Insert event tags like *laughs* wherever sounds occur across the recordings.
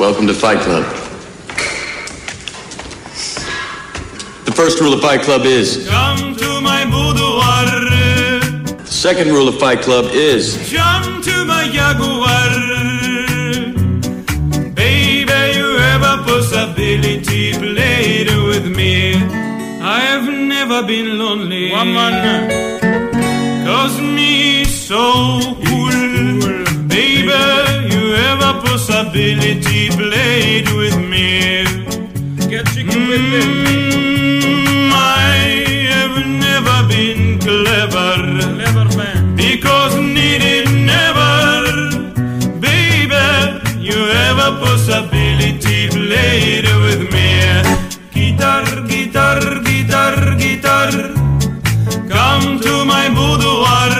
Welcome to Fight Club. The first rule of Fight Club is. Come to my boudoir. The second rule of Fight Club is. Jump to my jaguar. Baby, you have a possibility. Play it with me. I have never been lonely. Woman. Cause me so cool. Baby, you have a possibility. Play it with me. Get chicken with Mm, I have never been clever. Clever man. Because needed never. Baby, you have a possibility. Play it with me. Guitar, guitar, guitar, guitar. Come to my boudoir.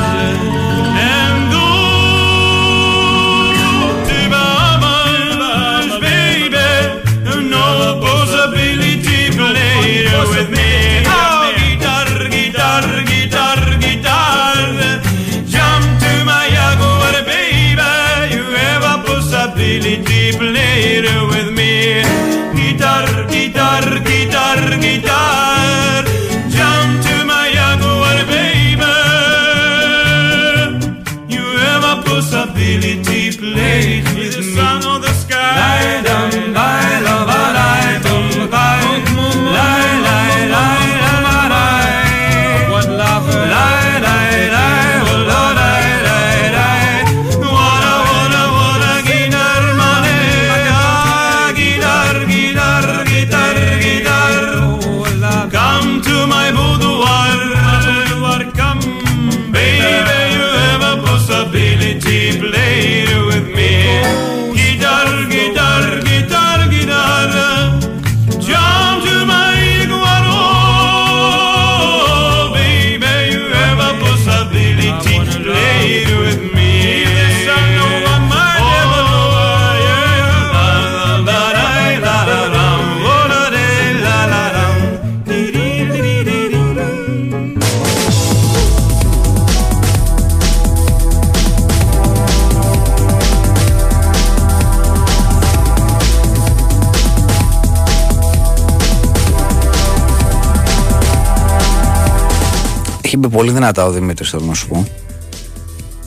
πολύ δυνατά ο Δημήτρης, θέλω να σου πω.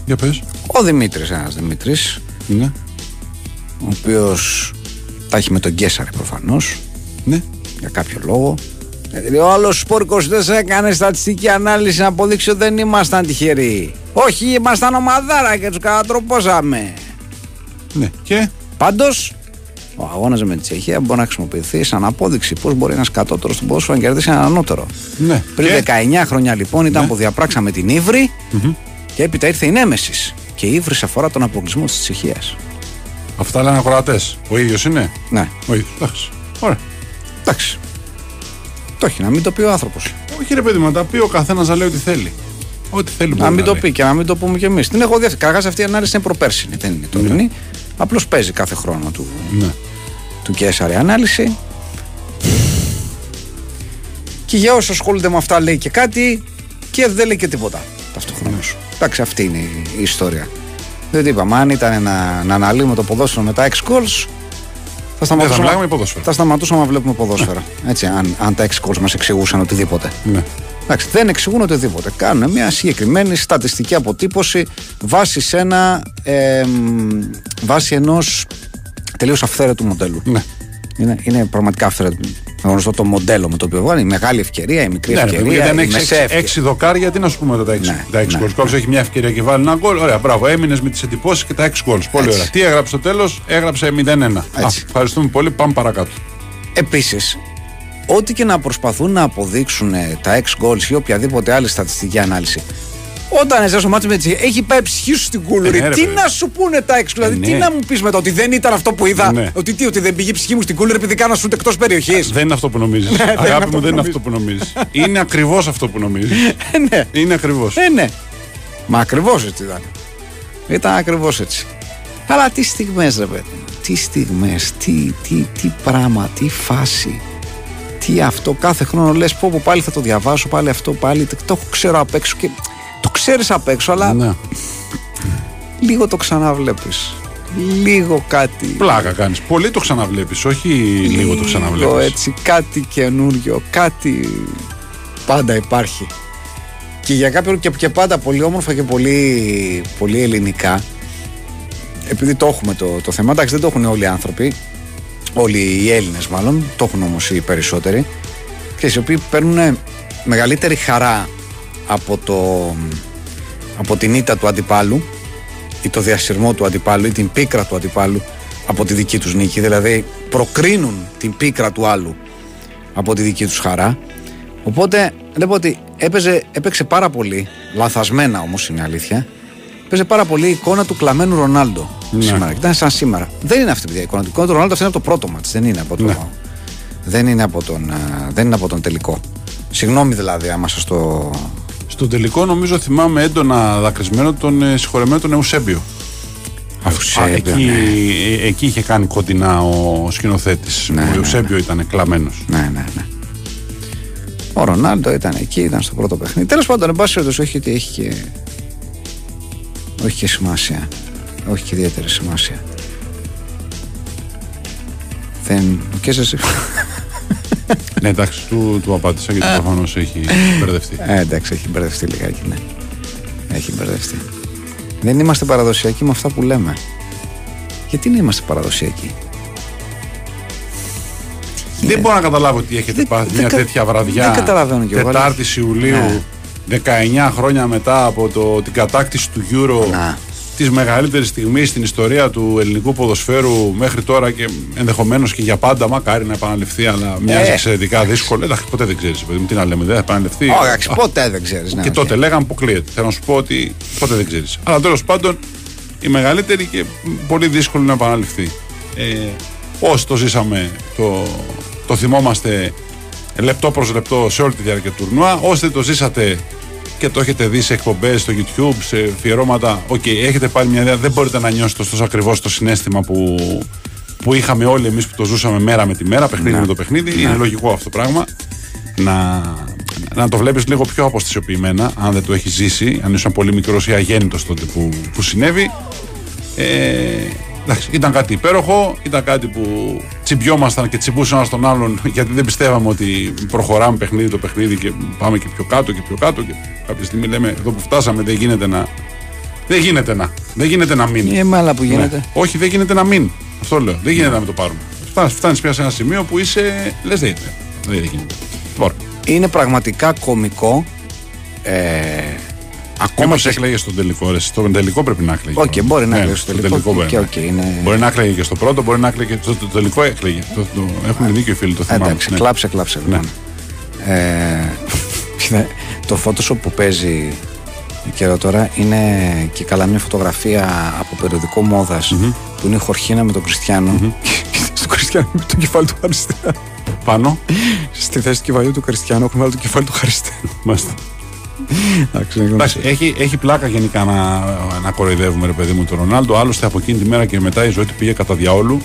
Για πες. Ο Δημήτρης, ένας Δημήτρης, Ναι. ο οποίος τα έχει με τον Γκέσαρη προφανώς, Ναι. για κάποιο λόγο. Δηλαδή, ο άλλος Σπορ 24 έκανε στατιστική ανάλυση να αποδείξει ότι δεν ήμασταν τυχεροί. Όχι, ήμασταν ομαδάρα και τους κατατροπώσαμε. Ναι. Και; Πάντως, ο αγώνας με τη Τσεχία μπορεί να χρησιμοποιηθεί σαν απόδειξη πώς μπορεί ένας κατώτερος στον ποδόσφαιρο να κερδίσει έναν ανώτερο. Ναι. Πριν Και. 19 χρόνια λοιπόν ήταν Ναι. που διαπράξαμε την Ήβρη και έπειτα ήρθε η Νέμεσης. Και η Ήβρη αφορά τον αποκλεισμό της Τσεχίας. Αυτά λένε ακροατές. Ο ίδιος είναι; Ναι, Ο ίδιος. Εντάξει. Ωραία. εντάξει. Το έχει να μην το πει ο άνθρωπος. Όχι ρε παιδί μου, να τα πει ο καθένας να λέει ό,τι θέλει. Ό,τι θέλει Να μπορεί μην το λέει. πει και να μην το πούμε κι εμείς. Την έχω δει. Καταρχάς αυτή η ανάλυση είναι προπέρσινη, δεν είναι τωρινή. Απλώς παίζει κάθε χρόνο του, Ναι. του Κέσσαρη ανάλυση. Και για όσους ασχολούνται με αυτά λέει και κάτι και δεν λέει και τίποτα ταυτόχρονα. Εντάξει, αυτή είναι η, η ιστορία. Δεν είπαμε, αν ήταν να, να αναλύουμε το ποδόσφαιρο με τα 6 goals, θα σταματούσαμε, μιλάγαμε ποδόσφαιρο. θα σταματούσαμε να βλέπουμε ποδόσφαιρα. Έτσι, αν, αν τα 6 goals μας εξηγούσαν οτιδήποτε. Ναι. Εντάξει, δεν εξηγούν οτιδήποτε. Κάνουν μια συγκεκριμένη στατιστική αποτύπωση βάσει σε ένα. Ε, βάσει ενός τελείως αυθαίρετου μοντέλου. Ναι. Είναι, είναι πραγματικά αυθαίρετο. γνωστό το μοντέλο με το οποίο βγάλει. Η μεγάλη ευκαιρία, η μικρή Ναι, ρε, παιδί, ευκαιρία. γιατί αν η έχεις μεσαία ευκαιρία. έξι δοκάρια, τι να σου πούμε τα έξι, Ναι, τα έξι ναι, γκολ. ναι. Κάποιος έχει μια ευκαιρία και βάλει ένα γκολ. Ωραία, μπράβο. Έμεινες με τις εντυπώσεις και τα έξι γκολ. Πολύ Έτσι. ωραία. Τι έγραψε στο τέλος, έγραψε 0-1. Α, ευχαριστούμε πολύ, πάμε παρακάτω. Επίσης, ό,τι και να προσπαθούν να αποδείξουν ε, τα ex goals ή οποιαδήποτε άλλη στατιστική ανάλυση, Όταν έζησε ο μάτσο με τη έχει πάει ψυχή σου στην κούλουρη. Ε, ναι, ρε, τι παιδί. να σου πούνε τα έξω, δηλαδή, ναι. τι να μου πεις μετά, ότι δεν ήταν αυτό που είδα. Ναι. Ότι τι, ότι δεν πήγε η ψυχή μου στην κούλουρη επειδή κάνα σου εκτός περιοχής; Δεν είναι αυτό που νομίζεις. είναι αυτό Αγάπη που μου, δεν είναι νομίζεις. αυτό που νομίζεις. είναι ακριβώς αυτό που νομίζεις. ναι. είναι ακριβώς. Ε, ναι. Μα ακριβώς έτσι ήταν. Ήταν ακριβώς έτσι. Αλλά τι στιγμές, ρε παιδί μου. Τι στιγμές, τι, τι, τι πράγμα, τι φάση. Τι αυτό, κάθε χρόνο λες: Πω, πω πάλι θα το διαβάσω, πάλι αυτό, πάλι. Το έχω ξέρω απ' έξω και το ξέρεις απ' έξω, αλλά Ναι. λίγο το ξαναβλέπεις. Λίγο κάτι. Πλάκα κάνεις. Πολύ το ξαναβλέπεις, όχι λίγο το ξαναβλέπεις. έτσι, κάτι καινούριο, κάτι πάντα υπάρχει. Και για κάποιον και, και πάντα πολύ όμορφα και πολύ, πολύ ελληνικά. Επειδή το έχουμε το, το θέμα, εντάξει δεν το έχουν όλοι οι άνθρωποι, όλοι οι Έλληνες μάλλον, το έχουν όμως οι περισσότεροι και οι οποίοι παίρνουν μεγαλύτερη χαρά από, το, από την ήττα του αντιπάλου ή το διασυρμό του αντιπάλου ή την πίκρα του αντιπάλου από τη δική τους νίκη. Δηλαδή προκρίνουν την πίκρα του άλλου από τη δική τους χαρά. Οπότε βλέπω ότι έπαιζε, έπαιξε πάρα πολύ λαθασμένα όμως είναι αλήθεια έπαιζε πάρα πολύ η εικόνα του κλαμμένου Ρονάλντο Ναι. σήμερα και ήταν σαν σήμερα δεν είναι αυτή παιδιά, η εικόνα του η εικόνα του Ρονάλντο αυτή είναι από το πρώτο μάτς δεν είναι από, το, Ναι. δεν είναι από, τον, α, δεν είναι από τον τελικό συγγνώμη δηλαδή άμα σας το Στο τελικό νομίζω θυμάμαι έντονα δακρυσμένο τον ε, συγχωρεμένο τον Εουσέμπιο. Εουσέμπιο, Α, εκεί, ναι. ε, εκεί είχε κάνει κοντινά ο σκηνοθέτης. Ναι, ο ναι, Εουσέμπιο ήταν κλαμμένος. Ναι, ναι, ναι. Ο Ρονάλντο ήταν εκεί, ήταν στο πρώτο παιχνίδι. Τέλος πάντων, εν πάση περιπτώσει, όχι ότι έχει και. Όχι και σημασία. Όχι και ιδιαίτερη σημασία. Δεν. Και εσύ. *laughs* ναι, εντάξει, του, του απάντησα γιατί προφανώς έχει μπερδευτεί. Ε, εντάξει, έχει μπερδευτεί λιγάκι, ναι. Έχει μπερδευτεί. Δεν είμαστε παραδοσιακοί με αυτά που λέμε. Γιατί δεν είμαστε παραδοσιακοί; Δεν μπορώ να καταλάβω τι έχετε Δεν- πάθει δεν μια κα- τέτοια βραδιά. δεν καταλαβαίνω κι εγώ, Τετάρτη αλλά- Ιουλίου, Ναι. 19 χρόνια μετά από το, την κατάκτηση του Euro. Να. Της μεγαλύτερης στιγμής στην ιστορία του ελληνικού ποδοσφαίρου μέχρι τώρα και ενδεχομένως και για πάντα. Μακάρι να επαναληφθεί, αλλά μοιάζει Ε. εξαιρετικά δύσκολο. Εντάξει, ποτέ δεν ξέρεις, παιδί μου, τι να λέμε, δεν θα επαναληφθεί. Όχι, εντάξει, Α, ποτέ δεν ξέρεις. Ναι, και οκ. τότε λέγαμε αποκλείεται. Θέλω να σου πω ότι ποτέ δεν ξέρεις. Αλλά τέλος πάντων η μεγαλύτερη και πολύ δύσκολο να επαναληφθεί. Ε, όσοι το ζήσαμε, το, το θυμόμαστε λεπτό προς λεπτό σε όλη τη διάρκεια του τουρνουά. Όσοι δεν το ζήσατε και το έχετε δει σε εκπομπές στο YouTube, σε αφιερώματα, οκ, έχετε πάρει μια ιδέα. Δεν μπορείτε να νιώσετε ωστόσο ακριβώς το συναίσθημα που, που είχαμε όλοι εμείς που το ζούσαμε μέρα με τη μέρα, παιχνίδι με το παιχνίδι. Είναι λογικό αυτό το πράγμα. Να, να το βλέπεις λίγο πιο αποστασιοποιημένα αν δεν το έχεις ζήσει, αν ήσουν πολύ μικρός ή αγέννητος τότε που, που συνέβη. Ε, εντάξει, ήταν κάτι υπέροχο ήταν κάτι που τσιμπιόμασταν και τσιμπούσαν ένα τον άλλον γιατί δεν πιστεύαμε ότι προχωράμε παιχνίδι το παιχνίδι και πάμε και πιο κάτω και πιο κάτω και κάποια στιγμή λέμε εδώ που φτάσαμε δεν γίνεται να δεν γίνεται να, δεν γίνεται να μην Ε, μάλα που γίνεται. ναι. Όχι, δεν γίνεται να μην. Αυτό λέω. Δεν γίνεται να μην το πάρουμε. Φτάνει φτάνεις πια σε ένα σημείο που είσαι. Λες, δεν γίνεται. Δεν γίνεται. Λοιπόν, Είναι πραγματικά κωμικό. Ε, ακόμα Ακόμα και έκλαιγε στον τελικό. Ρε. Στον τελικό πρέπει να έκλαιγε. Οκ, μπορεί να Ναι, έκλαιγε στο στον τελικό. μπορεί Και να- οκ, είναι- Μπορεί να έκλαιγε και στο πρώτο, μπορεί να έκλαιγε. Το, το, τελικό έκλαιγε. Το, το, έχουν δίκιο οι φίλοι, το θυμάμαι. Εντάξει, ναι. κλάψε, κλάψε. Ναι. Λοιπόν. Ε, κοίτα, *laughs* το Photoshop που παίζει καιρό τώρα είναι και καλά μια φωτογραφία από περιοδικό μόδας, που είναι η Χορχίνα με τον Κριστιανό. *laughs* Στο Κριστιανό με το κεφάλι του Χαριστέα. Πάνω. Στη θέση του κεφαλιού του Κριστιανού έχουν βάλει το κεφάλι του Χαριστέα. Μάλιστα. Εντάξει, είναι Εντάξει, γνωστό. έχει, έχει πλάκα γενικά να, να κοροϊδεύουμε, ρε παιδί μου, τον Ρονάλντο. Άλλωστε από εκείνη τη μέρα και μετά η ζωή του πήγε κατά διαόλου.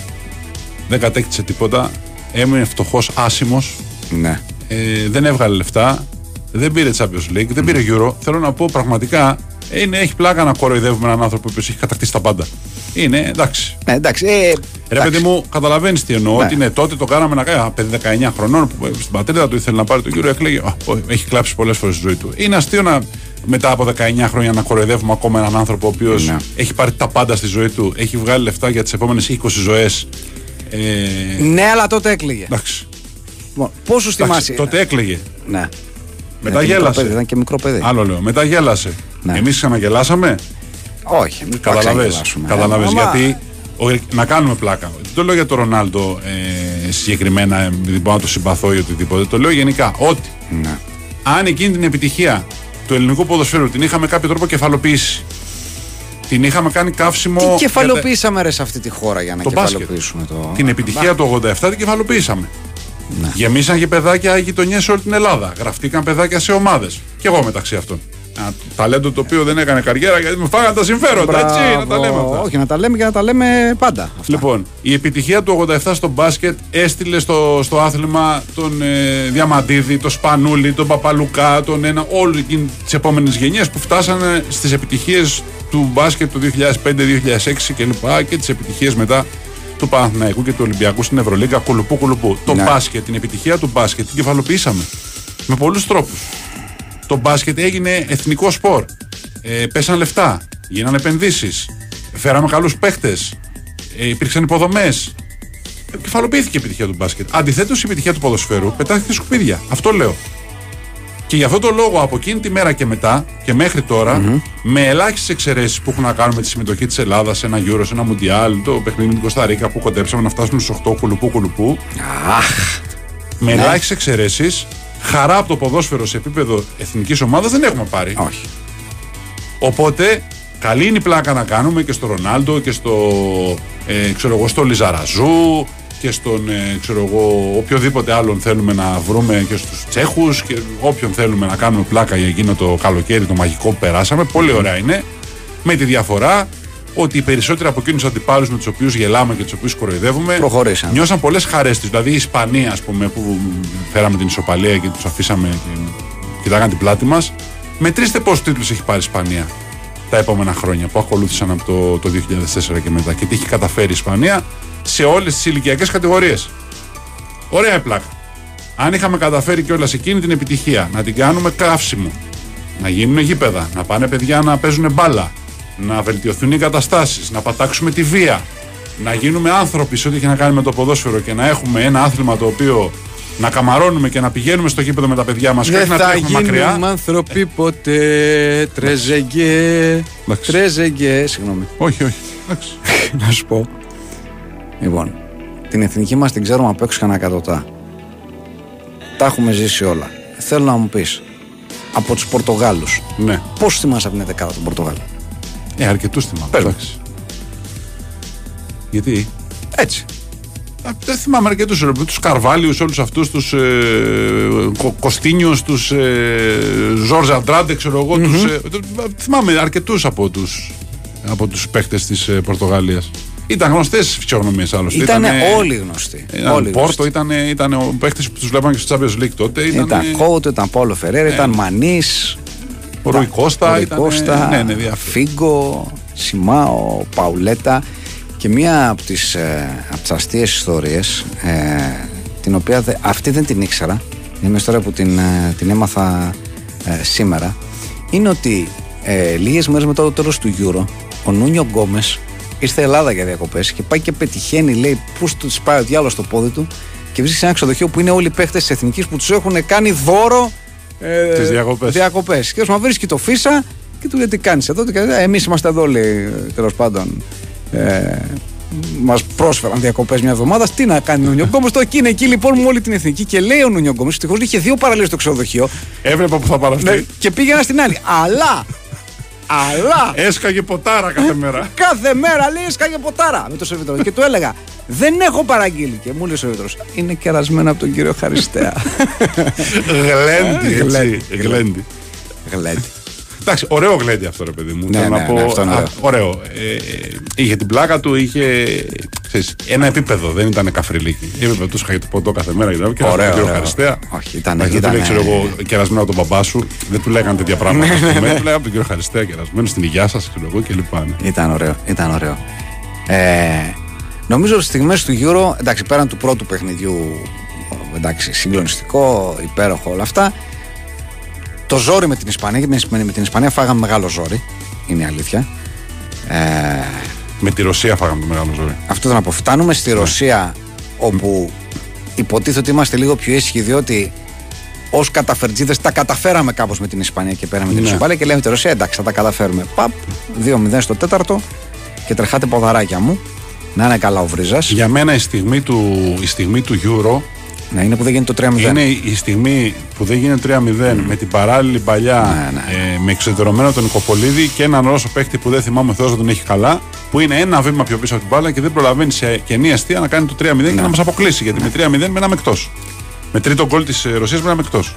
Δεν κατέκτησε τίποτα. Έμεινε φτωχός, άσημος. Ναι. ε, δεν έβγαλε λεφτά, δεν πήρε Champions League, δεν πήρε Euro. Θέλω να πω πραγματικά είναι, έχει πλάκα να κοροϊδεύουμε έναν άνθρωπο που έχει κατακτήσει τα πάντα. Είναι εντάξει. Ναι, εντάξει. Ε, Ρε εντάξει. παιδί μου, καταλαβαίνεις τι εννοώ. Ναι. Ότι ναι, τότε το κάναμε να κάνει. ένα παιδί 19 χρονών που ε, στην πατρίδα του ήθελε να πάρει το Euro, έκλαιγε. «Α, ω, Έχει κλάψει πολλές φορές στη ζωή του. Είναι αστείο να μετά από 19 χρόνια να κοροϊδεύουμε ακόμα έναν άνθρωπο ο οποίος Ναι. έχει πάρει τα πάντα στη ζωή του, έχει βγάλει λεφτά για τις επόμενες 20 ζωές. Ε, Ναι, αλλά τότε έκλαιγε. εντάξει. Λοιπόν, Πόσου εντάξει, θυμάσαι. Τότε έκλαιγε. Ναι. Μετά Ήταν και μικρό γέλασε. παιδί, Ήταν και μικρό παιδί. Άλλο λέω. Μετά γέλασε. Ναι. Εμείς ξαναγελάσαμε; Όχι, μην Καταλαβες. Καταλαβες. Άμα- Γιατί ο- να κάνουμε πλάκα. Δεν το λέω για τον Ρονάλντο ε, συγκεκριμένα, ε, επειδή μπορώ να το συμπαθώ ή οτιδήποτε. Το λέω γενικά. Ότι Ναι. αν εκείνη την επιτυχία του ελληνικού ποδοσφαίρου την είχαμε κάποιο τρόπο κεφαλοποιήσει. Την είχαμε κάνει καύσιμο. Τι για τα- κεφαλοποιήσαμε ρε σε αυτή τη χώρα για να το μπάσκετ. κεφαλοποιήσουμε το. Την επιτυχία του 87 την κεφαλοποιήσαμε. Ναι. Γεμίσαν και παιδάκια γειτονιές σε όλη την Ελλάδα. Γραφτήκαν παιδάκια σε ομάδες. Και εγώ μεταξύ αυτών. Ένα ταλέντο το οποίο δεν έκανε καριέρα γιατί με φάγανε τα συμφέροντα. Έτσι, να τα λέμε Μπράβο. αυτά. Όχι, να τα λέμε και να τα λέμε πάντα. Αυτά. Λοιπόν, η επιτυχία του 87 στο μπάσκετ έστειλε στο, στο άθλημα τον ε, Διαμαντίδη, τον Σπανούλη, τον Παπαλουκά, τον ένα, όλη τις επόμενες γενιές που φτάσανε στις επιτυχίες του μπάσκετ του 2005-2006 κλπ. και τις επιτυχίες μετά του Παναθηναϊκού και του Ολυμπιακού στην Ευρωλίγκα. Κουλουπού, κουλουπού. Το Ναι. μπάσκετ, την επιτυχία του μπάσκετ την κεφαλοποιήσαμε. Με πολλούς τρόπους. Το μπάσκετ έγινε εθνικό σπορ. Ε, πέσαν λεφτά, γίνανε επενδύσεις. Φέραμε καλούς παίχτες. Ε, υπήρξαν υποδομές. Κεφαλοποιήθηκε η επιτυχία του μπάσκετ. Αντιθέτως, η επιτυχία του ποδοσφαίρου πετάχθηκε σκουπίδια. Αυτό λέω. Και γι' αυτό το λόγο από εκείνη τη μέρα και μετά και μέχρι τώρα, με ελάχιστες εξαιρέσεις που έχουν να κάνουν με τη συμμετοχή της Ελλάδας σε ένα Euro, σε ένα Μουντιάλ, το παιχνίδι με την Κωνσταντίνα που κοντέψαμε να φτάσουμε στους 8 κουλουπού κουλουπού, Αχ, με Ναι. ελάχιστες εξαιρέσεις, χαρά από το ποδόσφαιρο σε επίπεδο εθνικής ομάδας δεν έχουμε πάρει. όχι. Οπότε, καλή είναι η πλάκα να κάνουμε και στο Ρονάλντο και στο, ε, ξέρω εγώ, στο Λιζαραζού και στον ε, ξέρω εγώ, οποιοδήποτε άλλον θέλουμε να βρούμε και στους Τσέχους και όποιον θέλουμε να κάνουμε πλάκα για εκείνο το καλοκαίρι το μαγικό που περάσαμε. Πολύ ωραία είναι. Με τη διαφορά ότι οι περισσότεροι από εκείνους αντιπάλους με τους οποίους γελάμε και τους οποίους κοροϊδεύουμε Προχωρήσαν. νιώσαν πολλές χαρές τους. Δηλαδή η Ισπανία, ας πούμε, που φέραμε την ισοπαλία και τους αφήσαμε και κοιτάγαν την πλάτη μας. Μετρήστε πόσους τίτλους έχει πάρει η Ισπανία τα επόμενα χρόνια που ακολούθησαν από το, το 2004 και μετά. Και τι έχει καταφέρει η Ισπανία σε όλες τις ηλικιακές κατηγορίες. Ωραία η πλάκα. Αν είχαμε καταφέρει κιόλας εκείνη την επιτυχία να την κάνουμε καύσιμο, να γίνουν γήπεδα, να πάνε παιδιά να παίζουν μπάλα, να βελτιωθούν οι καταστάσει, να πατάξουμε τη βία, να γίνουμε άνθρωποι σε ό,τι έχει να κάνει με το ποδόσφαιρο και να έχουμε ένα άθλημα το οποίο να καμαρώνουμε και να πηγαίνουμε στο γήπεδο με τα παιδιά μας και όχι Δεν να θα τρέχουμε γίνουμε μακριά. άνθρωποι ποτέ. Τρεζεγκέ. Εντάξει. Τρεζεγκέ. Συγγνώμη. Όχι, όχι. Εντάξει. *laughs* να σου πω. Λοιπόν, την εθνική μας την ξέρουμε απ' έξω κανένα εκατοτά. Τα έχουμε ζήσει όλα. Θέλω να μου πεις από τους Πορτογάλους, Ναι. πώς θυμάσαι από την δεκάδα των Πορτογάλων; Ε, αρκετούς θυμάμαι. Πες μου. Εντάξει. Γιατί; Έτσι. Α, Δεν θυμάμαι αρκετούς. Τους Καρβάλιους, όλους αυτούς τους ε, Κο- Κωστίνιου, τους ε, Ζόρζ Αντράντε, ξέρω εγώ. Τους, ε, το- θυμάμαι αρκετούς από τους από τους παίχτε της ε, Πορτογαλίας. Ήταν γνωστές φυσιογνωμίες άλλωστε. Ήταν Ήτανε- όλοι γνωστοί. Ήταν όλοι Πόρτο, γνωστοί. ήταν, ήταν ο παίχτη που τους βλέπαμε και στο Champions League τότε. Ήταν, Ήταν Κόουτ, ήταν Πόλο Φεραίρα, ήταν Μανής. Ο Ρουί Κώστα. Ήταν, Κώστα, ναι, ναι, διάφορα. Φίγκο, Σιμάο, Παουλέτα και μία από τις, ε, από τις αστείες ιστορίες ε, την οποία δε- αυτή δεν την ήξερα είναι μια ιστορία που την, ε, την έμαθα ε, σήμερα είναι ότι ε, λίγες μέρες μετά το τέλος του Euro ο Νούνιο Γκόμες ήρθε Ελλάδα για διακοπές και πάει και πετυχαίνει λέει πούς τους πάει ο διάλογος στο πόδι του και βρίσκει σε ένα ξενοδοχείο που είναι όλοι οι παίχτες της Εθνικής που τους έχουν κάνει δώρο ε, Τις διακοπές. διακοπές. Και ο Μα βρίσκει το φίσα και του λέει τι κάνεις εδώ. Τι κάνεις;» «Ε, Εμείς είμαστε εδώ, λέει τέλος πάντων. Ε, Μας πρόσφεραν διακοπές μια εβδομάδα. Τι να κάνει ο Νουνιογκόμο. Το εκεί είναι εκεί λοιπόν με όλη την εθνική. Και λέει ο Νουνιογκόμο, ευτυχώς είχε δύο παραλίες στο ξενοδοχείο. Έβλεπα που θα παραστεί. Ναι, και πήγαινα στην άλλη. Αλλά, αλλά, Έσκαγε ποτάρα κάθε μέρα. *laughs* κάθε μέρα λέει έσκαγε ποτάρα με το σερβιτόρο. και του έλεγα, Δεν έχω παραγγείλει. Και μου λέει ο σερβιτόρο, Είναι κερασμένο από τον κύριο Χαριστέα. *laughs* Γλέντι, έτσι. Γλέντι. Γλέντι. Γλέντι. Εντάξει, ωραίο γλέντι αυτό ρε παιδί μου. Ναι, Θέλω ναι, να πω. ναι, αυτό είναι α, ωραίο. ωραίο. Ε, ε, είχε την πλάκα του, είχε ξέρεις, ένα επίπεδο, δεν ήταν καφριλίκι. Είπε τους είχα το ποτό κάθε μέρα και Ωραίο, τον κύριο ωραίο. Χαριστέα. Όχι, ήταν- Εντάξει, Δεν του ήταν- λέει, ξέρω εγώ, κερασμένο από τον μπαμπά σου. Δεν του λέγανε τέτοια πράγματα. ας πούμε. Του λέγανε από τον κύριο Χαριστέα κερασμένο στην υγειά σας, ξέρω εγώ κλπ. ναι. Ήταν ωραίο, ήταν ωραίο. Ε, νομίζω ότι στιγμές του Euro, εντάξει, πέραν του πρώτου παιχνιδιού, εντάξει, συγκλονιστικό, υπέροχο όλα αυτά, το ζόρι με την Ισπανία, γιατί με την- με την Ισπανία φάγαμε μεγάλο ζόρι, είναι η αλήθεια. Ε, Με τη Ρωσία φάγαμε το μεγάλο ζόρι. αυτό θέλω να πω. Φτάνουμε στη Ρωσία, όπου υποτίθεται ότι είμαστε λίγο πιο ήσυχοι, διότι ως καταφερτζίδες τα καταφέραμε κάπως με την Ισπανία και πέραμε την Ναι. Ισοπαλία και λέμε τη Ρωσία, εντάξει, θα τα καταφέρουμε. Παπ, 2-0 στο τέταρτο και τρεχάτε ποδαράκια μου. Να είναι καλά ο Βρίζας. Για μένα η στιγμή του, η στιγμή του Euro Ναι, είναι που δεν γίνει το 3-0. Είναι η στιγμή που δεν γίνεται 3-0 με την παράλληλη παλιά Ναι, Ε, με εξεδρωμένο τον Νικοπολίδη και έναν Ρώσο παίχτη που δεν θυμάμαι ο Θεός να τον έχει καλά που είναι ένα βήμα πιο πίσω από την μπάλα και δεν προλαβαίνει σε κενή αστεία να κάνει το 3-0 Ναι. και να μας αποκλείσει. Γιατί με 3-0 μέναμε εκτός. Με τρίτο γκολ της Ρωσίας μέναμε εκτός.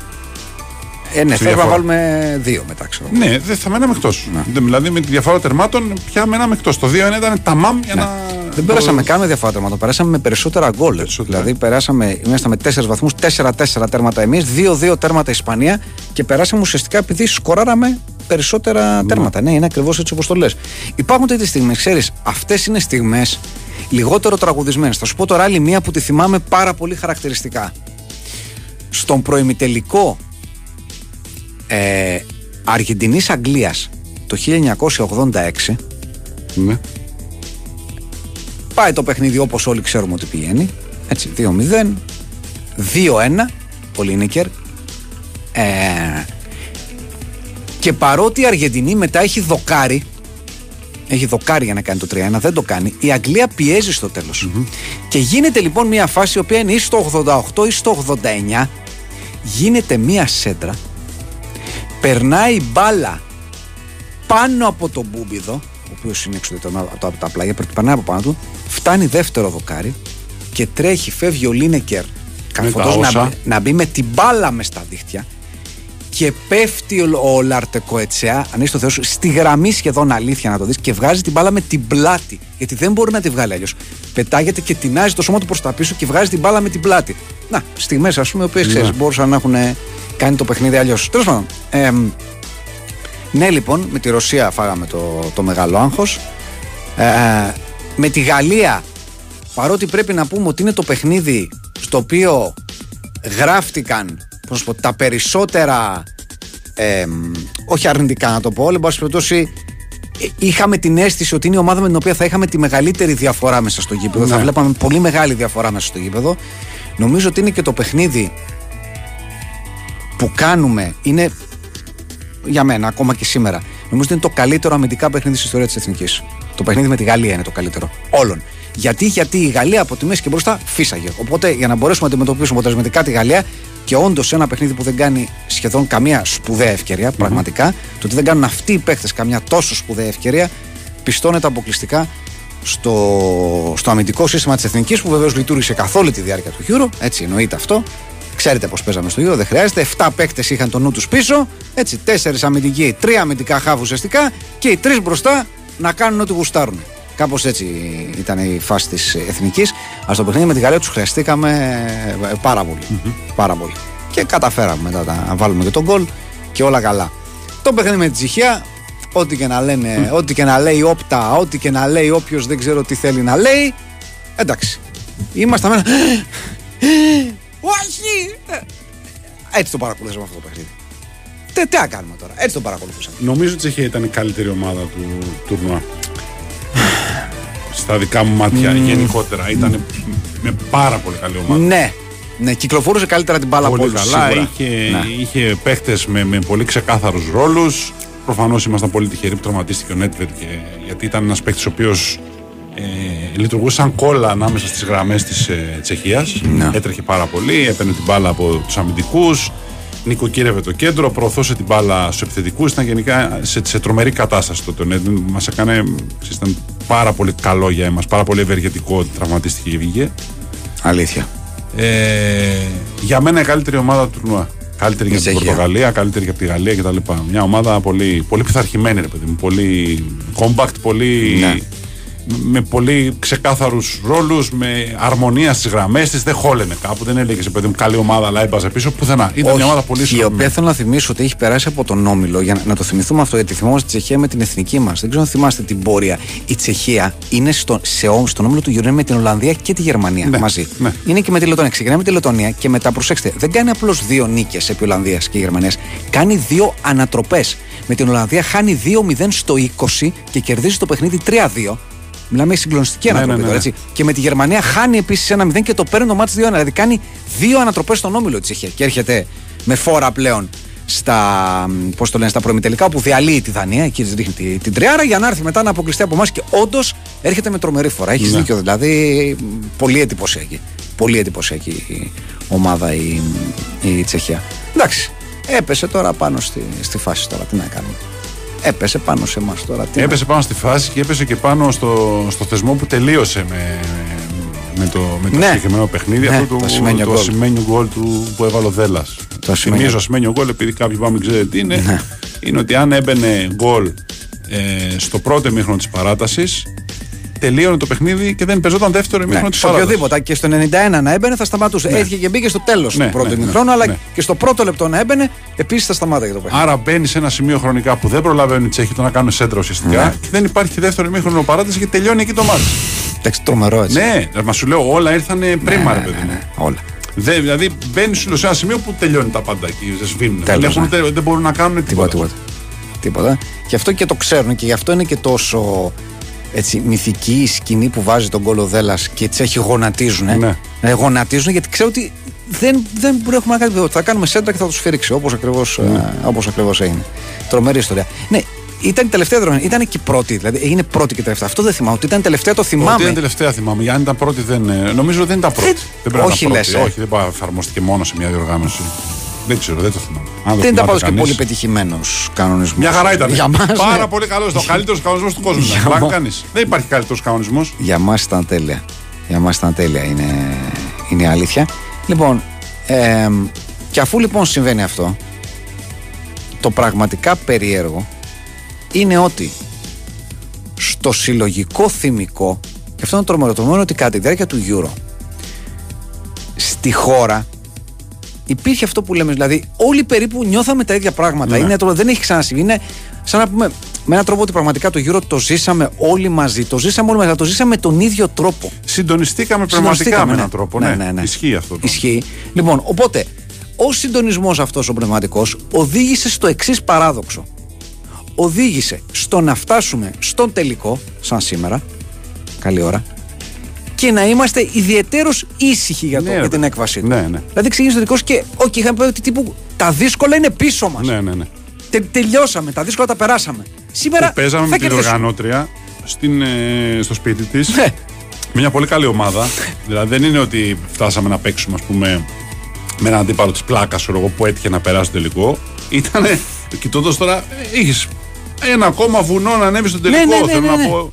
Ε, ναι, στη θέλουμε να διαφορά. βάλουμε δύο μετά, ξέρω. Ναι, δεν θα μέναμε εκτός. Δηλαδή με τη διαφορά τερμάτων πια μέναμε εκτός. Το 2-1 ήταν τα μαμ για να. Ναι. Δεν περάσαμε καν με διαφορά τέρματα. Περάσαμε με περισσότερα γκολ. Περισσότερα. Δηλαδή, περάσαμε, είμαστε με 4 βαθμούς, 4-4 τέρματα εμείς, 2-2 τέρματα Ισπανία και περάσαμε ουσιαστικά επειδή σκοράραμε περισσότερα τέρματα. Ναι, είναι ακριβώς έτσι όπως το λες. Υπάρχουν τέτοιες στιγμές, ξέρεις, αυτές είναι στιγμές λιγότερο τραγουδισμένες. Θα σου πω τώρα άλλη μία που τη θυμάμαι πάρα πολύ χαρακτηριστικά. Στον προημιτελικό ε, Αργεντινής Αγγλίας το 1986 Ναι. Πάει το παιχνίδι όπως όλοι ξέρουμε ότι πηγαίνει. Έτσι, 2-0. 2-1. Ο Λίνικερ. Ε, και παρότι η Αργεντινή μετά έχει δοκάρει, έχει δοκάρει για να κάνει το 3-1, δεν το κάνει, η Αγγλία πιέζει στο τελος Και γίνεται λοιπόν μια φάση η οποία είναι ή στο 88 ή στο 89, γίνεται μια σέντρα, περνάει μπάλα πάνω από τον Μπούμπιδο, ο οποίος είναι εξωτερικό από τα, από τα πλάγια, περνάει από πάνω του, φτάνει δεύτερο δοκάρι και τρέχει, φεύγει ο Λίνεκερ καθοδός να, όσα. μπει- να μπει με την μπάλα μες στα δίχτυα και πέφτει ο, ο Λαρτεκοετσέα, αν είσαι το Θεός σου, στη γραμμή σχεδόν αλήθεια να το δεις και βγάζει την μπάλα με την πλάτη. Γιατί δεν μπορεί να τη βγάλει αλλιώς. Πετάγεται και τεινάζει το σώμα του προς τα πίσω και βγάζει την μπάλα με την πλάτη. Να, στιγμές ας πούμε, οι οποίες ξέρεις, μπορούσαν να έχουν κάνει το παιχνίδι αλλιώς. Τέλος πάντων, εμ, ναι, λοιπόν, με τη Ρωσία φάγαμε το, το μεγάλο άγχος. Ε, με τη Γαλλία, παρότι πρέπει να πούμε ότι είναι το παιχνίδι στο οποίο γράφτηκαν πώς να σου πω, τα περισσότερα, ε, όχι αρνητικά να το πω, αλλά εν πάση περιπτώσει ε, είχαμε την αίσθηση ότι είναι η ομάδα με την οποία θα είχαμε τη μεγαλύτερη διαφορά μέσα στο γήπεδο. Θα βλέπαμε πολύ μεγάλη διαφορά μέσα στο γήπεδο. Νομίζω ότι είναι και το παιχνίδι που κάνουμε είναι για μένα, ακόμα και σήμερα. Νομίζω ότι είναι το καλύτερο αμυντικά παιχνίδι στην ιστορία της Εθνικής. Το παιχνίδι με τη Γαλλία είναι το καλύτερο. Όλων. Γιατί, γιατί η Γαλλία από τη μέση και μπροστά φύσαγε. Οπότε για να μπορέσουμε να αντιμετωπίσουμε αποτελεσματικά τη Γαλλία και όντως ένα παιχνίδι που δεν κάνει σχεδόν καμία σπουδαία ευκαιρία, πραγματικά, το ότι δεν κάνουν αυτοί οι παίχτε καμιά τόσο σπουδαία ευκαιρία, πιστώνεται αποκλειστικά στο, στο αμυντικό σύστημα της Εθνικής που βεβαίως λειτουργήσε καθ' όλη τη διάρκεια του Euro. Έτσι εννοείται αυτό. Ξέρετε πώς παίζαμε στο Euro, δεν χρειάζεται. 7 παίκτες είχαν το νου τους πίσω. Έτσι, 4 αμυντικοί, 3 αμυντικά χάβου ουσιαστικά και οι 3 μπροστά να κάνουν ό,τι γουστάρουν. Κάπως έτσι ήταν η φάση της εθνικής. Αλλά στο παιχνίδι με τη Γαλλία τους χρειαστήκαμε ε, πάρα πολύ. Πάρα πολύ. Και καταφέραμε μετά τα- να βάλουμε και τον γκολ και όλα καλά. Το παιχνίδι με τη Τσεχία, ό,τι και να λένε, ό,τι και να λέει όπτα, ό,τι και να λέει όποιος δεν ξέρω τι θέλει να λέει. Εντάξει. Είμαστε με ένα. Όχι! Ε, Έτσι το παρακολουθήσαμε αυτό το παιχνίδι. Τι, τι να κάνουμε τώρα, έτσι το παρακολουθήσαμε. Νομίζω ότι η Τσεχία ήταν η καλύτερη ομάδα του τουρνουά. Στα δικά μου μάτια γενικότερα. Ήταν με πάρα πολύ καλή ομάδα. Ναι, ναι, κυκλοφορούσε καλύτερα την μπάλα από πολύ όλους, καλά. σίγουρα. Είχε, Ναι. είχε παίχτες με, με πολύ ξεκάθαρους ρόλους. Προφανώς ήμασταν πολύ τυχεροί που τραυματίστηκε ο Νέτβερ γιατί ήταν ένας παίχτης ο οποίος ε, λειτουργούσε σαν κόλλα ανάμεσα στις γραμμές της ε, Τσεχίας. Ναι. Έτρεχε πάρα πολύ, έπαιρνε την μπάλα από τους αμυντικούς. Νοικοκύρευε το κέντρο, προωθούσε την μπάλα στους επιθετικούς. Ήταν γενικά σε, σε τρομερή κατάσταση τότε. Ναι, Μας έκανε. ξέρεις, Ήταν πάρα πολύ καλό για εμάς, πάρα πολύ ευεργετικό ότι τραυματίστηκε και βγήκε. Αλήθεια. Ε, για μένα η καλύτερη ομάδα του τουρνουά. Καλύτερη για την Τσεχία. Πορτογαλία, καλύτερη για τη Γαλλία κτλ. Μια ομάδα πολύ, πολύ πειθαρχημένη, ρε παιδί μου. Πολύ compact, πολύ. Ναι. Με πολύ ξεκάθαρους ρόλους, με αρμονία στις γραμμές της. Δεν χόλαινε κάπου. Δεν έλεγε, παιδί μου, καλή ομάδα, αλλά έμπαζε πίσω. Πουθενά. Ήταν μια ομάδα πολύ η οποία ισορροπημένη. θέλω να θυμίσω ότι έχει περάσει από τον Όμιλο για να, να το θυμηθούμε αυτό, γιατί θυμόμαστε τη Τσεχία με την εθνική μας. Δεν ξέρω αν θυμάστε την πορεία. Η Τσεχία είναι στο, σε, ό- στον Όμιλο του Euro με την Ολλανδία και τη Γερμανία Ναι, μαζί. ναι. Είναι και με τη Λετωνία. Ξεκινάει με τη Λετωνία και μετά, προσέξτε, δεν κάνει απλώς δύο νίκες επί Ολλανδίας και Γερμανίας. Κάνει δύο ανατροπές. Με την Ολλανδία χάνει 2-0 στο 20 και κερδίζει το παιχνίδι 3-2. Μιλάμε για συγκλονιστική Ναι, ανατροπή ναι, ναι, τώρα, ναι. έτσι. Και με τη Γερμανία χάνει επίσης ένα 0 και το παίρνει το μάτι 2-1. Δηλαδή κάνει δύο ανατροπές στον όμιλο της Τσεχίας. Και έρχεται με φόρα πλέον στα, πώς το λένε, στα προημιτελικά όπου διαλύει τη Δανία. Εκεί της ρίχνει τη- την τριάρα για να έρθει μετά να αποκλειστεί από εμάς. Και όντως έρχεται με τρομερή φορά. Έχεις Ναι. δίκιο δηλαδή. μ, Πολύ εντυπωσιακή. Πολύ εντυπωσιακή η ομάδα η, η Τσεχία. Εντάξει, έπεσε τώρα πάνω στη, στη φάση τώρα. Τι να κάνουμε. Έπεσε πάνω σε εμάς τώρα. Τι να- Έπεσε πάνω στη φάση και έπεσε και πάνω στο, στο θεσμό που τελείωσε με, με το, με το Ναι. συγκεκριμένο παιχνίδι. Ναι, αυτό το του, ασημένιο το γκολ. ασημένιο γκολ του που έβαλε ο Δέλλα. Το ασημένιο. Θυμίζω ασημένιο γκολ, επειδή κάποιοι πάμε ξέρετε τι είναι. Ναι. Είναι ότι αν έμπαινε γκολ ε, στο πρώτο ημίχρονο της παράτασης, τελείωνε το παιχνίδι και δεν παίζονταν δεύτερο Ναι, ημίχρονο της σε παράταση. οποιοδήποτε. Και στο 91 να έμπαινε θα σταματούσε. Έτυχε και μπήκε στο τέλος Ναι, του πρώτου ναι, ναι, ημιχρόνου, αλλά ναι. και στο πρώτο λεπτό να έμπαινε επίσης θα σταμάταγε το παιχνίδι. Άρα μπαίνει σε ένα σημείο χρονικά που δεν προλαβαίνουν οι Τσέχοι το να κάνουν σέντρα ουσιαστικά Ναι. και δεν υπάρχει δεύτερο ημίχρονο παράταση και τελειώνει εκεί το μάτι. Εντάξει, τρομερό έτσι. Ναι, μα σου λέω όλα ήρθαν πρίμα, ρε ναι, παιδί ναι, μου. ναι, όλα. Δεν, δηλαδή μπαίνει σου λέω, σε ένα σημείο που τελειώνει τα πάντα εκεί. Δεν σβήνουν. Δεν, Τέλος, έχουν, ναι. ούτε- δεν μπορούν να κάνουν Τίποτα, τίποτα. τίποτα. Τίποτα. Και αυτό και το ξέρουν και γι' αυτό είναι και τόσο έτσι, μυθική η σκηνή που βάζει τον κόλλο Δέλλα και τι έχει γονατίζουν. Ναι. Ε, γονατίζουν γιατί ξέρουν ότι δεν, δεν έχουμε να κάνουμε τίποτα. Θα κάνουμε σέντρα και θα τους φύριξει όπως ακριβώς Ναι. όπως ακριβώς έγινε. Τρομερή ιστορία. Ναι, ήταν η τελευταία δρομή. Ήταν και η πρώτη. Δηλαδή έγινε πρώτη και τελευταία. Αυτό δεν θυμάμαι. Ότι ήταν τελευταία το θυμάμαι. Ότι ήταν τελευταία θυμάμαι. Αν ήταν πρώτη, δεν, ε, νομίζω δεν ήταν πρώτη. δεν πρέπει όχι να ήταν πρώτη. λες, ε. Όχι, δεν πάει- εφαρμόστηκε μόνο σε μια διοργάνωση. Δεν ξέρω, δεν το θυμάμαι. Αν το δεν ήταν θυμάται πάντως και κανείς. πολύ πετυχημένος κανονισμός. Μια χαρά ήταν. Για μας, Πάρα ναι. πολύ καλός. Ο καλύτερος κανονισμός του κόσμου. Για ήταν. Πλάκα μα- κάνεις. Δεν υπάρχει καλύτερος κανονισμός. Για μας ήταν τέλεια. Για μας ήταν τέλεια, είναι, είναι η αλήθεια. Λοιπόν, ε, και αφού λοιπόν συμβαίνει αυτό, το πραγματικά περίεργο είναι ότι στο συλλογικό θυμικό, και αυτό είναι τρομερό, το τρομερό είναι ότι κατά τη διάρκεια του Euro, στη χώρα υπήρχε αυτό που λέμε, δηλαδή όλοι περίπου νιώθαμε τα ίδια πράγματα. Ναι. Είναι, το- δεν έχει ξανασυμβεί. Είναι σαν να πούμε με έναν τρόπο ότι πραγματικά το Euro το ζήσαμε όλοι μαζί. Το ζήσαμε όλοι μαζί, αλλά το ζήσαμε με τον ίδιο τρόπο. Συντονιστήκαμε πραγματικά Συντονιστήκαμε, με ναι. έναν τρόπο. Ναι, Ναι, ναι, ναι. Ισχύει αυτό. το. Ισχύει. Λοιπόν, οπότε, ο συντονισμός αυτός ο πνευματικός οδήγησε στο εξής παράδοξο. Οδήγησε στο να φτάσουμε στον τελικό, σαν σήμερα, καλή ώρα, και να είμαστε ιδιαίτερω ήσυχοι για, το, Ναι, για ρε. την έκβασή του. Ναι, ναι. Δηλαδή ξεκίνησε το τελικό και όχι, είχαμε πει ότι τύπου τα δύσκολα είναι πίσω μας. Ναι, ναι, ναι. Τε, τελειώσαμε, τα δύσκολα τα περάσαμε. Σήμερα Και παίζαμε θα με την κερδίσουμε. οργανώτρια στην, ε, στο σπίτι της. Ναι. Με μια πολύ καλή ομάδα. δηλαδή δεν είναι ότι φτάσαμε να παίξουμε, ας πούμε, με έναν αντίπαλο της πλάκας που έτυχε να περάσει το τελικό. Ήταν, κοιτώντας τώρα, είχες ένα ακόμα βουνό να ανέβεις στο τελικό. Ναι, ναι, ναι, θέλω ναι, ναι. να πω.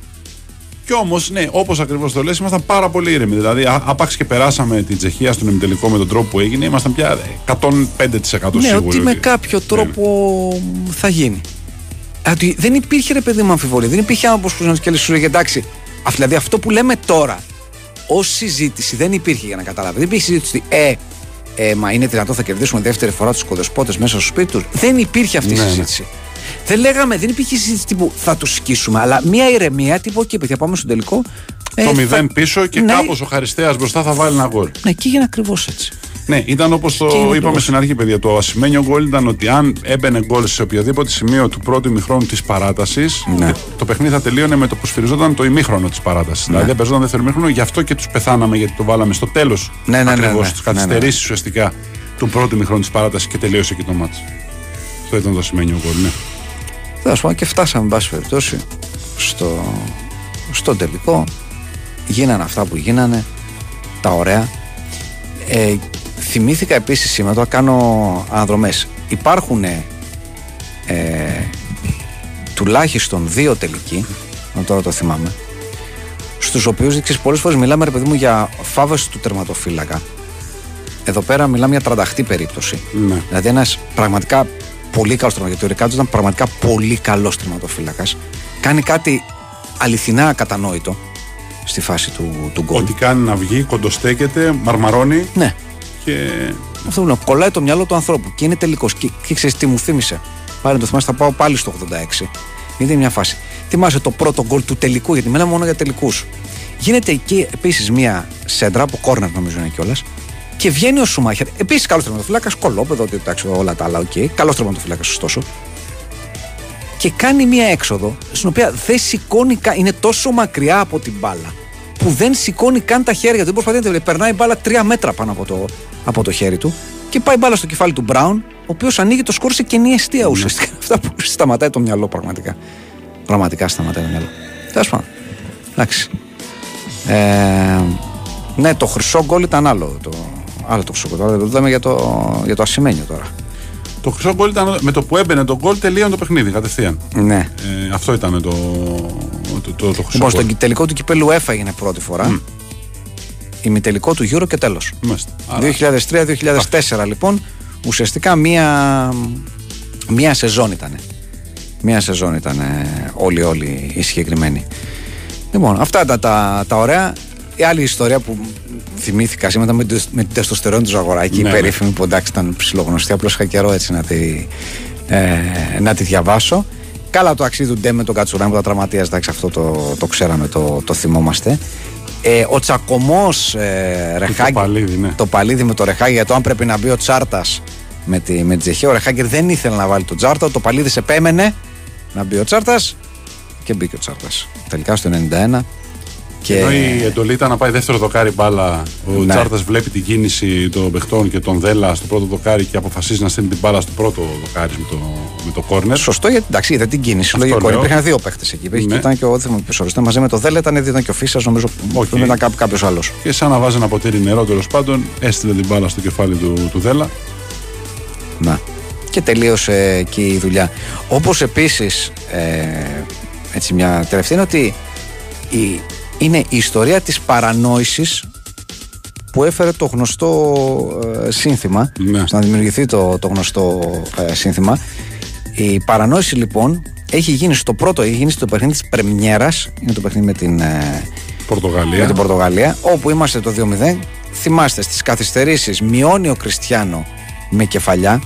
Κι όμως, ναι, όπως ακριβώς το λες, ήμασταν πάρα πολύ ήρεμοι. Δηλαδή, α- άπαξ και περάσαμε την Τσεχία στον ημιτελικό με τον τρόπο που έγινε, ήμασταν πια 105% Ναι, σίγουροι. ότι με ότι- κάποιο Ναι, τρόπο θα γίνει. Α, Ότι δεν υπήρχε ρε παιδί μου αμφιβολία. Δεν υπήρχε άνθρωπος που να και σου λέγε εντάξει. αυ- Δηλαδή αυτό που λέμε τώρα ως συζήτηση δεν υπήρχε για να καταλάβει. Δεν υπήρχε συζήτηση ότι ε, ε, μα είναι δυνατόν θα κερδίσουμε δεύτερη φορά τους κοδεσπότες μέσα στο σπίτι τους. Δεν υπήρχε αυτή η Ναι, ναι. Συζήτηση. Δεν λέγαμε, δεν υπήρχε συζήτηση τύπου θα τους σκίσουμε, αλλά μια ηρεμία τύπου και παιδιά πάμε στο τελικό. ε, Το θα- μηδέν πίσω και Ναι, κάπως ο Χαριστέας μπροστά θα βάλει ένα γκολ. Ναι, και έγινε ακριβώς έτσι. Ναι, ήταν όπως Και το είναι είπαμε ακριβώς. στην αρχή, παιδιά. Το ασημένιο γκολ ήταν ότι αν έμπαινε γκολ σε οποιοδήποτε σημείο του πρώτου ημιχρόνου της παράτασης, Ναι. το παιχνίδι θα τελείωνε με το που σφυριζόταν το ημίχρονο της παράτασης. Δηλαδή δεν παίζονταν δεύτερο ημίχρονο, γι' αυτό και τους πεθάναμε γιατί το βάλαμε στο τέλος. Ναι, ναι, ναι, Ακριβώς ναι. τις Ναι, καθυστερήσει ουσιαστικά του πρώτου ημιχρόνου της παράτασης και τελείωσε εκεί το μάτι. Αυτό ήταν το ασημένιο γκολ, ναι. Τέλος πάντων και φτάσαμε, εν πάση περιπτώσει, στο, στο τελικό. Γίνανε αυτά που γίνανε, τα ωραία. Ε, θυμήθηκα επίσης σήμερα, τώρα κάνω αναδρομές. Υπάρχουν ε, τουλάχιστον δύο τελικοί, αν τώρα το θυμάμαι, στους οποίους πολλές φορές μιλάμε, ρε παιδί μου, για φάβες του τερματοφύλακα. Εδώ πέρα μιλάμε για τρανταχτή περίπτωση. Ναι. Δηλαδή ένας πραγματικά πολύ καλό τερματοφύλακα. Γιατί ο Ρικάρντος ήταν πραγματικά πολύ καλός τερματοφύλακα. Κάνει κάτι αληθινά ακατανόητο στη φάση του, του γκολ. Ό,τι κάνει να βγει, κοντοστέκεται, μαρμαρώνει Ναι, και. αυτό που λέω. Κολλάει το μυαλό του ανθρώπου και είναι τελικός. Και, και ξέρεις τι μου θύμισε; Πάλι το θυμάσαι, θα πάω πάλι στο 86. Είναι μια φάση. Θυμάσαι το πρώτο γκολ του τελικού, γιατί μιλάμε μόνο για τελικούς. Γίνεται εκεί επίσης μια σέντρα από κόρνερ, νομίζω είναι κιόλας. Και βγαίνει ο Σουμάχερ. Επίσης καλός τερματοφύλακας, κωλόπαιδο, ότι εντάξει, όλα τα άλλα, οκ. Καλός τερματοφύλακας, ωστόσο. Και κάνει μια έξοδο στην οποία δεν σηκώνει καν. Είναι τόσο μακριά από την μπάλα που δεν σηκώνει καν τα χέρια του. Δεν προσπαθεί να τη βλέπει. Περνάει η μπάλα τρία μέτρα πάνω από το, από το χέρι του και πάει η μπάλα στο κεφάλι του Μπράουν, ο οποίος ανοίγει το σκόρ σε κενή εστία ουσιαστικά. *laughs* Αυτά που σταματάει το μυαλό πραγματικά. Πραγματικά σταματάει το μυαλό. Τέλος πάντων. Εντάξει. Ε, ναι, το χρυσό γκολ ήταν άλλο. Το, Άλλο το χρυσό γκολ. Τώρα δεν λέμε για το, για το ασημένιο τώρα. Το χρυσό γκολ ήταν με το που έμπαινε το γκολ τελείωνε το παιχνίδι κατευθείαν. Ναι. Ε, αυτό ήταν το, το, το, το χρυσό Λοιπόν, γκολ. στον τελικό του κυπέλου UEFA έγινε πρώτη φορά. Ημιτελικό του Euro και τέλος. Μάλιστα. Άρα, 2003-2004 λοιπόν, ουσιαστικά μία, μία σεζόν ήταν. Μία σεζόν ήταν όλοι όλοι οι συγκεκριμένοι. Λοιπόν, αυτά ήταν τα, τα ωραία. Η άλλη ιστορία που θυμήθηκα σήμερα με, το- με την τεστοστερόνη του Ζαγοράκη, Ναι, η ναι. περίφημη που εντάξει ήταν ψιλογνωστή, απλώς είχα καιρό έτσι να τη, ε, να τη διαβάσω. Καλά το αξίδι του Ντε με τον Κατσουράν που τα τραυματίας, εντάξει αυτό το, το ξέραμε, το, το θυμόμαστε. Ε, ο τσακωμός ε, Ρεχάγκη, παλίδι, ναι. το παλίδι με το Ρεχάγκη για το αν πρέπει να μπει ο Τσάρτας με τη, με τη Τσεχία. Ο Ρεχάγκελ δεν ήθελε να βάλει τον Τσάρτα, το Τοπαλίδη επέμενε να μπει ο Τσάρτας και μπήκε ο Τσάρτας. Τελικά στο 91. Και... Ενώ η εντολή ήταν να πάει δεύτερο δοκάρι μπάλα. Ο Ναι. Τσάρτας βλέπει την κίνηση των παιχτών και τον Δέλα στο πρώτο δοκάρι και αποφασίζει να στείλει την μπάλα στο πρώτο δοκάρι με το, με το κόρνερ. Σωστό, γιατί εντάξει, είδε την κίνηση. Αυτό Λογικό. λέω. Υπήρχαν δύο παίχτες εκεί. Υπήρχε Ναι. και ήταν και ο δεν ποιος οριστέ, μαζί με το Δέλα, ήταν, ήταν και ο Φίσας, νομίζω. Οκ. Okay. Ήταν κάποιος άλλος. Και σαν να βάζει ένα ποτήρι νερό τέλος πάντων, έστειλε την μπάλα στο κεφάλι του, του Δέλα. Να. Και τελείωσε εκεί η δουλειά. Όπως επίσης, ε, έτσι μια τελευταία είναι ότι η, είναι η ιστορία της παρανόησης που έφερε το γνωστό ε, σύνθημα Ναι. στο να δημιουργηθεί το, το γνωστό ε, σύνθημα η παρανόηση λοιπόν έχει γίνει στο πρώτο έχει γίνει στο παιχνίδι της πρεμιέρας είναι το παιχνίδι με την, ε, Πορτογαλία. με την Πορτογαλία όπου είμαστε το 2-0 θυμάστε στις καθυστερήσεις μειώνει ο Κριστιανό με κεφαλιά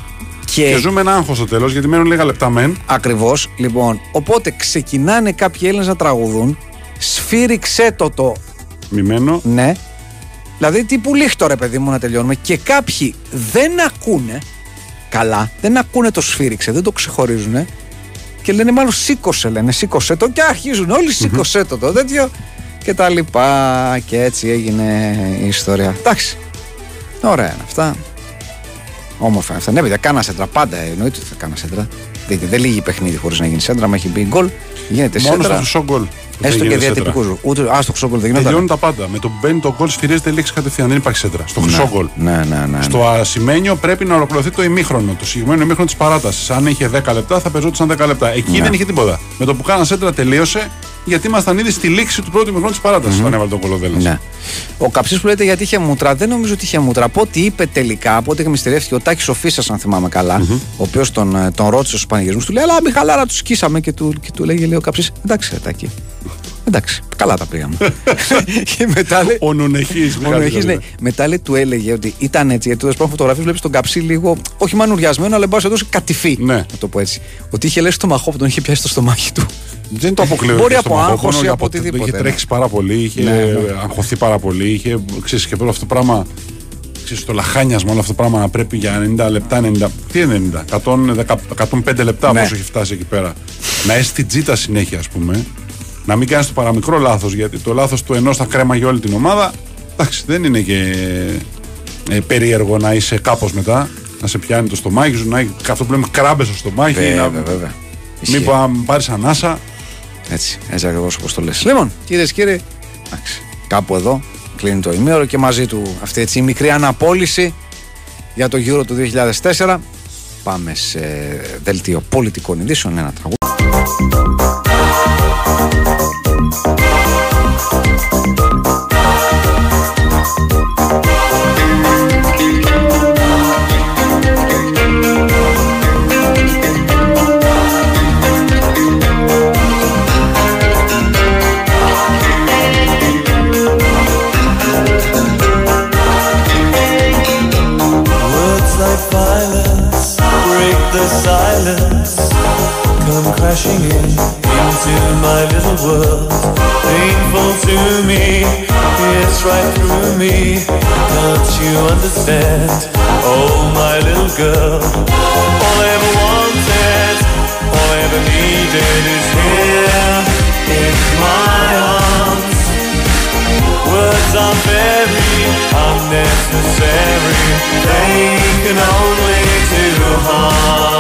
και, Και ζούμε ένα άγχος στο τέλος γιατί μένουν λίγα λεπτά μεν. Ακριβώς, λοιπόν, οπότε ξεκινάνε κάποιοι Έλληνες να τραγουδούν σφύριξέ το το Μημένο. ναι δηλαδή τύπου λίχτο ρε παιδί μου να τελειώνουμε και κάποιοι δεν ακούνε καλά, δεν ακούνε το σφύριξε, δεν το ξεχωρίζουν και λένε μάλλον σήκωσε λένε, σήκωσε το και αρχίζουν όλοι σήκωσε το το τέτοιο και τα λοιπά και έτσι έγινε η ιστορία. Εντάξει, ωραία είναι αυτά. Όμορφα είναι αυτά. Ναι, παιδιά, κάνα σέντρα. Πάντα εννοείται ότι θα κάνα σέντρα. Δείτε, δεν λύγει παιχνίδι χωρίς να γίνει σέντρα. Μα έχει μπει γκολ, γίνεται Μόνος στο σέντρα. χρυσό γκολ. Που δεν Έστω και γίνεται σέντρα. διατυπικού. Ούτε α, στο χρυσό γκολ δεν Τελειώνουν γινόταν. τα πάντα. Με το που μπαίνει το γκολ σφυρίζεται λήξη κατευθείαν. Δεν υπάρχει σέντρα. Στο χρυσό γκολ. Ναι, ναι, ναι. Στο ασημένιο πρέπει να ολοκληρωθεί το ημίχρονο, το συγκεκριμένο ημίχρονο της παράτασης. Αν είχε 10 λεπτά, θα παίζονταν 10 λεπτά. Εκεί Ναι. δεν είχε τίποτα. Με το που κάνα σέντρα τελείωσε, γιατί ήμασταν ήδη στη λήξη του πρώτου ημίχρονου της παράτασης όταν έβαλε τον κολοδέλα. Ναι. Ο Καψής που λέτε γιατί είχε μούτρα, δεν νομίζω ότι είχε μούτρα. Από ό,τι είπε τελικά, από ό,τι μυστηρεύτηκε ο Τάκης Οφίσα, αν θυμάμαι καλά, ο οποίος τον, ε, τον ρώτησε στους πανηγυρισμούς, του λέει Αλλά μη χαλάρα, τους σκίσαμε και του, και του λέγε λέει ο Καψής, Εντάξει, ρε Τάκη. Εντάξει, καλά τα πήγαμε. *laughs* και μετά λέει. Ο Νουνεχής. Ο Νοεχής, ναι. Μετά λέει, του έλεγε ότι ήταν έτσι. Γιατί όταν φωτογραφίε βλέπεις τον καψί λίγο, όχι μανουριασμένο, αλλά εν πάση περιπτώσει κατηφί. Ναι. Να το πω έτσι. Ότι είχε λέει στο μαχό που τον είχε πιάσει στο στομάχι του. Δεν το αποκλείω. Μπορεί και από στο άγχος μαχόπονο, ή για από ποτέ- οτιδήποτε, Είχε ναι. τρέξει πάρα πολύ, είχε Ναι, ναι. αγχωθεί πάρα πολύ. Είχε ξέρεις, και όλο αυτό το πράγμα. Ξέρεις, το λαχάνιασμα, όλο αυτό το πράγμα να πρέπει για 90 λεπτά, 90, τι είναι 90, 110, 105 λεπτά Ναι. πόσο έχει φτάσει εκεί πέρα. Να είσαι στην τζίτα συνέχεια, ας πούμε. Να μην κάνεις το παραμικρό λάθος, γιατί το λάθος του ενός θα κρέμαγε όλη την ομάδα. Εντάξει, δεν είναι και ε, περίεργο να είσαι κάπως μετά, να σε πιάνει το στομάχι σου, να έχει αυτό που λέμε κράμπες στο στομάχι, Βέβαια, να βέβαια. μην πάρεις ανάσα. Έτσι, έτσι ακριβώς όπως το λες. Λοιπόν, κυρίες και κύριοι, εντάξει, κάπου εδώ κλείνει το ημίωρο και μαζί του αυτή έτσι, η μικρή αναπόλυση για το Euro του 2004. Πάμε σε δελτίο πολιτικών ειδήσεων, ένα τραγούδι. Right through me. Can't you understand? Oh, my little girl. All I ever wanted, all I ever needed is here in my arms. Words are very unnecessary. They can only do harm.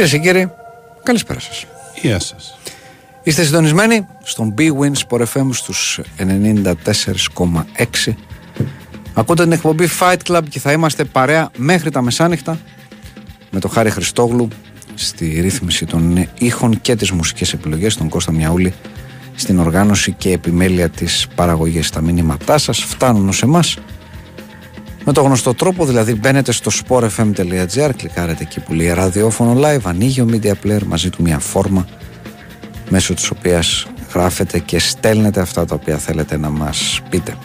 Κυρίες και κύριοι, καλησπέρα σας. Γεια σας. Είστε συντονισμένοι στον B-Win Sport FM στους 94,6 Ακούτε την εκπομπή Fight Club και θα είμαστε παρέα μέχρι τα μεσάνυχτα με τον Χάρη Χριστόγλου στη ρύθμιση των ήχων και τις μουσικές επιλογές τον Κώστα Μιαούλη στην οργάνωση και επιμέλεια της παραγωγής. Τα μηνύματά σας φτάνουν ως εμάς με το γνωστό τρόπο, δηλαδή μπαίνετε στο sportfm.gr, κλικάρετε εκεί που λέει ραδιόφωνο live, ανοίγει ο media player μαζί του μια φόρμα μέσω της οποίας γράφετε και στέλνετε αυτά τα οποία θέλετε να μας πείτε.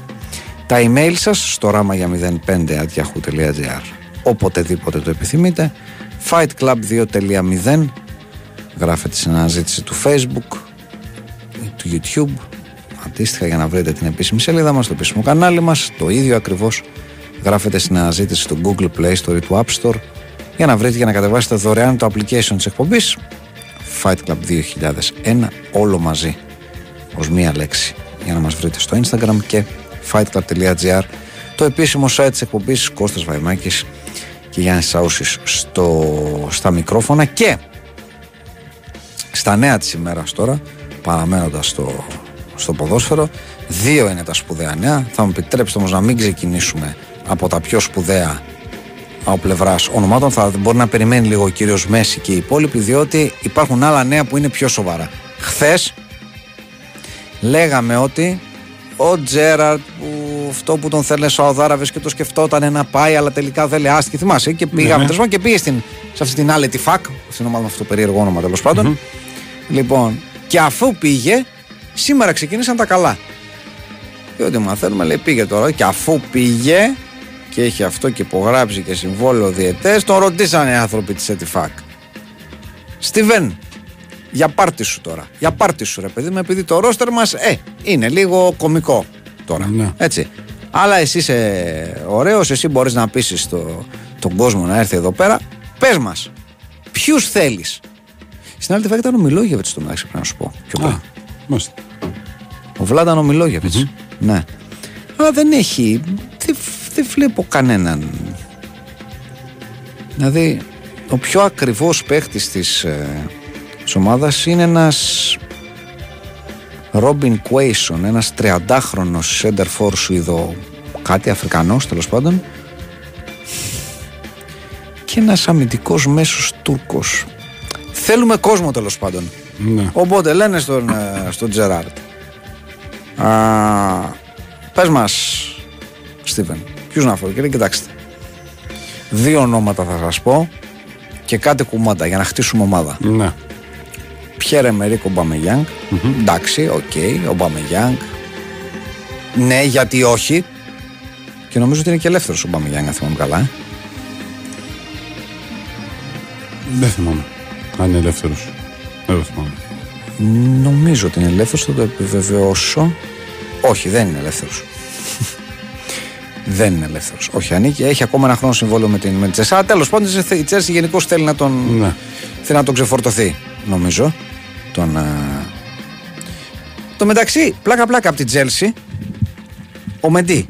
Τα email σας στο ράμα για 05.yahoo.gr Οποτεδήποτε το επιθυμείτε fightclub2.0 Γράφετε στην αναζήτηση του facebook ή του youtube Αντίστοιχα για να βρείτε την επίσημη σελίδα μας, το επίσημο κανάλι μας Το ίδιο ακριβώς γράφετε στην αναζήτηση του Google Play Store ή του App Store για να βρείτε και να κατεβάσετε δωρεάν το application της εκπομπής. Fight Club 2001 όλο μαζί ως μία λέξη για να μας βρείτε στο Instagram και fightclub.gr το επίσημο site της εκπομπής Κώστας Βαϊμάκης και Γιάννης Σαούσης στο, στα μικρόφωνα. Και στα νέα της ημέρας τώρα παραμένοντας στο, στο ποδόσφαιρο δύο είναι τα σπουδαία νέα. Θα μου επιτρέψετε όμως να μην ξεκινήσουμε από τα πιο σπουδαία από πλευράς ονομάτων. Θα μπορεί να περιμένει λίγο ο κύριος Μέση και οι υπόλοιποι, διότι υπάρχουν άλλα νέα που είναι πιο σοβαρά. Χθες λέγαμε ότι ο Τζέραρτ, που αυτό που τον θέλει ο Σαουδάραβε και το σκεφτόταν να πάει, αλλά τελικά δεν λέει άσχη. Θυμάσαι και πήγαμε ναι. και πήγε στην, σε αυτή την άλλη τη ΦΑΚ, στην ομάδα με αυτό το περίεργο όνομα τέλος πάντων. Λοιπόν, και αφού πήγε, σήμερα ξεκίνησαν τα καλά. Διότι μαθαίνουμε, λέει, πήγε τώρα και αφού πήγε και έχει αυτό και υπογράψει και συμβόλαιο διαιτές, τον ρωτήσανε οι άνθρωποι της ΕΤΙΦΑΚ. Στιβέν, για πάρτι σου τώρα. Για πάρτι σου ρε παιδί μου, επειδή το ρόστερ μας, ε, είναι λίγο κομικό τώρα. Ναι. Έτσι. Αλλά εσύ είσαι ωραίος, εσύ μπορείς να πείσεις το, τον κόσμο να έρθει εδώ πέρα. Πες μας, Ποιους θέλεις; Στην άλλη τη ήταν ο Μιλόγεβιτς στο μεταξύ, πρέπει να σου πω. Πιο Α, πολύ. μάλιστα. Ο Βλάταν ο μιλογεβιτς Ναι. Αλλά δεν έχει. Δεν, δεν βλέπω κανέναν. Δηλαδή, ο πιο ακριβώς παίχτης της, ε, της ομάδας είναι ένας Ρόμπιν Κουέισον, ένας 30χρονος center for Σουηδο, κάτι Αφρικανός τέλος πάντων και ένας αμυντικός μέσος Τούρκος. Θέλουμε κόσμο τέλος πάντων. Ναι. Οπότε λένε στον, ε, στον Τζεράρτ. Α, πες μας, Στίβεν, ποιους να φέρω. Και λέει, κοιτάξτε, δύο ονόματα θα σας πω και κάτι κουμάντα για να χτίσουμε ομάδα. Ναι. Πιέρε Μερίκ Ομπαμεγιάνγκ. Εντάξει, οκ, Ομπαμεγιάνγκ. Ναι, γιατί όχι. Και νομίζω ότι είναι και ελεύθερος ο Ομπαμεγιάνγκ, αν θυμάμαι καλά. ε. Δεν θυμάμαι. Αν είναι ελεύθερος. Δεν το θυμάμαι. Νομίζω ότι είναι ελεύθερος, θα το επιβεβαιώσω. Όχι, δεν είναι ελεύθερος. Δεν είναι ελεύθερος. Όχι, ανήκει, έχει ακόμα ένα χρόνο συμβόλαιο με την με τη Τσέλσι. Τέλος πάντων, η Τσέλσι γενικώς θέλει να τον, Ναι. θέλει να τον ξεφορτωθεί, νομίζω. Τον, α... Το μεταξύ, πλάκα-πλάκα από την Τζέλσι, ο Μεντί.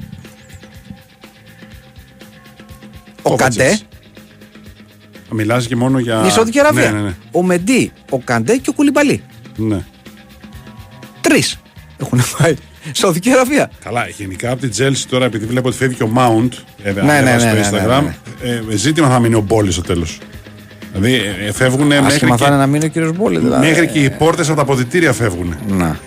Ο Κόβατσιτς. Καντέ, Μιλάς και μόνο για. η Σαουδική Αραβία. Ναι, ναι, ναι. Ο Μεντί, ο Καντέ και ο Κουλιμπαλί. ναι. Τρεις έχουν *laughs* πάει. Σαουδική Αραβία. Καλά, γενικά από την Chelsea τώρα, επειδή βλέπω ότι φεύγει και ο Mount, βέβαια, Ναι, ανέβασε ναι, ναι, στο ναι, Instagram, ναι, ε, ζήτημα θα μείνει ο Μπόλι στο τέλος. Δηλαδή ε, φεύγουν μέχρι Άσχημα θα και, είναι να μείνει ο κύριος Μπόλη. Δηλαδή. μέχρι και οι πόρτες από τα αποδητήρια φεύγουν. Να.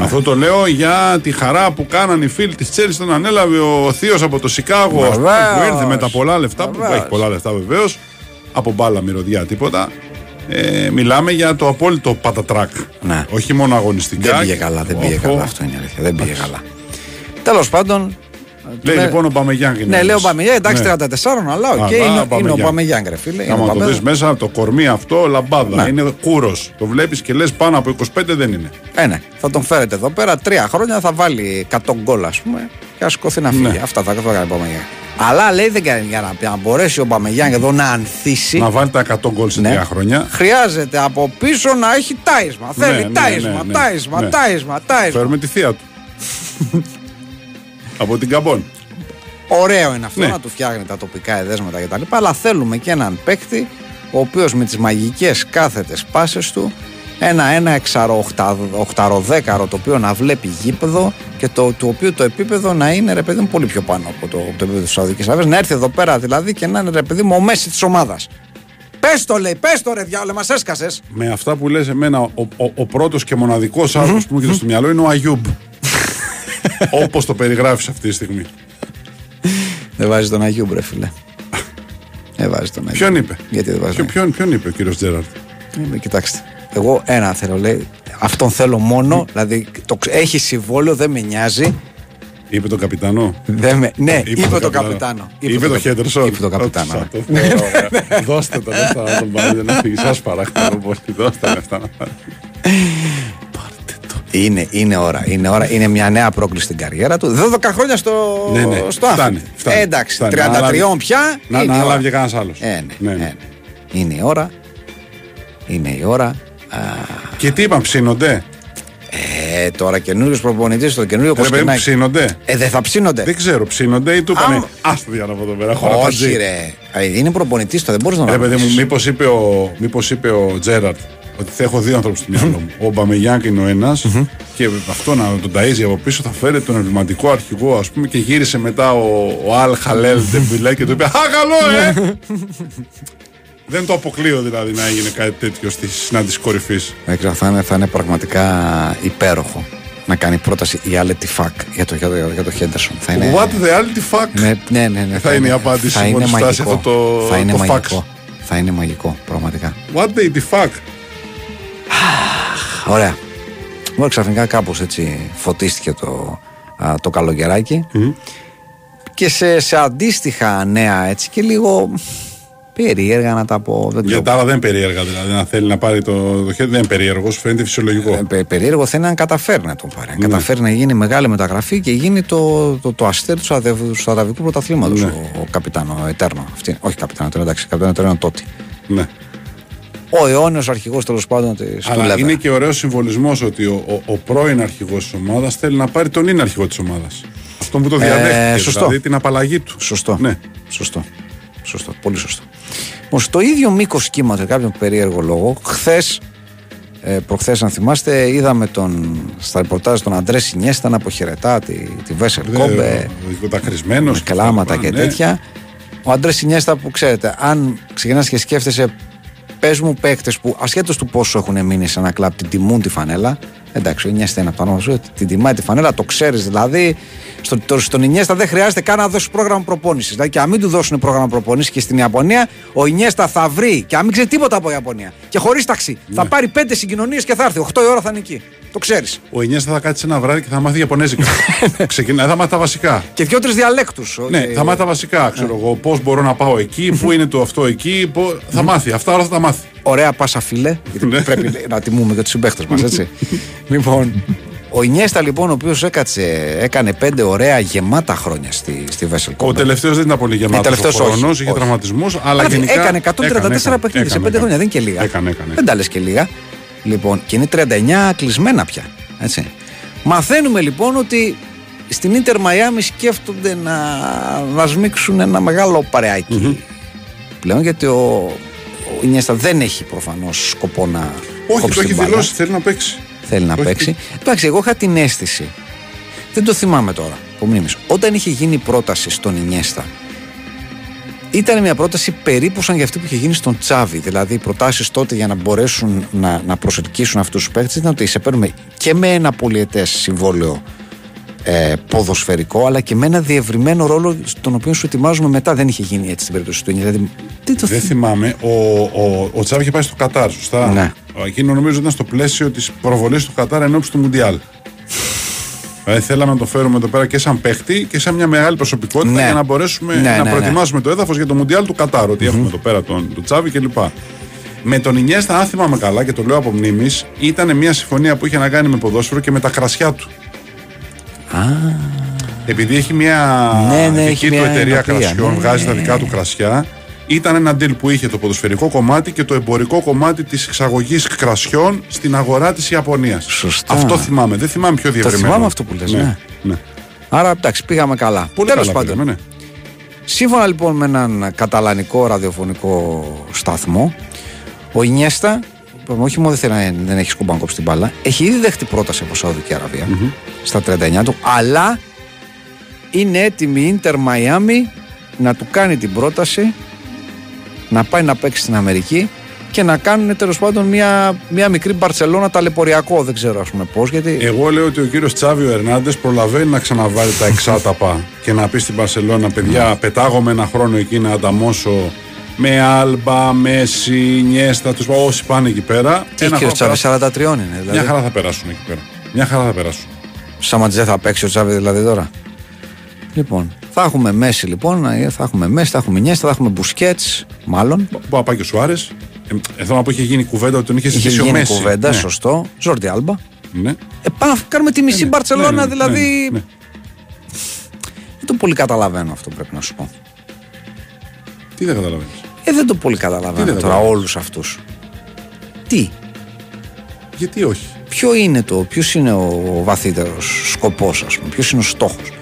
Αυτό το λέω για τη χαρά που κάναν οι φίλοι της Chelsea όταν ανέλαβε ο Θείος από το Σικάγο ας πούμε, Βεβαίως. που ήρθε με τα πολλά λεφτά, που Βεβαίως. έχει πολλά λεφτά βεβαίως, από μπάλα μυρωδιά τίποτα. Ε, μιλάμε για το απόλυτο πατατράκ. Ναι. Όχι μόνο αγωνιστικά. Δεν πήγε καλά, δεν πήγε Οχο. καλά. Αυτό είναι η αλήθεια. Δεν πήγε καλά. Τέλος πάντων. Λέει ναι, λοιπόν ο Παμεγιάνγκ είναι Ναι, λέω ένας. Ομπαμεγιάνγκ, εντάξει Ναι. 34, αλλά οκ, Αλλά, είναι, είναι ο Ομπαμεγιάνγκ. Ομπαμεγιάνγκ, ρε φίλε. είναι ο Άμα το Ομπαμεγιάνγκ. δει μέσα, το κορμί αυτό λαμπάδα. Ναι. Είναι κούρος. Το βλέπει και λες πάνω από 25 δεν είναι. Ε, ναι, θα τον φέρετε εδώ πέρα τρία χρόνια, θα βάλει 100 γκολ, ας πούμε, και θα σηκωθεί να φύγει. Ναι. Αυτά θα, θα κάνει ο Ομπαμεγιάνγκ. Αλλά λέει δεν κάνει για να, για να μπορέσει ο Ομπαμεγιάνγκ εδώ να ανθίσει. Να βάλει τα 100 γκολ σε Ναι. τρία χρόνια. Χρειάζεται από πίσω να έχει τάισμα. Θέλει ναι, τάισμα, ναι, ναι, τάισμα, ναι. τάισμα, τάισμα. Φέρουμε τη θεία του. από την Καμπόν. Ωραίο είναι αυτό Ναι. να του φτιάχνει τα τοπικά εδέσματα κτλ. Αλλά θέλουμε και έναν παίκτη ο οποίος με τις μαγικές κάθετες πάσες του ένα, ένα εξαρο, οχτα, οχταροδέκαρο το οποίο να βλέπει γήπεδο και το, το οποίο το επίπεδο να είναι ρε παιδί μου πολύ πιο πάνω από το, από το επίπεδο της Σαουδικής Αραβίας. Να έρθει εδώ πέρα δηλαδή και να είναι ρε παιδί μου ο μέση της ομάδας. Πες το λέει, πες το ρε διάολε, μας έσκασες. Με αυτά που λες εμένα, ο, ο, ο πρώτος και μοναδικός άνθρωπος που μου έρχεται στο μυαλό είναι ο Αγιούμπ. *laughs* Όπως το περιγράφεις αυτή τη στιγμή. Δεν βάζει τον Αγίου ρε φίλε. *laughs* Δεν βάζει τον Αγίου. Ποιον είπε; Γιατί δεν βάζει Ποιο, τον ποιον, ποιον είπε ο κύριος Τζέραρτ. Ε, κοιτάξτε. Εγώ ένα θέλω, λέει. Αυτόν θέλω μόνο. Δηλαδή, το, ξ- έχει συμβόλαιο, δεν με νοιάζει. Είπε τον καπιτανό. Δεν με, ναι, είπε, το καπιτάνο. Είπε το Χέντερσον. Είπε το καπιτάνο. Δώστε τα λεφτά να τον πάρετε να φύγει. Σας παρακαλώ πολύ. Δώστε τα λεφτά να πάρετε. Είναι, είναι ώρα. Είναι ώρα. Είναι μια νέα πρόκληση στην καριέρα του. 12 χρόνια στο, Ναι, ναι. στο Φτάνει, Άφρικ. φτάνει. Ε, εντάξει, Φτάνει. 33 Να αναλάβει- πια. Να, είναι να η ώρα. αναλάβει κανένας άλλος. Ε, ναι, ε, ναι. Είναι η ώρα. Είναι η ώρα. Α, Και τι είπαν, ψήνονται; ε, τώρα καινούριο προπονητής στο καινούριο Ρε παιδί μου, Κοσκινάκη. ψήνονται; Ε, δεν θα ψήνονται. Δεν ξέρω, ψήνονται ή του είπανε. Άμα- Άστο για να πω εδώ πέρα. χώρα τα Όχι, τζι». ρε. Ε, Είναι προπονητής, το δεν μπορείς να Ρε παιδί μου, ρωτήσεις. μήπως είπε, ο, μήπως είπε ο Τζέραρτ ότι θα έχω δύο ανθρώπου στο μυαλό μου. Ο Μπαμεγιάνκ είναι ο ένας και αυτό να τον ταΐζει από πίσω θα φέρει τον εμβληματικό αρχηγό, ας πούμε, και γύρισε μετά ο, ο Αλ Χαλέλ Ντεμπιλέ και του είπε Α, καλό, ε! *laughs* Δεν το αποκλείω δηλαδή να έγινε κάτι τέτοιο στη συνάντηση κορυφής. Δεν ξέρω, θα είναι, θα είναι πραγματικά υπέροχο να κάνει πρόταση η άλλη τη φακ για το, για το, για το Χέντερσον. Θα είναι, What the reality fuck; ναι, ναι, ναι, ναι, Θα είναι η απάντηση θα είναι μόλις φτάσει μαγικό. αυτό το- θα είναι το μαγικό. fax. Θα είναι μαγικό, πραγματικά. What the fuck; Ωραία. Μόνο ξαφνικά κάπως έτσι φωτίστηκε το, α, το καλοκαιράκι και σε, σε αντίστοιχα νέα έτσι και λίγο περίεργα να τα πω. Δεν ξέρω. Για τα άλλα δεν είναι περίεργα δηλαδή. Να θέλει να πάρει το, το χέρι δεν είναι περίεργο, φαίνεται φυσιολογικό. Ε, πε- περίεργο θα είναι αν καταφέρει να τον πάρει. Αν Ναι. καταφέρει να γίνει μεγάλη μεταγραφή και γίνει το, το, το αστέρι του Αδευ- του Αραβικού Πρωταθλήματος. Ναι. Ο, ο καπιτάνο Ετέρνο. Αυτή, όχι καπιτάνο Ετέρνο, εντάξει, καπιτάνο Ετέρνο τότε. Ναι. ο αιώνιος αρχηγός τέλος πάντων τη του Αλλά Λέβερα. είναι και ωραίος συμβολισμός ότι ο, ο, ο πρώην αρχηγός της ομάδας θέλει να πάρει τον είναι αρχηγό της ομάδας. Αυτό που το διαδέχτηκε. Ε, σωστό. Δηλαδή την απαλλαγή του. Σωστό. Ναι. Σωστό. Σωστό. Πολύ σωστό. Λοιπόν, στο ίδιο μήκος κύματος, για κάποιον περίεργο λόγο, χθες, ε, προχθές, αν θυμάστε, είδαμε τον, στα ρεπορτάζ τον Αντρέ Σινιέστα να αποχαιρετά τη, τη Βέσελ Κόμπε Δακρυσμένο. με κλάματα και τέτοια. Ο Αντρέ Σινιέστα που ξέρετε, αν ξεκινάς και σκέφτεσαι, πες μου παίκτες που ασχέτως του πόσο έχουν μείνει σε ένα κλαμπ, την τιμούν τη φανέλα. Εντάξει, ο Ινιέστα είναι πάνω σου, την τιμάει τη φανέλα, το ξέρεις δηλαδή. Στο, το, στον Ινιέστα δεν χρειάζεται καν να δώσεις πρόγραμμα προπόνησης. Δηλαδή και αν μην του δώσουν πρόγραμμα προπόνησης και στην Ιαπωνία, ο Ινιέστα θα βρει και αν μην ξέρει τίποτα από Ιαπωνία και χωρίς ταξί. Θα πάρει πέντε συγκοινωνίες και θα έρθει. 8 η ώρα θα είναι εκεί. Το ξέρεις. Ο Ινιέστα θα κάτσει ένα βράδυ και θα μάθει Ιαπωνέζικα. *laughs* Ξεκινάει, θα μάθει τα βασικά. Και δύο-τρει διαλέκτους. Ναι, θα μάθει τα βασικά. Ξέρω εγώ πώς μπορώ να πάω εκεί, *laughs* πού είναι το αυτό εκεί. πο- Θα μάθει. Αυτά όλα θα τα μάθει. Ωραία πάσα φίλε, γιατί *laughs* Ναι. πρέπει να τιμούμε και τους συμπαίχτες μας, έτσι. λοιπόν, ο Ινιέστα λοιπόν, ο οποίος έκανε πέντε ωραία γεμάτα χρόνια στη, στη Vessel Ο Kobe. τελευταίος δεν ήταν πολύ γεμάτος. τελευταίος όχι, χρόνος, είχε όχι. τραυματισμούς. Αλλά, Αλλά γενικά. έκανε 134 έκανε, παιχνίδια σε έκανε, πέντε χρόνια, δεν είναι και έκανε. λίγα. Έκανε, έκανε. Δεν τα λες και λίγα. Λοιπόν, και είναι 39 κλεισμένα πια. Έτσι. Μαθαίνουμε λοιπόν ότι στην Ίντερ Μαϊάμι σκέφτονται να, να σμίξουν ένα μεγάλο παρεάκι πλέον γιατί ο, ο Ινιέστα δεν έχει προφανώς σκοπό να Όχι, κόψει το έχει την μπάλα. δηλώσει. Θέλει να παίξει. Θέλει να Όχι. παίξει. Εντάξει, εγώ είχα την αίσθηση. Δεν το θυμάμαι τώρα από μνήμης. Όταν είχε γίνει η πρόταση στον Ινιέστα, ήταν μια πρόταση περίπου σαν για αυτή που είχε γίνει στον Τσάβη. Δηλαδή, οι προτάσεις τότε για να μπορέσουν να, να προσελκύσουν αυτούς τους παίκτες ήταν ότι σε παίρνουμε και με ένα πολιετές συμβόλαιο ε, ποδοσφαιρικό, αλλά και με ένα διευρυμένο ρόλο στον οποίο σου ετοιμάζουμε μετά. Δεν είχε γίνει έτσι στην περίπτωση του Ινιέστα. Δηλαδή, τι το Δεν θυ- θυμάμαι. Ο, ο, ο Τσάβη είχε πάει στο Κατάρ, σωστά; Ναι. Εκείνο νομίζω ήταν στο πλαίσιο της προβολής του Κατάρ ενώπιση του Μουντιάλ. Δηλαδή θέλαμε να το φέρουμε εδώ πέρα και σαν παίχτη και σαν μια μεγάλη προσωπικότητα Ναι. για να μπορέσουμε Ναι, να ναι, ναι. προετοιμάσουμε το έδαφος για το Μουντιάλ του Κατάρ. Ότι έχουμε εδώ πέρα τον, τον Τσάβη κλπ. Με τον Ινιέστα, αν θυμάμαι καλά και το λέω από μνήμης, ήταν μια συμφωνία που είχε να κάνει με ποδόσφαιρο και με τα κρασιά του. Επειδή έχει μια Ναι, ναι, δική έχει του μια εταιρεία ενοπία, κρασιών, ναι, βγάζει τα ναι. δικά του κρασιά. Ήταν ένα deal που είχε το ποδοσφαιρικό κομμάτι και το εμπορικό κομμάτι της εξαγωγής κρασιών στην αγορά της Ιαπωνίας. Σωστά. Αυτό θυμάμαι. Δεν θυμάμαι πιο διευρυμένο. θυμάμαι αυτό που λες, ναι. ναι. Άρα, εντάξει, πήγαμε καλά. Πολύ Τέλος καλά πάντων, πήγαμε, ναι. Σύμφωνα λοιπόν με έναν καταλανικό ραδιοφωνικό σταθμό, ο Ινιέστα, που όχι μόνο δεν, θέλει να, δεν έχει σκοπό να κόψει την μπάλα, έχει ήδη δεχτεί πρόταση από Σαουδική Αραβία, στα 39 του, αλλά είναι έτοιμη η Ίντερ Μαϊάμι να του κάνει την πρόταση να πάει να παίξει στην Αμερική και να κάνουν τέλος πάντων μια, μια μικρή Μπαρσελόνα ταλαιπωριακό. Δεν ξέρω ας πούμε πώς. Γιατί Εγώ λέω ότι ο κύριος Τσάβιο Ερνάντες προλαβαίνει να ξαναβάλει τα εξάταπα και να πει στην Παρσελώνα, παιδιά, πετάγομαι ένα χρόνο εκεί να ανταμώσω με Άλμπα, Μέση, Νιέστα, τους όσοι πάνε εκεί πέρα. τι ένα έχει και ο χρόνο Τσάβη περάσουν. 43 είναι. Μια Δηλαδή. χαρά θα περάσουν εκεί πέρα. Μια χαρά θα περάσουν. Σαματζέ θα παίξει ο Τσάβη δηλαδή τώρα. Λοιπόν, θα έχουμε Μέση λοιπόν, ε, θα έχουμε Μέση, θα έχουμε Νιέστα, θα έχουμε Μπουσκέτς, μάλλον. Που να πάει και ο Σουάρες. Ε, θέλω να πω είχε γίνει κουβέντα ότι τον είχε Είχε ζητήσει ο γίνει Μέση. κουβέντα, ναι. σωστό. Ζόρντι Άλμπα. Ναι. Ε, πάμε να κάνουμε τη μισή ναι, Μπαρσελόνα, ναι, ναι, δηλαδή. ναι, ναι. Δεν το πολύ καταλαβαίνω αυτό πρέπει να σου πω. Τι δεν καταλαβαίνεις; Ε, δεν το πολύ Τι καταλαβαίνω δεν τώρα καταλαβαίνεις; όλους αυτούς. Τι, Γιατί όχι; ποιο είναι το, ποιος είναι ο βαθύτερος σκοπός ας πούμε, ποιος είναι ο στόχος;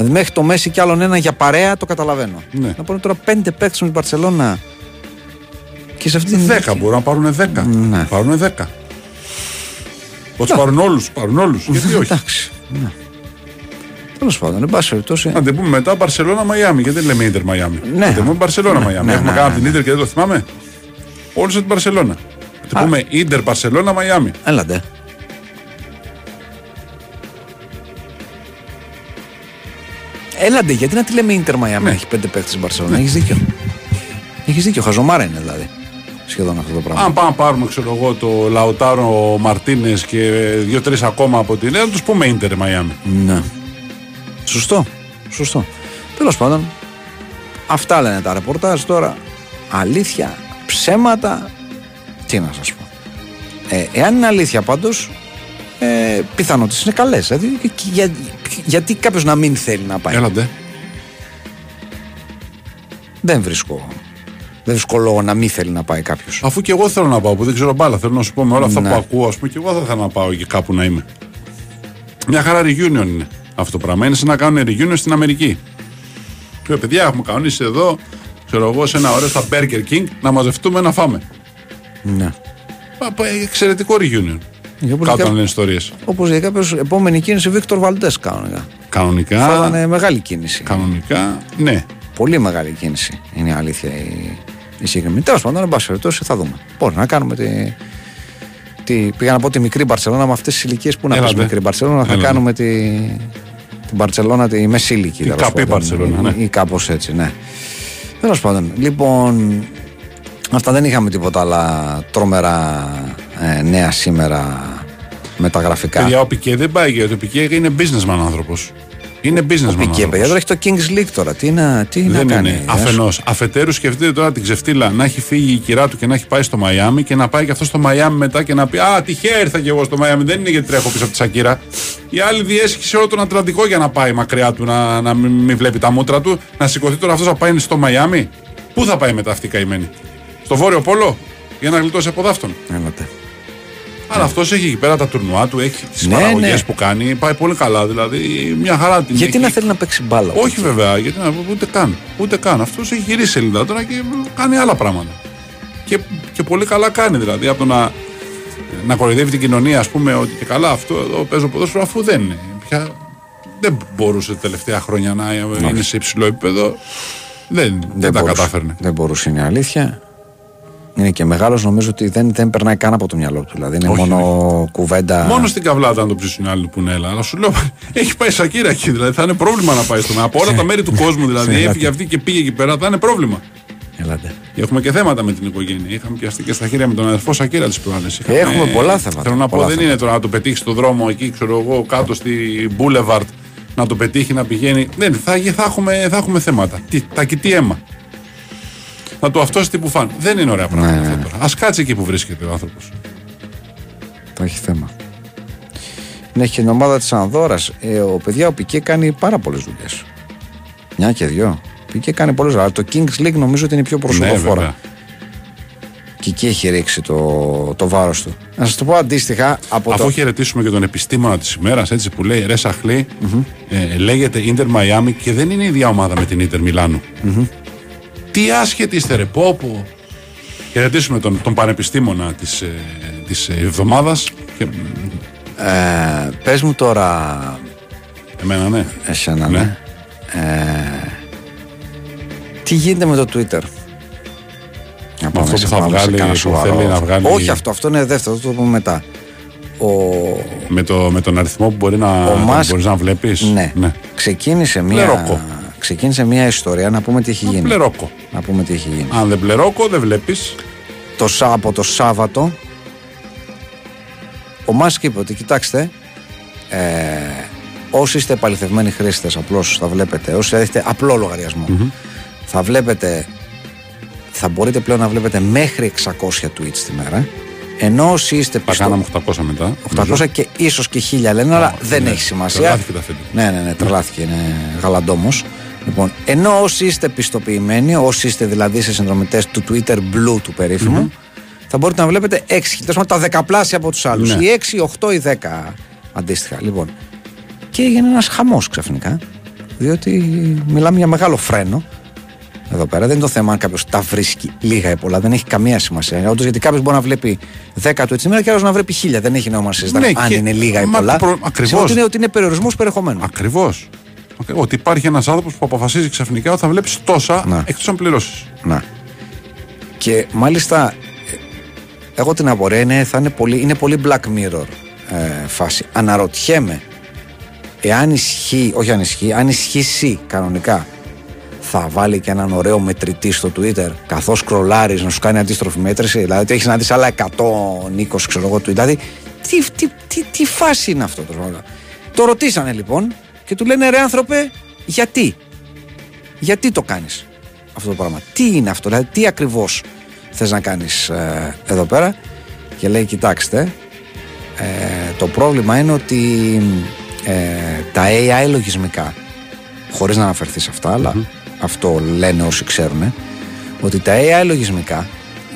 Δηλαδή μέχρι το Μέση κι άλλον ένα για παρέα το καταλαβαίνω. Ναι. Να πούνε τώρα πέντε παίκτες με την Μπαρσελόνα και σε αυτή την Δέκα ηλικία. μπορούν να πάρουν δέκα. Ναι. Πάρουν δέκα. Πώς πάρουν όλους, πάρουν όλους. Γιατί όχι; Εντάξει. Ναι. Τέλος πάντων, εν πάση περιπτώσει. Να την πούμε μετά Μπαρσελόνα Μαϊάμι. Γιατί δεν λέμε Ιντερ Μαϊάμι; Ναι. Να την πούμε Μπαρσελόνα Μαϊάμι. ναι, Έχουμε ναι, κάνει ναι. από την Ιντερ και δεν το θυμάμαι. Όλους από την Μπαρσελόνα. Να την Α. πούμε Ιντερ Μπαρσελόνα Μαϊάμι. Έλαντε. Έλαντε, γιατί να τη λέμε Ιντερ Μαϊάμι; Ναι. έχει πέντε παίκτες στην Μπαρσελόνα. Έχεις δίκιο. Έχεις δίκιο. Χαζομάρα είναι δηλαδή. Σχεδόν αυτό το πράγμα. Αν πάμε να πάρουμε, ξέρω εγώ, το Λαουτάρο Μαρτίνες και δύο-τρεις ακόμα από την Ιντερ, να τους πούμε Ιντερ Μαϊάμι. Ναι. Σωστό. Σωστό. Τέλος πάντων, αυτά λένε τα ρεπορτάζ τώρα. Αλήθεια, ψέματα. Τι να σας πω. Ε, εάν είναι αλήθεια πάντως, ε, πιθανότητες είναι καλές. Δηλαδή, και- και για- γιατί κάποιος να μην θέλει να πάει. Έλαντε. Δεν βρίσκω. Δεν βρίσκω λόγο να μην θέλει να πάει κάποιος. Αφού και εγώ θέλω να πάω, που δεν ξέρω μπάλα, θέλω να σου πω με όλα αυτά Ναι. που ακούω, ας πούμε, και εγώ θα ήθελα να πάω εκεί κάπου να είμαι. Μια χαρά reunion είναι αυτό το πράγμα. Είναι σαν να κάνουν reunion στην Αμερική. Λέω, παιδιά, έχουμε κανονίσει εδώ, ξέρω εγώ, σε ένα ωραίο στα Burger King να μαζευτούμε να φάμε. Ναι. Πα- πα- Εξαιρετικό reunion. Για όπως Κάτω για- να λένε ιστορίες. Όπως για κάποιο επόμενη κίνηση Βίκτορ Βαλντές κανονικά. Κανονικά. Θα ήταν μεγάλη κίνηση. Κανονικά, ναι. Πολύ μεγάλη κίνηση. Είναι η αλήθεια η, η συγκεκριμένη. Τέλος πάντων, εν πάση περιπτώσει, θα δούμε. Μπορεί να κάνουμε τη. τη πήγα να πω τη μικρή Μπαρσελόνα με αυτές τις ηλικίες που να πεις Έλατε. μικρή Μπαρσελόνα. Θα Έλατε. κάνουμε τη, την Μπαρσελόνα τη μεσήλικη. Την τέλος καπή πάντων. Μπαρσελόνα, ναι. Ή κάπως έτσι, ναι. Τέλος πάντων, λοιπόν. Αυτά δεν είχαμε τίποτα άλλα τρομερά ε, νέα σήμερα με τα γραφικά. Παιδιά, ο Πικέ δεν πάει γιατί ο Πικέ είναι businessman άνθρωπος. Είναι businessman. Πικέ, παιδιά, τώρα άνθρωπος. έχει το Kings League τώρα. Τι να, τι Δεν να κάνει. είναι. ε, Αφενός. Αφετέρου, σκεφτείτε τώρα την ξεφτύλα να έχει φύγει η κυρά του και να έχει πάει στο Μαϊάμι και να πάει και αυτό στο Μαϊάμι μετά και να πει Α, τυχαία ήρθα και εγώ στο Μαϊάμι. Δεν είναι γιατί τρέχω πίσω από τη Σακύρα. Η άλλη διέσχισε όλο τον Ατλαντικό για να πάει μακριά του, να, να μην, μην βλέπει τα μούτρα του. Να σηκωθεί τώρα αυτός να πάει στο Μαϊάμι. Πού θα πάει μετά αυτή η καημένη; Στο Βόρειο Πόλο για να γλιτώσει από δάφτον. Έλατε. Αλλά αυτός έχει εκεί πέρα τα τουρνουά του, έχει τις Ναι, παραγωγές ναι. που κάνει. Πάει πολύ καλά. Δηλαδή μια χαρά την Γιατί έχει. να θέλει να παίξει μπάλα. Όχι βέβαια, γιατί να, ούτε καν. Ούτε καν. Αυτός έχει γυρίσει σελίδα τώρα και κάνει άλλα πράγματα. Και, και πολύ καλά κάνει δηλαδή. Από το να, να κοροϊδεύει την κοινωνία, ας πούμε, ότι και καλά αυτό εδώ παίζω ποδόσφαιρο, αφού δεν είναι. Πια δεν μπορούσε τα τελευταία χρόνια να είναι σε υψηλό επίπεδο. Δεν, δεν, τα μπορούσε. κατάφερνε. Δεν μπορούσε, είναι η αλήθεια. Είναι και μεγάλος, νομίζω ότι δεν, δεν περνάει καν από το μυαλό του. Δηλαδή είναι Όχι, μόνο κουβέντα. Μόνο στην καβλάτα, αν το ψήσουν οι άλλοι που είναι έλα. Αλλά σου λέω, έχει πάει Σακύρα εκεί. Δηλαδή θα είναι πρόβλημα να πάει στο Από όλα τα μέρη του *laughs* κόσμου δηλαδή. Ελάτε. Έφυγε αυτή και πήγε εκεί πέρα, θα είναι πρόβλημα. Ελάτε. Και Έχουμε και θέματα με την οικογένεια. Είχαμε πιαστεί και στα χέρια με τον αδερφό Σακύρα της προάλλες. Έχουμε πολλά θέματα. Θέλω να πω, Πολλά δεν θέματα. είναι τώρα να το πετύχει στο δρόμο εκεί, ξέρω εγώ, κάτω στη Boulevard, να το πετύχει να πηγαίνει. Δεν, θα, θα, έχουμε, θα έχουμε θέματα. Τι, τα κοιτεί αίμα. Να του αυτό τι που φάνε. Δεν είναι ωραία πράγματα Ναι, αυτά ναι. τώρα. Α κάτσει εκεί που βρίσκεται ο άνθρωπος. Θα έχει θέμα. Ναι, έχει και την ομάδα της Ανδόρα. Ε, ο παιδιά, ο Πικέ κάνει πάρα πολλές δουλειές. Μια και δυο. Ο Πικέ κάνει πολλές δουλειές. Αλλά το Kings League νομίζω ότι είναι πιο Ναι, προσωποφόρα. βέβαια. και εκεί έχει ρίξει το, το βάρος του. Να σας το πω αντίστοιχα από Αφού το. χαιρετήσουμε και τον επιστήμονα της ημέρας, έτσι που λέει Ρε Σαχλή, ε, λέγεται Ιντερ Μαϊάμι και δεν είναι η ίδια ομάδα με την Ιντερ Μιλάνου. Τι άσχετη είστε, ρε, πω, πω. Χαιρετήσουμε τον, τον πανεπιστήμονα της ε, της εβδομάδας. Και, Ε, Πες μου τώρα, εμένα, ναι. εσένα, Ναι. ναι. Ε, τι γίνεται με το Twitter; Να πάμε αυτό σε- που θα πάμε σε βγάλει, κάνα που σοβαρό. θέλει να βγάλει- Όχι, αυτό, αυτό είναι δεύτερο, θα το πούμε μετά. Ο, Με, το, με τον αριθμό που μπορεί να, ο Μάσκ, μπορείς να βλέπεις. ναι, ξεκίνησε, μια, Πλερόκο. Ξεκίνησε μια ιστορία να πούμε τι έχει γίνει. Πλερόκο. Να πούμε τι έχει γίνει. Αν δεν πλερόκο, δεν βλέπεις. το, Σά- από το Σάββατο ο Μάσκ είπε ότι κοιτάξτε ε, όσοι είστε επαληθευμένοι χρήστες απλώς θα βλέπετε όσοι έχετε απλό λογαριασμό, θα βλέπετε θα μπορείτε πλέον να βλέπετε μέχρι 600 tweets τη μέρα ενώ όσοι είστε Τα πιστο... κάναμε 800 μετά. 800 και ίσως και 1000 λένε αλλά δεν ναι. έχει σημασία Τρελάθηκε τα φέντη. ναι, ναι, ναι, τρελάθηκε, είναι γαλαντόμος. Λοιπόν, ενώ όσοι είστε πιστοποιημένοι, όσοι είστε δηλαδή σε συνδρομητές του Twitter Blue του περιφημου θα μπορείτε να βλέπετε 6, τέλος πάντων τα δεκαπλάσια από τους άλλους. Ναι. Οι 6, 8 ή 10 αντίστοιχα. Λοιπόν, και έγινε ένας χαμός ξαφνικά, διότι μιλάμε για μεγάλο φρένο εδώ πέρα. Δεν είναι το θέμα αν κάποιος τα βρίσκει λίγα ή πολλά. Δεν έχει καμία σημασία. Όντως, γιατί κάποιος μπορεί να βλέπει 10 του έτσι ημέρα και άλλος να βλέπει 1000. Δεν έχει νόημα να συζητάμε Ναι, αν και- είναι λίγα ή μα πολλά. το προ- ακριβώς. Σημαίνει ότι είναι, ότι είναι περιορισμός περιεχομένου. Ακριβώς. Ότι υπάρχει ένας άνθρωπος που αποφασίζει ξαφνικά ότι θα βλέπει τόσα Ναι. εκτός αν πληρώσει. Να. Και μάλιστα, ε, εγώ την απορία είναι, θα είναι πολύ, είναι πολύ Black Mirror ε, φάση. Αναρωτιέμαι, εάν ισχύει, όχι αν ισχύει, αν ισχύσει κανονικά, θα βάλει και έναν ωραίο μετρητή στο Twitter, καθώς κρολάρει να σου κάνει αντίστροφη μέτρηση. Δηλαδή, ότι έχεις να δεις άλλα 120 ξέρω εγώ tweet. Δηλαδή, τι, τι, τι, τι φάση είναι αυτό το πράγμα. Το ρωτήσανε λοιπόν και του λένε ρε άνθρωπε, γιατί; Γιατί το κάνεις αυτό το πράγμα; Τι είναι αυτό, δηλαδή τι ακριβώς θες να κάνεις ε, εδώ πέρα; Και λέει κοιτάξτε, ε, το πρόβλημα είναι ότι ε, τα AI λογισμικά, χωρίς να αναφερθείς σε αυτά, αλλά αυτό λένε όσοι ξέρουν, ότι τα AI λογισμικά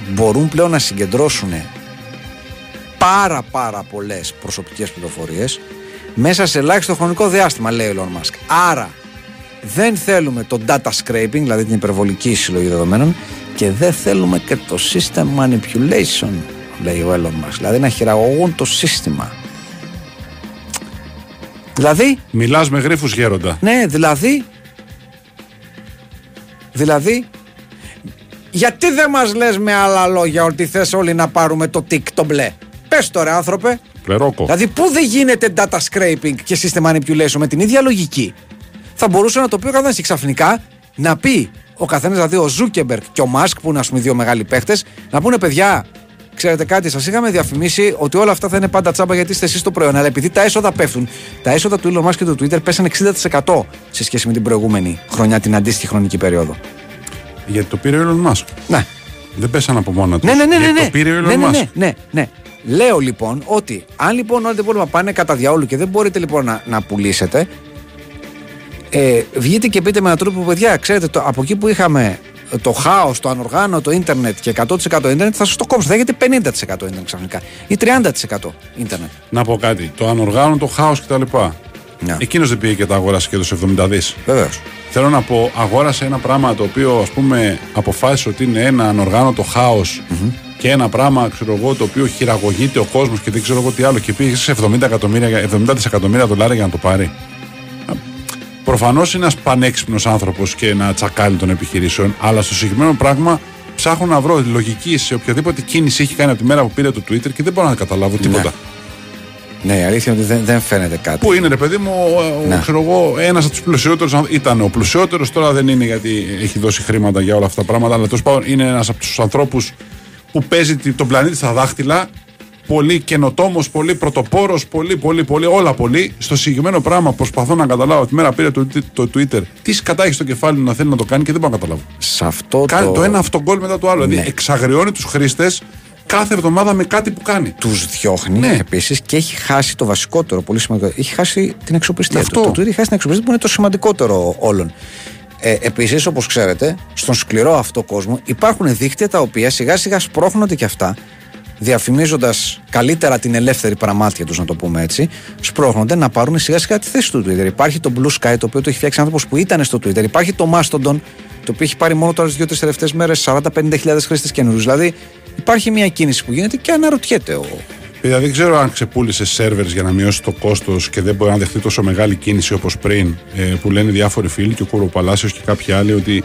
μπορούν πλέον να συγκεντρώσουν πάρα πάρα πολλές προσωπικές πληροφορίες μέσα σε ελάχιστο χρονικό διάστημα λέει ο Elon Musk. Άρα δεν θέλουμε το data scraping, δηλαδή την υπερβολική συλλογή δεδομένων και δεν θέλουμε και το system manipulation, λέει ο Elon Musk. Δηλαδή να χειραγωγούν το σύστημα. Δηλαδή, Μιλάς με γρήφου γέροντα. ναι, δηλαδή. Δηλαδή. Γιατί δεν μας λες με άλλα λόγια ότι θες όλοι να πάρουμε το τικ το μπλε; Πες τώρα άνθρωπε. Πλερόκο. Δηλαδή πού δεν γίνεται data scraping και system manipulation με την ίδια λογική; Θα μπορούσε να το πει ο καθένας και ξαφνικά να πει ο καθένας, δηλαδή ο Ζούκερμπεργκ και ο Μάσκ, που είναι ας πούμε οι δύο μεγάλοι παίχτες, να πούνε παιδιά, ξέρετε κάτι, σας είχαμε διαφημίσει ότι όλα αυτά θα είναι πάντα τσάμπα γιατί είστε εσείς το προϊόν. Αλλά επειδή τα έσοδα πέφτουν, τα έσοδα του Elon Musk και του Twitter πέσαν 60% σε σχέση με την προηγούμενη χρονιά, την αντίστοιχη χρονική περίοδο. Γιατί το πήρε ο Elon Musk. Ναι. Δεν πέσαν από μόνα του. Ναι, ναι, ναι, ναι. Γιατί ναι. το πήρε ο Elon ναι, ναι, Musk. ναι, ναι, ναι. Λέω λοιπόν ότι αν λοιπόν όλα τα υπόλοιπα πάνε κατά διαόλου και δεν μπορείτε λοιπόν να, να πουλήσετε, ε, βγείτε και πείτε με έναν τρόπο, παιδιά, ξέρετε, το, από εκεί που είχαμε το χάος, το ανοργάνωτο ίντερνετ και 100% ίντερνετ, θα σας το κόψω. Θα έχετε 50% ίντερνετ ξαφνικά ή 30% ίντερνετ. Να πω κάτι. Το ανοργάνωτο χάος κτλ. Ναι. Εκείνος δεν πήγε και τα αγόρασε και έδωσε 70 δις. Βεβαίως. Θέλω να πω, αγόρασε ένα πράγμα το οποίο ας πούμε αποφάσισε ότι είναι ένα ανοργάνωτο χάος και ένα πράγμα ξέρω εγώ, το οποίο χειραγωγείται ο κόσμος και δεν ξέρω εγώ τι άλλο και πήγε σε 70, εκατομμύρια, 70 δισεκατομμύρια δολάρια για να το πάρει. Προφανώς είναι ένας πανέξυπνος άνθρωπος και ένα τσακάλι των επιχειρήσεων, αλλά στο συγκεκριμένο πράγμα ψάχνω να βρω λογική σε οποιαδήποτε κίνηση έχει κάνει από τη μέρα που πήρε το Twitter και δεν μπορώ να καταλάβω τίποτα. Ναι, η αλήθεια είναι ότι δεν, δεν φαίνεται κάτι. Πού είναι, ρε παιδί μου, ο, Ναι. ο, ξέρω εγώ, ένας από τους πλουσιότερους. Ήταν ο πλουσιότερος, τώρα δεν είναι γιατί έχει δώσει χρήματα για όλα αυτά τα πράγματα. Αλλά τέλος πάντων είναι ένας από τους ανθρώπους που παίζει τη- τον πλανήτη στα δάχτυλα. Πολύ καινοτόμος, πολύ πρωτοπόρος, πολύ, πολύ, πολύ, όλα πολύ. Στο συγκεκριμένο πράγμα προσπαθώ να καταλάβω. Τη μέρα πήρε το, το Twitter. Τι σκατά έχει στο κεφάλι του να θέλει να το κάνει και δεν μπορώ να καταλάβω. Σε αυτό Κάνει το, το ένα αυτογκόλ μετά το άλλο. Ναι. Δηλαδή εξαγριώνει τους χρήστες κάθε εβδομάδα με κάτι που κάνει. τους διώχνει Ναι. επίσης και έχει χάσει το βασικότερο, πολύ σημαντικό. Έχει χάσει την αξιοπιστία Αυτό. του. Το Twitter έχει χάσει την αξιοπιστία που είναι το σημαντικότερο όλων. Ε, Επίσης, όπως ξέρετε, στον σκληρό αυτό κόσμο υπάρχουν δίκτυα τα οποία σιγά σιγά σπρώχνονται και αυτά, διαφημίζοντας καλύτερα την ελεύθερη παραμάτια τους, να το πούμε έτσι, σπρώχνονται να πάρουν σιγά σιγά τη θέση του Twitter. Υπάρχει το Blue Sky, το οποίο το έχει φτιάξει άνθρωπος που ήταν στο Twitter. Υπάρχει το Mastodon, το οποίο έχει πάρει μόνο τώρα τις δύο-τρει τελευταίες μέρες 40-50 χρήστες καινούριους. Δηλαδή, υπάρχει μια κίνηση που γίνεται και αναρωτιέται ο, Παιδιά, δεν ξέρω αν ξεπούλησε σερβερς για να μειώσει το κόστος και δεν μπορεί να δεχτεί τόσο μεγάλη κίνηση όπως πριν ε, που λένε διάφοροι φίλοι και ο Κουροπαλάσιο και κάποιοι άλλοι ότι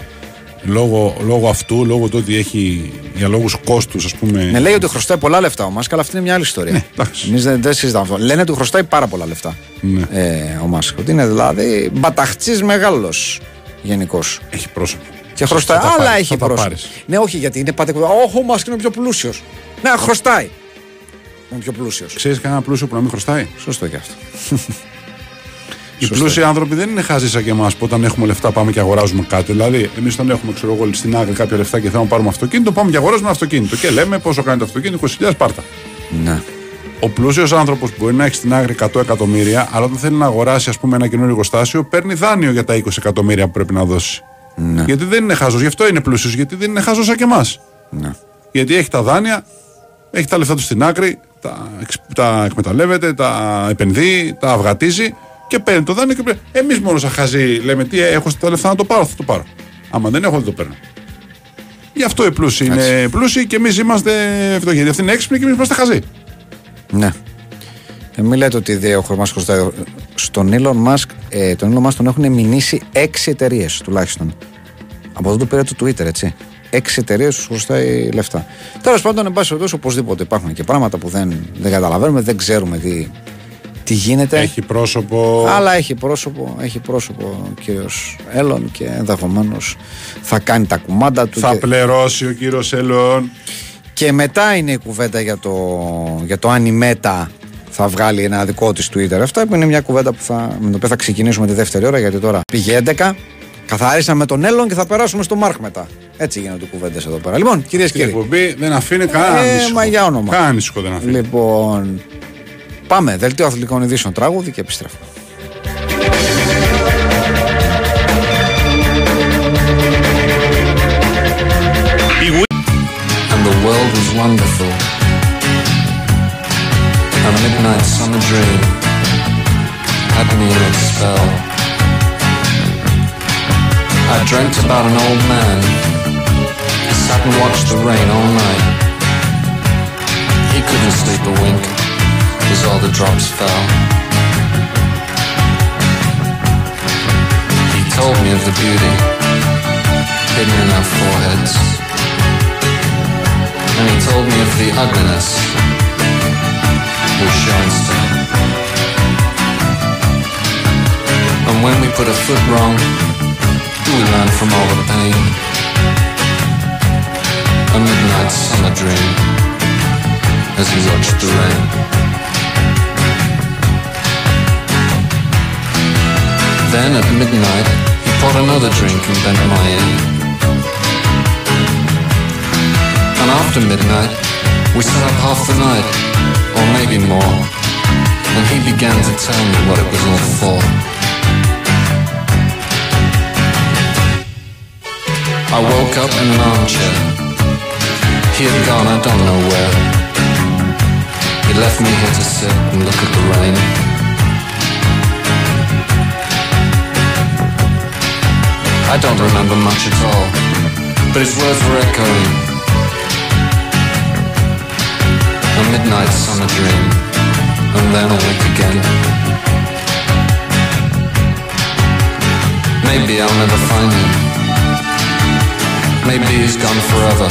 λόγω, λόγω αυτού, λόγω του ότι έχει για λόγους κόστους, ας πούμε. Ναι, λέει ότι χρωστάει πολλά λεφτά ο Μάσκ, αλλά αυτή είναι μια άλλη ιστορία. Ναι, εντάξει. Εμείς δεν, δεν συζητάμε αυτό. Λένε ότι χρωστάει πάρα πολλά λεφτά Ναι. ε, ο Μάσκ. Ότι είναι δηλαδή μπαταχτσή μεγάλος γενικώς. Έχει πρόσωπο. Και χρωστάει. Θα τα Αλλά πάρεις, έχει θα τα πρόσωπο. πάρεις. Ναι, όχι γιατί είναι πάτε. Όχι, ο Μάσκ είναι πιο πλούσιος. Ναι, χρωστάει. Είναι πιο πλούσιος. Ξέρεις κανένα πλούσιο που να μην χρωστάει; Σωστό και αυτό. Οι πλούσιοι άνθρωποι δεν είναι χάζοι σαν και εμάς που όταν έχουμε λεφτά πάμε και αγοράζουμε κάτι. Δηλαδή, εμείς όταν έχουμε ξέρω, εγώ, στην άκρη κάποια λεφτά και θέλουμε να πάρουμε αυτοκίνητο, πάμε και αγοράζουμε ένα αυτοκίνητο. Και λέμε πόσο κάνει το αυτοκίνητο, 20.000 πάρτα. Ναι. Ο πλούσιος άνθρωπος μπορεί να έχει στην άκρη 100 εκατομμύρια, αλλά όταν θέλει να αγοράσει ας πούμε, ένα καινούριο εργοστάσιο, παίρνει δάνειο για τα 20 εκατομμύρια που πρέπει να δώσει. Ναι. Γιατί δεν είναι χάζος, γι' αυτό είναι πλούσιος, γιατί δεν είναι χάζος σαν και εμάς. ναι. Γιατί έχει τα δάνεια, έχει τα λεφτά του στην άκρη, τα, εξ- τα εκμεταλλεύεται, τα επενδύει, τα αυγατίζει και παίρνει το δάνειο και πρέπει. Εμείς μόνος σαν χαζοί λέμε τι έχω τα λεφτά να το πάρω, θα το πάρω. Άμα δεν έχω, δεν το παίρνω. Γι' αυτό οι πλούσιοι είναι πλούσιοι και εμείς είμαστε φτωχοί. Γιατί αυτοί είναι έξυπνοι και εμείς είμαστε χαζοί. Ναι. Ε, μην λέτε ότι δεν ο Μάσκ χρωστάει. Στον Elon Musk, ε, τον Elon Musk τον έχουν μηνύσει έξι εταιρείες τουλάχιστον. Από εδώ το πήρε το Twitter, έτσι. Έξι εταιρείε του χρωστάει λεφτά. Τέλος πάντων, εν πάση περιπτώσει, οπωσδήποτε υπάρχουν και πράγματα που δεν, δεν καταλαβαίνουμε, δεν ξέρουμε τι, τι γίνεται. Έχει πρόσωπο. Αλλά έχει πρόσωπο, έχει πρόσωπο ο κύριος Έλλον και ενδεχομένως θα κάνει τα κουμάντα του. Θα και- πληρώσει ο κύριος Ελαιόν. και μετά είναι η κουβέντα για το, για το αν η Μέτα θα βγάλει ένα δικό της Twitter. Αυτά που είναι μια κουβέντα που θα, με την οποία θα ξεκινήσουμε τη δεύτερη ώρα, γιατί τώρα πήγε 11. Καθαρίσαμε τον Έλλον και θα περάσουμε στο Μάρκ μετά. Έτσι γίνονται οι κουβέντες εδώ πέρα. Λοιπόν, κυρίες και Η κύριοι. εκπομπή δεν αφήνει κανένα Ε, ανήσυχο. μα για όνομα. Κανένα ανήσυχο δεν αφήνει. Λοιπόν, πάμε. Δελτίο αθλητικών ειδήσεων τραγούδι και επιστρέφουμε. wonderful. A midnight summer dream had me in its spell. I dreamt about an old man. He sat and watched the rain all night. He couldn't sleep a wink as all the drops fell. He told me of the beauty hidden in our foreheads. And he told me of the ugliness we showing still. And when we put a foot wrong, we learn from all the pain. A midnight summer dream as he watched the rain. Then at midnight, he poured another drink and bent my ear. And after midnight, we sat up half the night, or maybe more. And he began to tell me what it was all for. I woke up in an armchair. He had gone, I don't know where. He left me here to sit and look at the rain. I don't remember much at all, but his words were echoing. A midnight summer dream, and then awake again. Maybe I'll never find him. Maybe he's gone forever.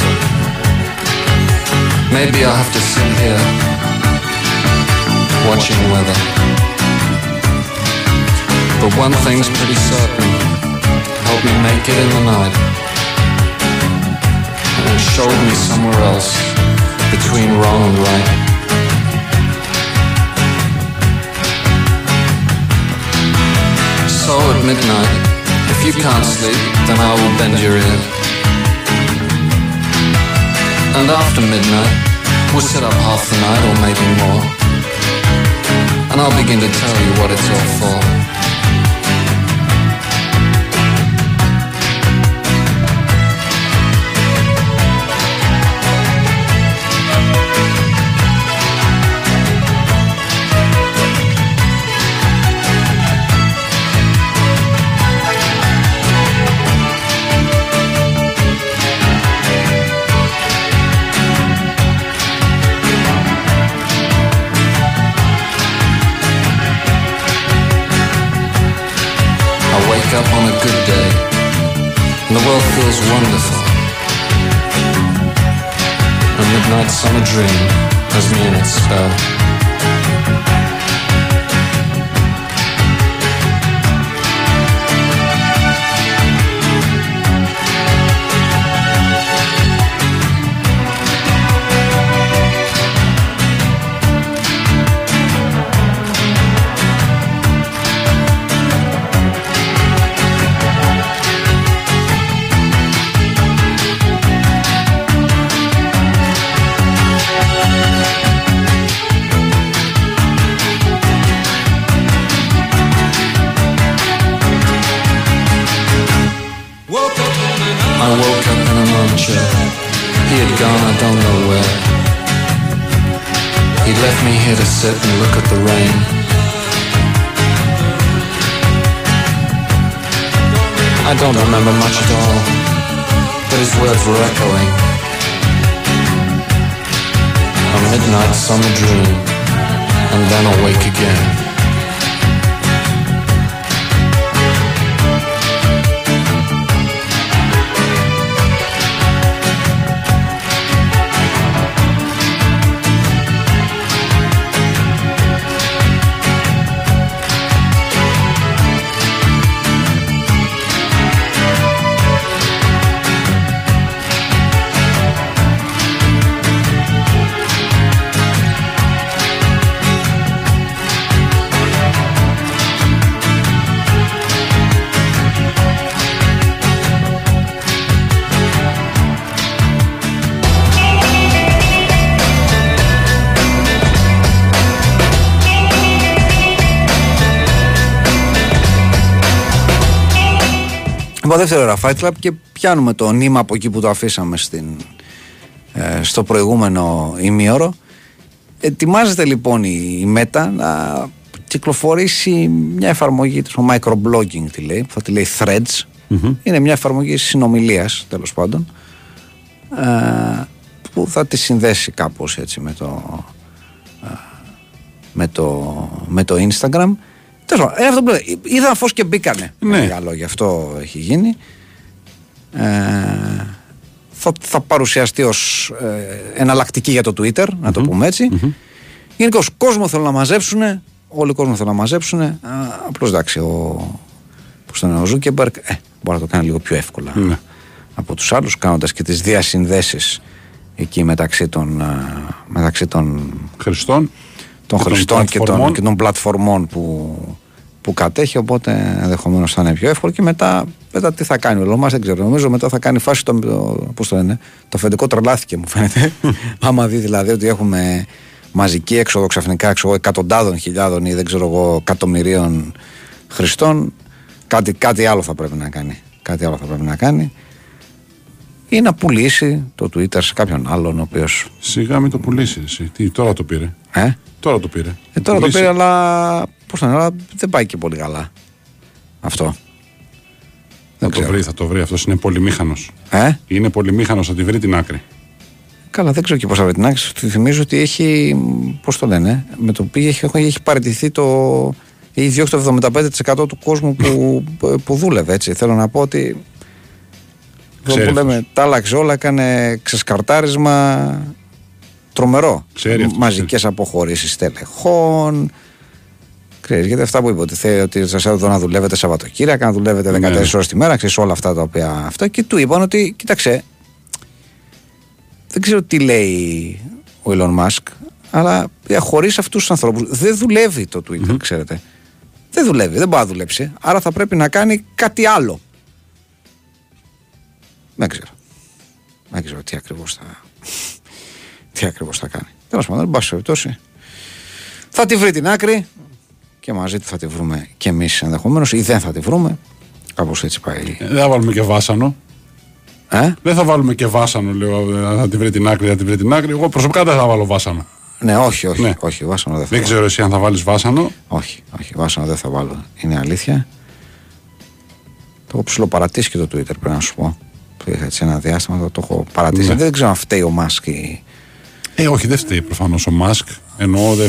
Maybe I'll have to sit here, watching weather. But one thing's pretty certain, help me make it in the night. And showed me somewhere else, between wrong and right. So at midnight, if you can't sleep, then I will bend your ear. And after midnight, we'll sit up half the night or maybe more. And I'll begin to tell you what it's all for. Wake up on a good day, and the world feels wonderful. A midnight summer dream has me in its spell. Had gone, I don't know where. He left me here to sit and look at the rain. I don't remember much at all, but his words were echoing. A midnight summer dream, and then awake again. Λοιπόν, δεύτερη ώρα Fight Club και πιάνουμε το νήμα από εκεί που το αφήσαμε στην ε, στο προηγούμενο ημίωρο. Ετοιμάζεται λοιπόν η, η ΜΕΤΑ να κυκλοφορήσει μια εφαρμογή, το microblogging τη λέει, που θα τη λέει Threads. Είναι μια εφαρμογή συνομιλίας τέλος πάντων ε, που θα τη συνδέσει κάπως έτσι με το, ε, με το, με το Instagram. Τέλος πάντων, είναι αυτό που λέω. είδα φως και μπήκανε. Ναι. Με λίγα λόγια, αυτό έχει γίνει. Ε, θα, θα παρουσιαστεί ως ε, εναλλακτική για το Twitter, να το πούμε έτσι. Γενικώς κόσμο θέλουν να μαζέψουν, όλοι οι κόσμο θέλουν να μαζέψουν. Απλώς εντάξει, ο, πώς τον είναι, ο Ζούκερμπεργκ ε, μπορεί να το κάνει λίγο πιο εύκολα Ναι. από τους άλλους, κάνοντας και τις διασυνδέσεις εκεί μεταξύ των, α, μεταξύ των, Χριστών. Των Και των χρηστών και των, πλατφορμών. και των πλατφορμών που, που κατέχει. Οπότε ενδεχομένως θα είναι πιο εύκολο. Και μετά, μετά τι θα κάνει ο Λόμας δεν ξέρω. Νομίζω μετά θα κάνει φάση το, το, πώς το, λένε, το αφεντικό τρελάθηκε μου φαίνεται. *laughs* Άμα δει δηλαδή ότι έχουμε μαζική έξοδο ξαφνικά ξέρω, εγώ, εκατοντάδων χιλιάδων ή δεν ξέρω εγώ εκατομμυρίων χρηστών, κάτι, κάτι άλλο θα πρέπει να κάνει. Κάτι άλλο θα πρέπει να κάνει. Ή να πουλήσει το Twitter σε κάποιον άλλον ο οποίο. Σιγά μην το πουλήσεις. Εσύ. Τι, τώρα το πήρε. Ε; Τώρα το πήρε. Ε, τώρα το Πουλήσει. πήρε, αλλά. Πώς να είναι, αλλά δεν πάει και πολύ καλά. Αυτό. Θα Δεν το ξέρω. βρει, θα το βρει. Αυτός είναι πολυμήχανος. Ε; Είναι πολυμήχανος, θα τη βρει την άκρη. Καλά, δεν ξέρω και πώς θα βρει την άκρη. Του θυμίζω ότι έχει. Πώς το λένε, με το οποίο έχει, έχει παραιτηθεί το. Έχει διώξει το 75% του κόσμου που, *laughs* που δούλευε. Έτσι. Θέλω να πω ότι. Αυτό Ξέρει που αυτός. λέμε, τα άλλαξε όλα, έκανε ξεσκαρτάρισμα τρομερό. Ξέρει αυτός, Μαζικές αποχωρήσεις τελεχών. Ξέρεις, γιατί αυτά που είπε, ότι θέλει ότι σας έδω να δουλεύετε Σαββατοκύριακα, να δουλεύετε 14 Ναι. ώρες τη μέρα, ξέρεις όλα αυτά τα οποία. Αυτά και του είπαν ότι, κοίταξε, δεν ξέρω τι λέει ο Elon Musk, αλλά χωρίς αυτούς τους ανθρώπους δεν δουλεύει το Twitter, ξέρετε. Δεν δουλεύει, δεν μπορεί να δουλέψει. Άρα θα πρέπει να κάνει κάτι άλλο. Δεν ξέρω. Δεν ξέρω τι ακριβώς θα. Τι ακριβώς θα κάνει. Τέλος πάντων, εν πάση περιπτώσει. Θα τη βρει την άκρη και μαζί του θα τη βρούμε κι εμείς ενδεχομένως ή δεν θα τη βρούμε. Κάπως έτσι πάει. Ε, Δεν θα βάλουμε και βάσανο. Ε; Δεν θα βάλουμε και βάσανο, λέω. ε, Θα τη βρει την άκρη, θα τη βρει την άκρη. Εγώ προσωπικά δεν θα βάλω βάσανο. Ναι, όχι, όχι. Ναι. όχι βάσανο δεν θα Δεν βάλω. ξέρω εσύ αν θα βάλεις βάσανο. Όχι, όχι, βάσανο δεν θα βάλω. Είναι αλήθεια. Το έχω ψηλοπαρατήσει και το Twitter πρέπει να σου πω. Το είχα έτσι ένα διάστημα, το, το έχω παρατήσει. Ναι. Δεν ξέρω αν φταίει ο Μάσκ ή... Ε, όχι, δεν φταίει προφανώς ο Μάσκ. Εννοώ δε,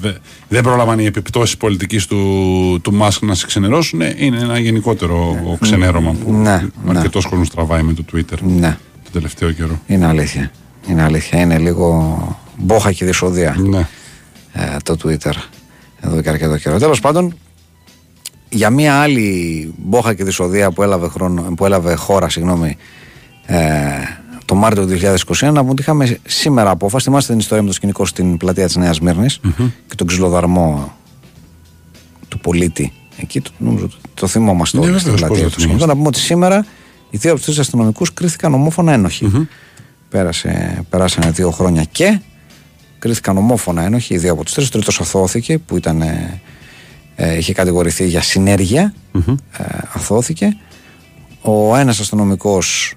δε- δεν πρόλαβαν οι επιπτώσεις πολιτικής του, του Μάσκ να σε ξενερώσουν. Ε, Είναι ένα γενικότερο ξενέρωμα που Ναι, ναι. αρκετός κόσμο τραβάει με το Twitter Ναι, το τελευταίο καιρό. είναι αλήθεια. Είναι αλήθεια. Είναι λίγο μπόχα και δυσοδεία. Ναι. ε, το Twitter εδώ και αρκετό καιρό. Τέλος πάντων, για μία άλλη μπόχα και δυσοδεία που έλαβε, χρόνο, που έλαβε χώρα συγγνώμη, ε, το Μάρτιο του 2021, να πούμε ότι είχαμε σήμερα απόφαση. Θυμάστε την ιστορία με το σκηνικό στην πλατεία της Νέας και τον ξυλοδαρμό του πολίτη. Εκεί το, νομίζω, το, το θυμόμαστε Ναι, όλοι βεβαίως, στην πώς πλατεία δεν του σκηνικού. θυμόμαστε. Να πούμε ότι σήμερα οι δύο από τους τρεις αστυνομικούς κρίθηκαν ομόφωνα ένοχοι. Πέρασε, περάσανε δύο χρόνια και κρίθηκαν ομόφωνα ένοχοι, οι δύο από τους τρεις. Ο τρίτος αθώθηκε που ήταν, ε, ε, είχε κατηγορηθεί για συνεργεια Ε, αθώθηκε. Ο ένας αστυνομικός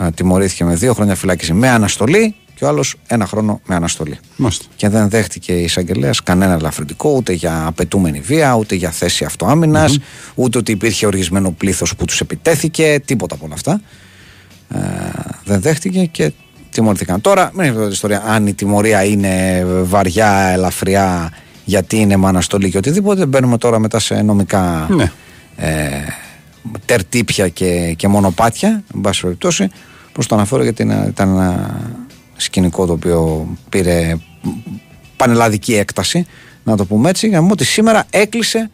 ε, τιμωρήθηκε με δύο χρόνια φυλάκιση με αναστολή και ο άλλος ένα χρόνο με αναστολή. Μάλιστα. Και δεν δέχτηκε η εισαγγελέας κανένα ελαφρυντικό ούτε για απαιτούμενη βία, ούτε για θέση αυτοάμυνας, ούτε ότι υπήρχε οργισμένο πλήθος που τους επιτέθηκε, τίποτα από όλα αυτά. Ε, δεν δέχτηκε και τιμωρηθήκαν. Τώρα, μην έχετε την ιστορία αν η τιμωρία είναι βαριά, ελαφριά, γιατί είναι με αναστολή και οτιδήποτε. Μπαίνουμε τώρα μετά σε νομικά Ναι. ε, τερτύπια και, και μονοπάτια, εν πάση περιπτώσει. Προς το αναφέρω γιατί είναι- ήταν ένα σκηνικό το οποίο πήρε πανελλαδική έκταση, να το πούμε έτσι, για να πούμε ότι σήμερα έκλεισε,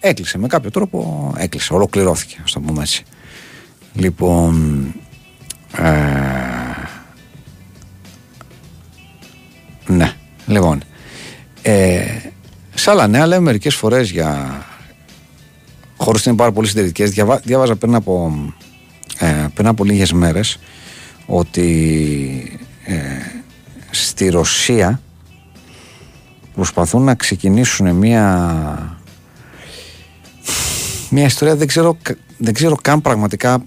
έκλεισε με κάποιο τρόπο, έκλεισε, ολοκληρώθηκε, ας το πούμε έτσι. Λοιπόν, ε, ναι, λοιπόν, ε, σε άλλα νέα λέμε μερικές φορές για χώρες είναι πάρα πολύ συντηρητικές. Διαβά, διάβαζα πριν από, ε, πριν από λίγες μέρες ότι ε, στη Ρωσία προσπαθούν να ξεκινήσουν μια μια ιστορία δεν ξέρω, κα- δεν ξέρω καν πραγματικά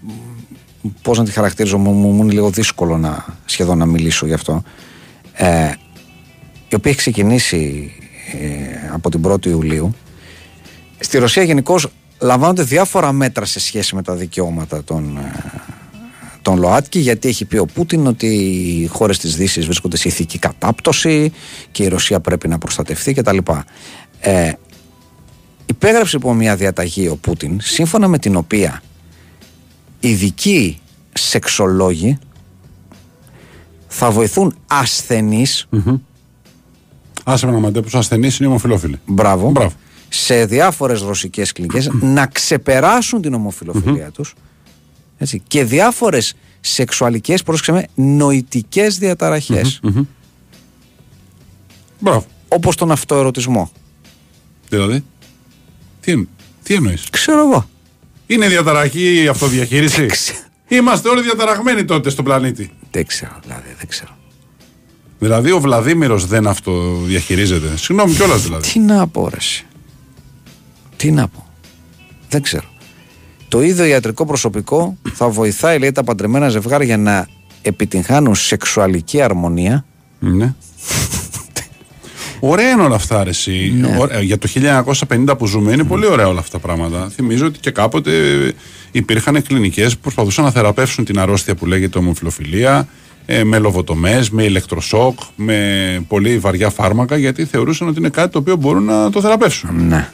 Πώς να τη χαρακτηρίζω, μου, μου, μου είναι λίγο δύσκολο να σχεδόν να μιλήσω γι' αυτό. Ε, η οποία έχει ξεκινήσει ε, από την 1η Ιουλίου. Στη Ρωσία γενικώς λαμβάνονται διάφορα μέτρα σε σχέση με τα δικαιώματα των, ε, των ΛΟΑΤΚΙ γιατί έχει πει ο Πούτιν ότι οι χώρες της Δύσης βρίσκονται σε ηθική κατάπτωση και η Ρωσία πρέπει να προστατευτεί κτλ. Ε, υπέγραψε λοιπόν μια διαταγή ο Πούτιν σύμφωνα με την οποία ειδικοί σεξολόγοι θα βοηθούν ασθενείς Άσε με να μαντέψω, ασθενείς είναι ομοφυλόφιλοι. Μπράβο. Μπράβο. Σε διάφορες ρωσικές κλινικές να ξεπεράσουν την ομοφιλοφιλία τους έτσι, και διάφορες σεξουαλικές πρόσεξε με, νοητικές διαταραχές, Μπράβο. όπως τον αυτοερωτισμό. Δηλαδή. Τι, εννο- τι εννοείς; Ξέρω εγώ. Είναι διαταραχή η αυτοδιαχείριση; ξέρω. Είμαστε όλοι διαταραγμένοι τότε στον πλανήτη. Δεν ξέρω, δηλαδή, δεν ξέρω. Δηλαδή ο Βλαδίμηρος δεν αυτοδιαχειρίζεται. Συγγνώμη κιόλας δηλαδή. Τι να πω, ρε. εσύ. Τι να πω. Δεν ξέρω. Το ίδιο ιατρικό προσωπικό θα βοηθάει, λέει, τα παντρεμένα ζευγάρια να επιτυγχάνουν σεξουαλική αρμονία. Ναι. Ωραία είναι όλα αυτά, ρε, εσύ. Ναι. Ωραία. Για το 1950 που ζούμε είναι πολύ ωραία όλα αυτά τα πράγματα. Θυμίζω ότι και κάποτε υπήρχαν κλινικές που προσπαθούσαν να θεραπεύσουν την αρρώστια που λέγεται ομοφιλοφιλία ε, με λοβοτομές, με ηλεκτροσόκ, με πολύ βαριά φάρμακα γιατί θεωρούσαν ότι είναι κάτι το οποίο μπορούν να το θεραπεύσουν. Ναι.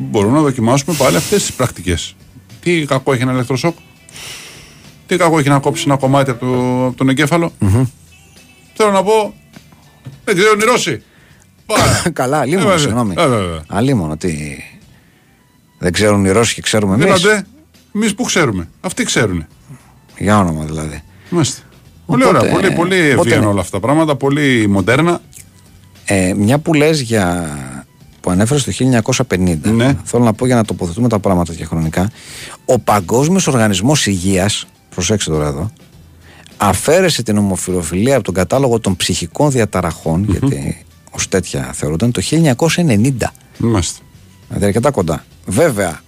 Μπορούμε να δοκιμάσουμε πάλι αυτές τις πρακτικές. Τι κακό έχει ένα ηλεκτροσόκ, Τι κακό έχει να κόψει ένα κομμάτι από, το, από τον εγκέφαλο; Θέλω να πω, δεν ξέρουν οι Ρώσοι. Πάρα. *laughs* Καλά, Ε, αλίμονο, βέβαια. συγγνώμη. Ε, βέβαια. Αλίμονο, τι. Δεν ξέρουν οι Ρώσοι και ξέρουμε εμείς; Γίνονται, εμείς που ξέρουμε. Αυτοί ξέρουν. Για όνομα δηλαδή. Είμαστε. Πολύ Οπότε, ωραία. Πολύ, πολύ οπότε εύγαινο ναι. όλα αυτά τα πράγματα. Πολύ μοντέρνα. Ε, μια που λες για. Που ανέφερε το 1950. Ναι. Θέλω να πω για να τοποθετούμε τα πράγματα διαχρονικά. Ο Παγκόσμιος Οργανισμός Υγείας, προσέξτε τώρα εδώ, αφαίρεσε την ομοφιλοφιλία από τον κατάλογο των ψυχικών διαταραχών, γιατί ως τέτοια θεωρούνταν, το 1990. Είμαστε. Δηλαδή αρκετά κοντά. Βέβαια,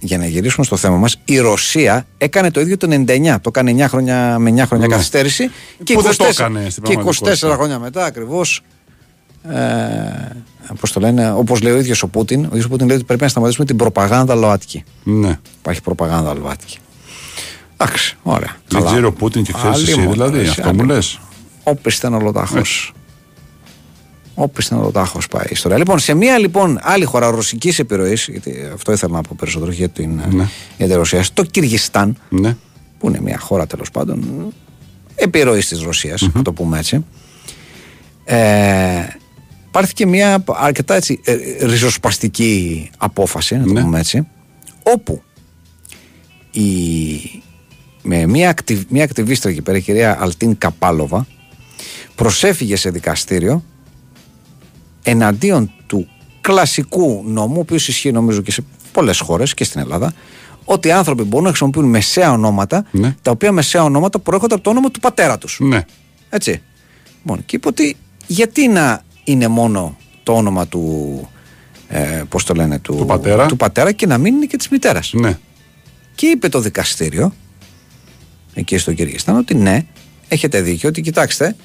για να γυρίσουμε στο θέμα μας, η Ρωσία έκανε το ίδιο το 99. Το έκανε 9 χρόνια, με 9 χρόνια Ναι. καθυστέρηση. Και Που 24, δεν το έκανε στην και 24 πραγματικότητα. χρόνια μετά ακριβώς. Ε, Πώς το λένε, όπως λέει ο ίδιος ο Πούτιν, ο ίδιος ο Πούτιν λέει ότι πρέπει να σταματήσουμε την προπαγάνδα ΛΟΑΤΚΙ. Ναι. Υπάρχει προπαγάνδα ΛΟΑΤΚΙ. Εντάξει, ωραία. Δεν καλά. ξέρει ο Πούτιν και ξέρει εσύ Αλλήμον, δηλαδή. εσύ, Αυτό μου αλλήμον. λες. Όπισθεν ολοτάχος. Όπισθεν ολοτάχος πάει η ιστορία. Λοιπόν, σε μια λοιπόν άλλη χώρα ρωσικής επιρροής, γιατί αυτό ήθελα να πω περισσότερο για την, Ναι. για τη Ρωσία, στο Κυργιστάν, Ναι. που είναι μια χώρα τέλος πάντων επιρροής της ρωσια να το πούμε έτσι. Ε, πάρθηκε μια αρκετά έτσι, ε, ριζοσπαστική απόφαση, να το Ναι. πούμε έτσι, όπου η, με μια, ακτιβ, μια ακτιβίστρια εκεί πέρα, η κυρία Αλτίν Καπάλοβα, προσέφυγε σε δικαστήριο εναντίον του κλασικού νόμου, ο οποίος ισχύει νομίζω και σε πολλές χώρες και στην Ελλάδα, ότι οι άνθρωποι μπορούν να χρησιμοποιούν μεσαία ονόματα, Ναι. τα οποία μεσαία ονόματα προέρχονται από το όνομα του πατέρα τους. Ναι. Έτσι. Λοιπόν, και είπε ότι γιατί να είναι μόνο το όνομα του. Ε, πώς το λένε, του, Του πατέρα. του πατέρα και να μην είναι και της μητέρας. Ναι. Και είπε το δικαστήριο, εκεί στο Κυργιστάν, ότι ναι, έχετε δίκιο, ότι κοιτάξτε,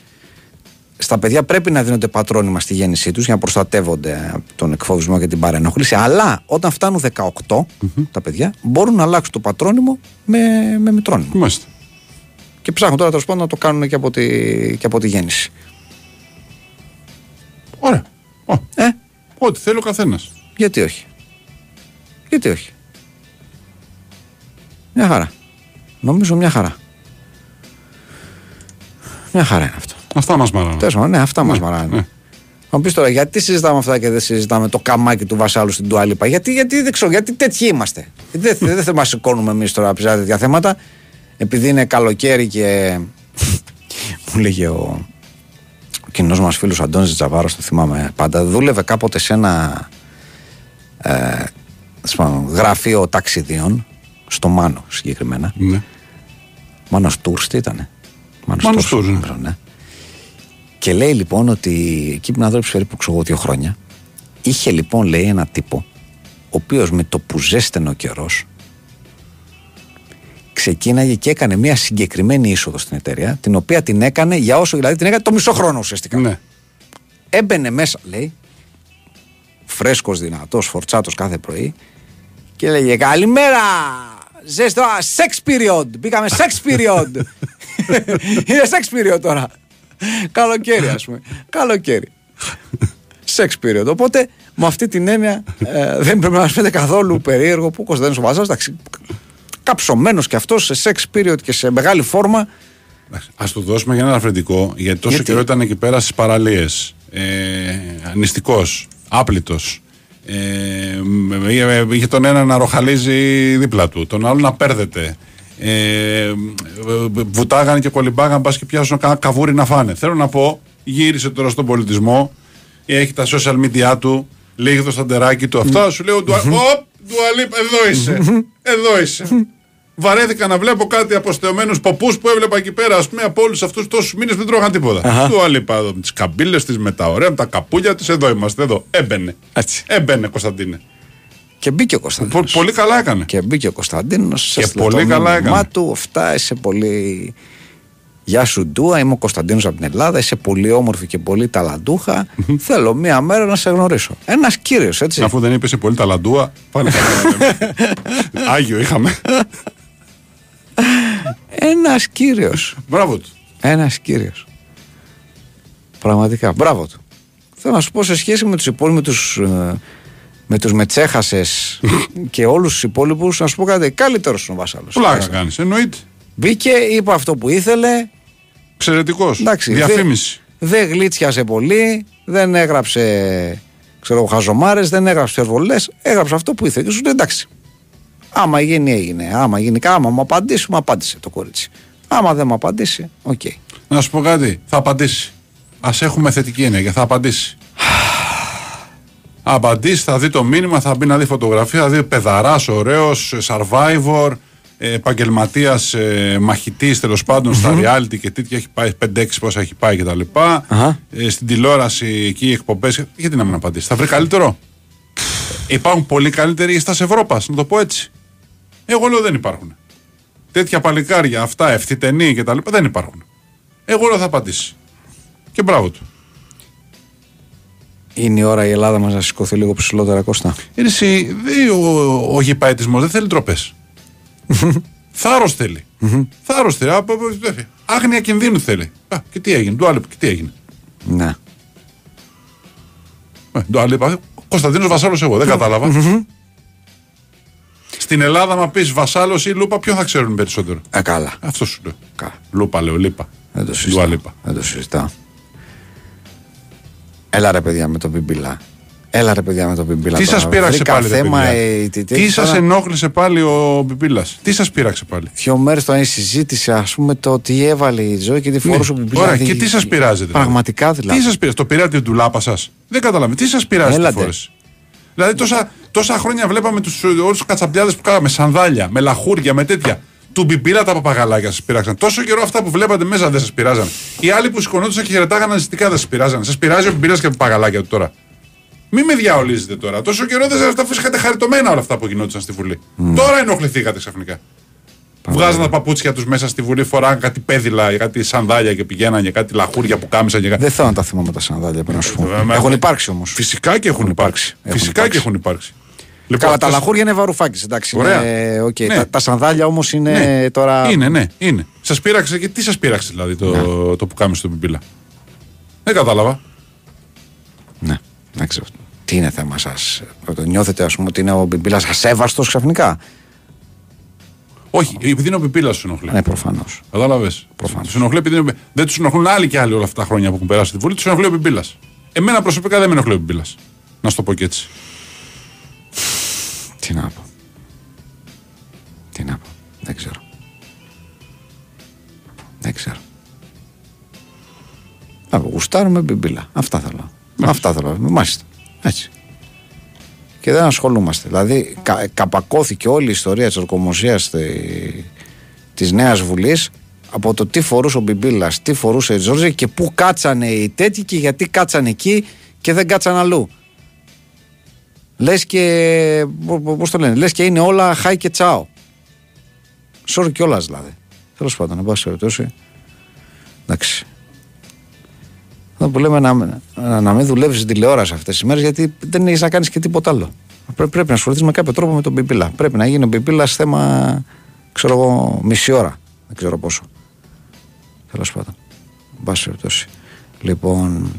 στα παιδιά πρέπει να δίνονται πατρόνυμα στη γέννησή τους για να προστατεύονται από τον εκφοβισμό και την παρενόχληση. Αλλά όταν φτάνουν 18 τα παιδιά, μπορούν να αλλάξουν το πατρόνυμο με, με μητρόνυμο. Είμαστε. Και ψάχνουν τώρα τέλος πάντων να το κάνουν και από τη, και από τη γέννηση. Ωραία. Ω, Ε, Ό,τι θέλει ο καθένας. γιατί όχι; Γιατί όχι; Μια χαρά. Νομίζω μια χαρά. Μια χαρά είναι αυτό. Αυτά μας μάρανε. Τέλος πάντων, ναι, αυτά μας μαράνε. ναι. Θα μου πεις τώρα, γιατί συζητάμε αυτά και δεν συζητάμε το καμάκι του Βασάλου στην Τουάλιπα. Γιατί, γιατί δεν ξέρω, γιατί τέτοιοι είμαστε; Δεν, *laughs* δεν θα μα σηκώνουμε εμείς τώρα να τέτοια θέματα. Επειδή είναι καλοκαίρι και. *laughs* μου λέγε ο, ο κοινός μας φίλος Αντώνης Τζαβάρος, το θυμάμαι πάντα, δούλευε κάποτε σε ένα ε, ας πούμε, γραφείο ταξιδίων, στο Μάνο συγκεκριμένα. Ναι. Μάνος Τούρς τι ήτανε; Μάνος, Μάνος Τούρς, Τούρς, ναι. νομίζω, ναι. Και λέει λοιπόν ότι εκεί που να δώσει περίπου ξέρω εγώ, δύο χρόνια, είχε λοιπόν λέει ένα τύπο, ο οποίος με το που ζέστενε ο καιρός, ξεκίναγε και έκανε μια συγκεκριμένη είσοδο στην εταιρεία, την οποία την έκανε για όσο δηλαδή την έκανε το μισό χρόνο ουσιαστικά. Ναι. Έμπαινε μέσα, λέει, φρέσκος, δυνατός, φορτσάτος κάθε πρωί και λέγε καλημέρα, ζέστο, sex period, μπήκαμε sex period. *laughs* Είναι sex period τώρα. Καλοκαίρι ας πούμε, καλοκαίρι. Sex period. Οπότε με αυτή την έννοια ε, δεν πρέπει να μας φαίνεται καθόλου περίεργο που ο Κωνσταντίνος ο Βαζάς, εντάξει, καψωμένος και αυτός σε sex period και σε μεγάλη φόρμα Α το δώσουμε για ένα ελαφρυντικό, γιατί τόσο Γιατί; καιρό ήταν εκεί πέρα στις παραλίες. Ε, Νηστικό, άπλητος. Ε, με- είχε- είχε τον ένα να ροχαλίζει δίπλα του, τον άλλο να πέρδεται. Ε, βουτάγανε και κολυμπάγανε, πας και πιάσουν κανένα καβούρι να φάνε. Θέλω να πω, γύρισε τώρα στον πολιτισμό, έχει τα social media του, λέει το σταντεράκι του. Αυτά σου λέω, Ντουα- Οπ, Ντουαλίπ, εδώ είσαι. Εδώ είσαι. Βαρέθηκα να βλέπω κάτι αποστεωμένου ποπούς που έβλεπα εκεί πέρα, ας πούμε, από όλους αυτούς τόσους μήνες δεν τρώγαν τίποτα. Του αλήπα εδώ, με τις καμπύλες της, με τα ωραία, με τα καπούλια της, εδώ είμαστε, εδώ. Έμπαινε. Έτσι. Έμπαινε, Κωνσταντίνε. και μπήκε ο Πο- Κωνσταντίνος. πολύ καλά έκανε. Και μπήκε ο Κωνσταντίνος. Και πολύ καλά έκανε. του, αυτά είσαι πολύ. Γεια σου Ντούα, είμαι ο Κωνσταντίνος από την Ελλάδα, είσαι πολύ όμορφη και πολύ ταλαντούχα. Θέλω μία μέρα να σε γνωρίσω. Ένας κύριος, έτσι. Αφού δεν είπες σε πολύ ταλαντούα, πάλι καλά. *laughs* Άγιο είχαμε. Ένας κύριος. Μπράβο του. Ένας κύριος. Πραγματικά. Μπράβο του. Θέλω να σου πω σε σχέση με τους υπόλοιπους. Με τους μετσέχασες *laughs* και όλους τους υπόλοιπους να σου πω κάτι καλύτερος είναι ο Βασάλος Πλάκα κάνεις. Εννοείται. Μπήκε, είπε αυτό που ήθελε Εξαιρετικός. Εντάξει, Διαφήμιση. Δεν δεν γλίτσιασε πολύ, δεν έγραψε ξέρω, εγώ, χαζομάρες, δεν έγραψε υπερβολές, έγραψε αυτό που ήθελε. Και σου λέει εντάξει. Άμα γίνει, έγινε. Άμα γίνει, άμα μου απαντήσει, μου απάντησε το κορίτσι. Άμα δεν μου απαντήσει, οκ. Να σου πω κάτι. Θα απαντήσει. Α έχουμε θετική ενέργεια. Θα απαντήσει. *sighs* Απαντήσει, θα δει το μήνυμα, θα μπει να δει φωτογραφία, θα δει παιδαράς, ωραίος, survivor, επαγγελματίας ε, μαχητής τέλος πάντων στα reality και τέτοια. Έχει πάει 5-6 πόσα έχει πάει κτλ. Αχα. Ε, στην τηλεόραση εκεί οι εκπομπές. Γιατί να μην απαντήσεις. Θα βρει καλύτερο; Υπάρχουν πολύ καλύτεροι στα Ευρώπας, να το πω έτσι. Εγώ λέω δεν υπάρχουν. Τέτοια παλικάρια, αυτά, ευθυτενή κτλ. δεν υπάρχουν. Εγώ λέω θα απαντήσεις. Και μπράβο του. Είναι η ώρα η Ελλάδα μας να σηκωθεί λίγο ψηλότερα Κώστα. Είναι εσύ, δεν- ο, ο γηπαετισμός δεν θέλει τροπέ. Θάρρος θέλει. Θάρρος θέλει. Α, α, α, Άγνοια κινδύνου θέλει. Α, και τι έγινε, του άλλου, και τι έγινε. Ναι. Ε, Του άλλου είπα, Κωνσταντίνος Βασάλος, εγώ δεν κατάλαβα. Στην Ελλάδα, μα πεις Βασάλος ή Λούπα, ποιο θα ξέρουν περισσότερο; Ε, καλά. Αυτό σου λέω. Καλά. Λούπα, λέω, λίπα. Δεν το Dua συζητάω. Lipa. Δεν το συζητάω. Έλα ρε παιδιά με τον Πιμπιλά. Έλα ρε παιδιά με τον Πιμπιλά. Τι τώρα. σας πείραξε Βρήκα πάλι, ρε θέμα, παιδιά. ε, τι, Τι σας τώρα- ενόχλησε πάλι ο Μπιμπίλα. Τι σας πείραξε πάλι; Δύο μέρες το η συζήτηση, ας πούμε, το τι έβαλε η ζωή και τι φορούσε ο Πιμπιλά. Ωραία, δι- και τι σας πειράζει, δηλαδή; Πραγματικά δηλαδή. Τι σας πειράζει, το πήρατε την τουλάπα σας; Δεν καταλαβαίνω. Τι σας πειράζει τη Έλατε. φόρεση. Δηλαδή τόσα, τόσα χρόνια βλέπαμε τους όλους τους κατσαμπιάδες που κάναμε σανδάλια, με λαχούρια, με τέτοια. Του μπιμπίλα τα παπαγαλάκια σας πειράξαν. Τόσο καιρό αυτά που βλέπατε μέσα δεν σας πειράζαν. Οι άλλοι που σηκωνόντουσαν και χαιρετάγανε νηστικά δεν σας πειράζαν. Σας πειράζει ο μπιμπίλα και τα παπαγαλάκια του τώρα. Μην με διαολίζετε τώρα. Τόσο καιρό δεν σας είχατε χαριτωμένα όλα αυτά που γινόντουσαν στη Βουλή. Τώρα ενοχληθήκατε ξαφνικά. Βγάζαν τα παπούτσια τους μέσα στη Βουλή, φοράγαν κάτι πέδιλα, κάτι σανδάλια και πηγαίναν για κάτι λαχούρια που κάμισαν και κάτι. Δεν θέλω να τα θυμάμαι τα σανδάλια, πρέπει να σου πω. Ε, μα- Έχουν υπάρξει όμως. Φυσικά και έχουν υπάρξει. Έχουν Φυσικά υπάρξει. και έχουν υπάρξει. Λοιπόν, Καλά, τα αυτός- λαχούρια είναι Βαρουφάκη, εντάξει. Ωραία. Είναι, οκ. Ναι. τα, τα σανδάλια όμως είναι Ναι. τώρα. Είναι, ναι, είναι. Σας πείραξε και τι σας πείραξε δηλαδή το, Ναι. το πουκάμισο στον Μπιμπίλα. Δεν κατάλαβα. Ναι, δεν ξέρω. Τι είναι θέμα σας; Το νιώθετε, ας πούμε, ότι είναι ο Μπιμπίλας ασέβαστος ξαφνικά; Όχι, επειδή είναι ο Μπιμπίλας σού ενοχλεί. Ναι, προφανώς. Κατάλαβες. Προφανώς. Τους ενοχλεί επειδή είναι... δεν τους ενοχλούν άλλοι και άλλοι όλα αυτά τα χρόνια που έχουν περάσει στη Βουλή. Τους ενοχλεί ο Μπιμπίλας. Εμένα προσωπικά δεν με ενοχλεί ο Πιμπίλα. Να σου το πω και έτσι. Τι να πω. Τι να πω. Δεν ξέρω. Δεν ξέρω. Α, γουστάρουμε μπιμπίλα. Αυτά θέλω. Αυτά θέλω. Μάλιστα. Έτσι. Και δεν ασχολούμαστε. Δηλαδή, κα, καπακώθηκε όλη η ιστορία της ορκομοσίας της Νέας Βουλής από το τι φορούσε ο Μπιμπίλας, τι φορούσε η Τζόρζη και πού κάτσανε οι τέτοιοι και γιατί κάτσανε εκεί και δεν κάτσαν αλλού. Λες και. Πώς το λένε, λες και είναι όλα χάι και τσάο. Sorry κιόλας δηλαδή. Τέλος πάντων, εν πάση περιπτώσει. Εντάξει. Αυτό που λέμε να, να, να μην δουλεύεις στην τηλεόραση αυτές τις μέρες γιατί δεν έχεις να κάνεις και τίποτα άλλο. Πρέ- πρέπει να ασχοληθείς με κάποιο τρόπο με τον Πιπίλα. Πρέπει να γίνει ο Πιπίλα θέμα, ξέρω εγώ, μισή ώρα. Δεν ξέρω πόσο. Τέλος πάντων. Εν πάση περιπτώσει. Λοιπόν.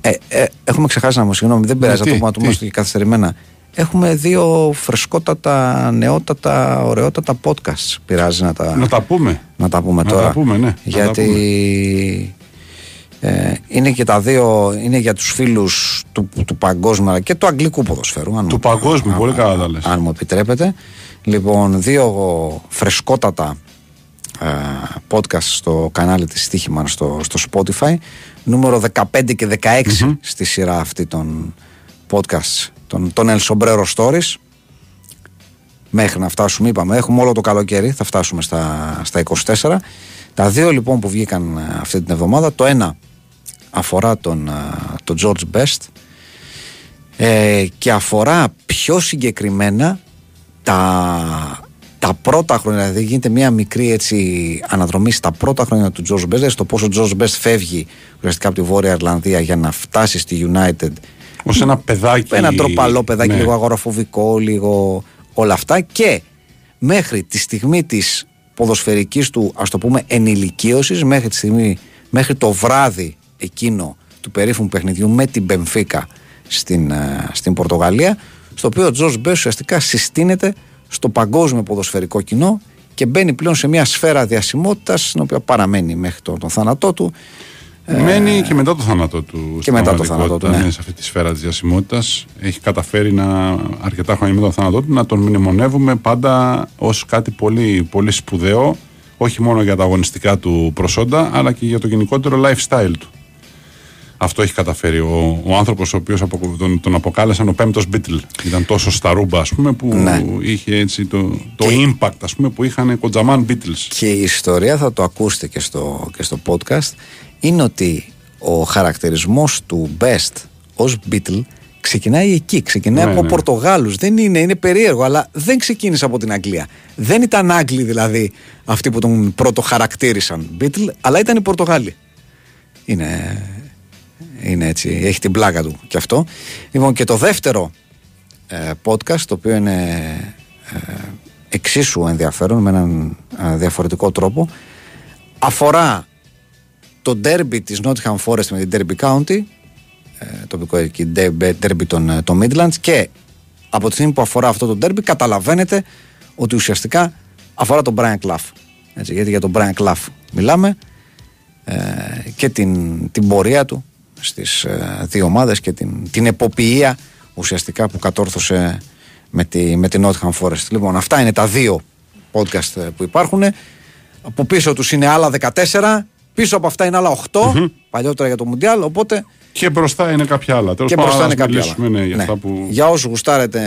Ε, ε, έχουμε ξεχάσει να μου συγγνώμη, δεν πειράζει, θα τι, το πούμε, να το πούμε τι; στο και καθυστερημένα. Έχουμε δύο φρεσκότατα, νεότατα, ωραιότατα podcast. Πειράζει να τα, Να τα πούμε. να τα πούμε Να τώρα. τα πούμε, ναι. Να τα Γιατί ε, είναι και τα δύο, είναι για τους φίλους του, του παγκόσμιου αλλά και του αγγλικού ποδοσφαίρου. Αν Του μου- παγκόσμιου, αν- πολύ αν- καλά τα λες. Αν μου επιτρέπετε. Λοιπόν, δύο φρεσκότατα ε, podcast στο κανάλι της Στίχημαν στο, στο Spotify. Νούμερο 15 και 16 στη σειρά αυτή των podcast των, των El Sombrero Stories μέχρι να φτάσουμε, είπαμε, έχουμε όλο το καλοκαίρι, θα φτάσουμε στα, στα 24. Τα δύο λοιπόν που βγήκαν ε, αυτή την εβδομάδα, το ένα αφορά τον, ε, τον George Best ε, και αφορά πιο συγκεκριμένα τα, τα πρώτα χρόνια, δηλαδή γίνεται μια μικρή έτσι αναδρομή στα πρώτα χρόνια του George Best, δηλαδή στο πόσο ο George Best φεύγει ουσιαστικά από τη Βόρεια Ιρλανδία για να φτάσει στη United Ω ένα παιδάκι. ένα τροπαλό παιδάκι, ναι. λίγο αγοραφοβικό, λίγο όλα αυτά και μέχρι τη στιγμή της ποδοσφαιρικής του ας το πούμε ενηλικίωσης μέχρι τη στιγμή, μέχρι το βράδυ εκείνο του περίφημου παιχνιδιού με την Μπενφίκα στην, ε, στην Πορτογαλία στο οποίο ο Τζος Μπέσου ουσιαστικά συστήνεται στο παγκόσμιο ποδοσφαιρικό κοινό και μπαίνει πλέον σε μια σφαίρα διασημότητας στην οποία παραμένει μέχρι τον, τον θάνατό του Μένει και μετά το θάνατο του. και στην μετά το θάνατο του, πραγματικότητα, ναι. σε αυτή τη σφαίρα της διασημότητας. Έχει καταφέρει να, αρκετά χρόνια μετά το θάνατό του να τον μνημονεύουμε πάντα ως κάτι πολύ, πολύ σπουδαίο. Όχι μόνο για τα αγωνιστικά του προσόντα, αλλά και για το γενικότερο lifestyle του. Αυτό έχει καταφέρει ο, ο άνθρωπος ο οποίος τον, τον αποκάλεσαν ο πέμπτος Beatle. Ήταν τόσο στα ρούμπα, ας πούμε, που Ναι. είχε έτσι το, το impact ας πούμε, που είχαν κοντζαμάν Beatles. Και η ιστορία θα το ακούσετε και στο, και στο podcast είναι ότι ο χαρακτηρισμός του Best ως Beatle ξεκινάει εκεί, ξεκινάει Ναι, από ναι. Πορτογάλους δεν είναι, είναι περίεργο αλλά δεν ξεκίνησε από την Αγγλία δεν ήταν Άγγλοι δηλαδή αυτοί που τον πρώτο χαρακτήρισαν Beatle αλλά ήταν οι Πορτογάλοι είναι, είναι έτσι, έχει την πλάκα του και αυτό. Λοιπόν και το δεύτερο ε, podcast το οποίο είναι ε, εξίσου ενδιαφέρον με έναν ε, διαφορετικό τρόπο αφορά το ντέρμπι της Nottingham Forest με την Derby County ε, τοπικό εκεί ντέρμπι των, ε, των Midlands και από τη στιγμή που αφορά αυτό το ντέρμπι καταλαβαίνετε ότι ουσιαστικά αφορά τον Brian Clough. Έτσι, γιατί για τον Brian Clough μιλάμε ε, και την, την πορεία του στις ε, δύο ομάδες και την, την εποποιία ουσιαστικά που κατόρθωσε με, τη, με την Nottingham Forest. Λοιπόν, αυτά είναι τα δύο podcast ε, που υπάρχουν. Από πίσω τους είναι άλλα 14, πίσω από αυτά είναι άλλα 8, παλιότερα για το Μουντιάλ, οπότε Και μπροστά είναι κάποια άλλα. Τέλος και πάντων, μπροστά ας είναι κάποια μιλήσουμε, άλλα. Ναι, για, Ναι. αυτά που... για όσους γουστάρετε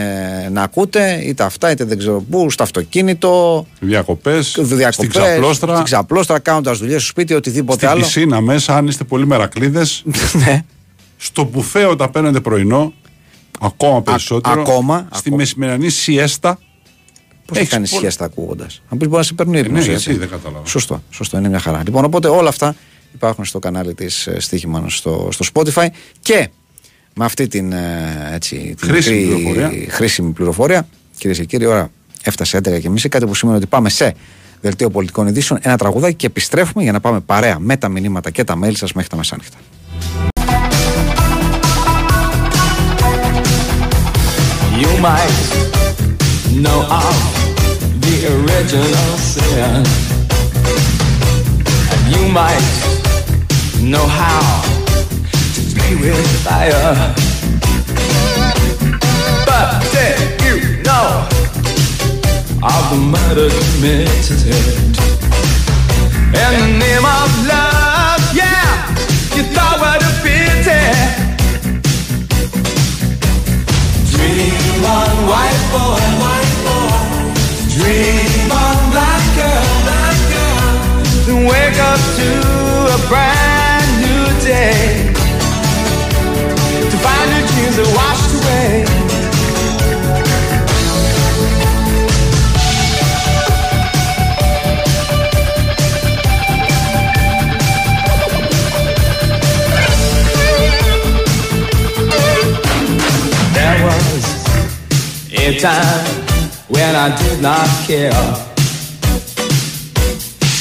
να ακούτε, είτε αυτά είτε δεν ξέρω πού, στο αυτοκίνητο, Διακοπές, διακοπές, στην ξαπλώστρα, στην ξαπλώστρα, κάνοντας δουλειές στο σπίτι, οτιδήποτε στην άλλο. πισίνα μέσα, αν είστε πολύ μερακλείδες. *laughs* ναι. στο μπουφέ όταν παίρνετε πρωινό, ακόμα περισσότερο. ακόμα, Στη ακόμα. μεσημερινή σιέστα. Πώς θα Έχεις κάνεις πολύ- σχέστα ακούγοντας; Αν πεις μπορείς να σε παίρνει ύπνος. ναι, γιατί, δεν κατάλαβα. Σωστό, σωστό, είναι μια χαρά. Λοιπόν, οπότε όλα αυτά υπάρχουν στο κανάλι της Στίχημαν στο, στο Spotify και με αυτή την, ε, έτσι, την Χρήσιμη μικρή πληροφορία. χρήσιμη πληροφορία, κυρίες και κύριοι, η ώρα έφτασε 11 και μισή, κάτι που σημαίνει ότι πάμε σε δελτίο πολιτικών ειδήσεων, ένα τραγουδάκι και επιστρέφουμε για να πάμε παρέα με τα μηνύματα και τα mail σας μέχρι τα μεσάνυχτα. You might know of the original sin. And you might know how to be with fire. But did you know of the murder committed? In the name of love, yeah, you thought what a pity. Dream on, white boy, white boy. Dream on, black girl, black girl. Wake up to a brand day to find your tears are washed away. There was a time when I did not care,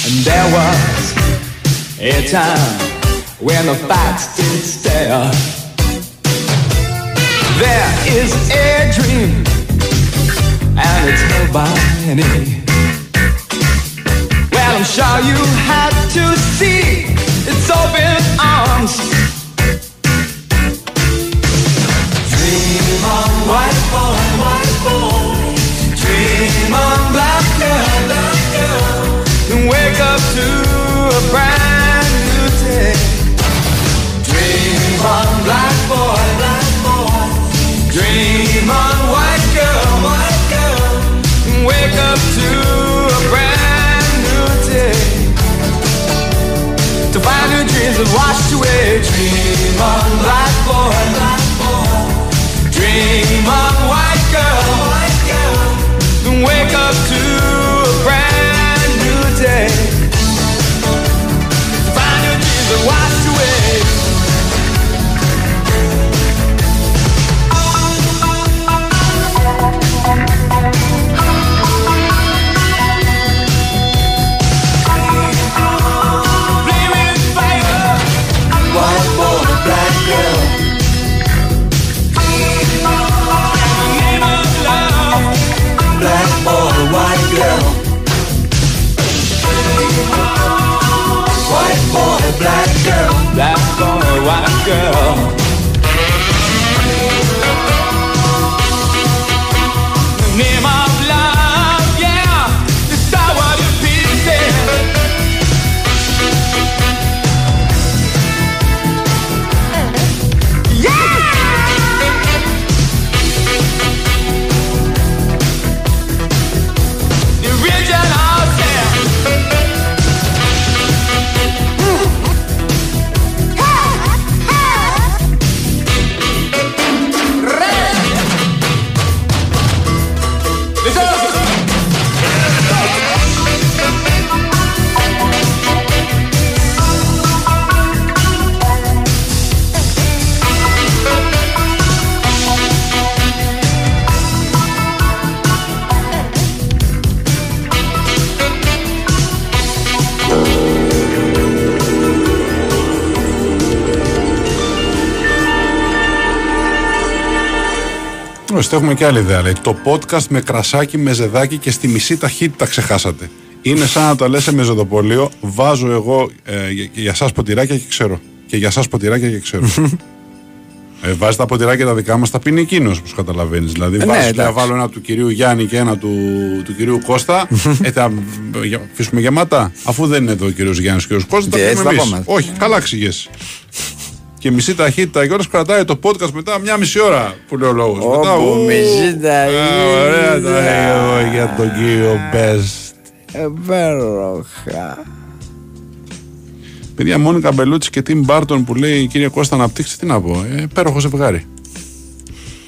and there was a time when the facts did stare. There is a dream, and it's held by any. Well, I'm sure you had to see its open arms. Dream on, white boy, white boy. Dream on, black girl, black girl. and wake up to a brand. Dream on, black boy, black boy. Dream on, white girl, white girl. wake up to a brand new day. To find your dreams have washed away. Dream on, black boy, black boy. Dream on, white girl, White girl. wake up to a brand new day. Black girl. Black boy, white girl. Ορίστε, έχουμε και άλλη ιδέα. Λέει. Το podcast με κρασάκι, με ζεδάκι και στη μισή ταχύτητα ξεχάσατε. Είναι σαν να το λες σε μεζοδοπολείο. Βάζω εγώ ε, για, για εσά ποτηράκια και ξέρω. Και για εσά ποτηράκια και ξέρω. *laughs* ε, βάζεις τα ποτηράκια τα δικά μας, τα πίνει εκείνος, όπως καταλαβαίνεις. Δηλαδή, ναι, βάζεις, λέει, εντάξει. βάλω ένα του κυρίου Γιάννη και ένα του, του κυρίου Κώστα. *laughs* ε, θα για- αφήσουμε γεμάτα. Αφού δεν είναι εδώ ο κύριος Γιάννης και ο κύριος Κώστας, τα Και έτσι πίνουμε θα εμείς. πάμε. Όχι, καλά ξηγέσαι. Και μισή ταχύτητα και όλες κρατάει το podcast μετά μια μισή ώρα που λέει ο λόγος. Όπου μισή ταχύτητα. Ωραία το λέω για τον κύριο Best. Υπέροχα. Παιδιά, Μόνικα Μπελούτσι και Τιμ Μπάρτον που λέει κύριε Κώστα αναπτύξτε, τι να πω. Ε, υπέροχο ζευγάρι.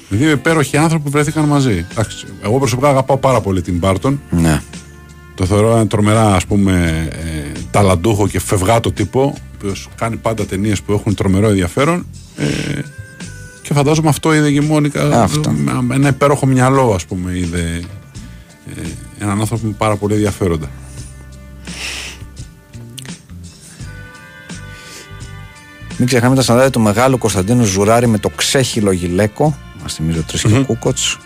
Δύο υπέροχοι άνθρωποι που βρέθηκαν μαζί. Εντάξει, εγώ προσωπικά αγαπάω πάρα πολύ την Μπάρτον. Ναι. Το θεωρώ ένα τρομερά ας πούμε ε, ταλαντούχο και φευγάτο τύπο ο οποίος κάνει πάντα ταινίες που έχουν τρομερό ενδιαφέρον ε, και φαντάζομαι αυτό είδε και η Μόνικα Αυτό. με ένα υπέροχο μυαλό ας πούμε είδε ε, έναν άνθρωπο με πάρα πολύ ενδιαφέροντα Μην ξεχνάμε τα σαντάδια του μεγάλου Κωνσταντίνου Ζουράρη με το ξέχυλο γυλαίκο. Μας θυμίζει ο Τρίσκιο Κούκοτς.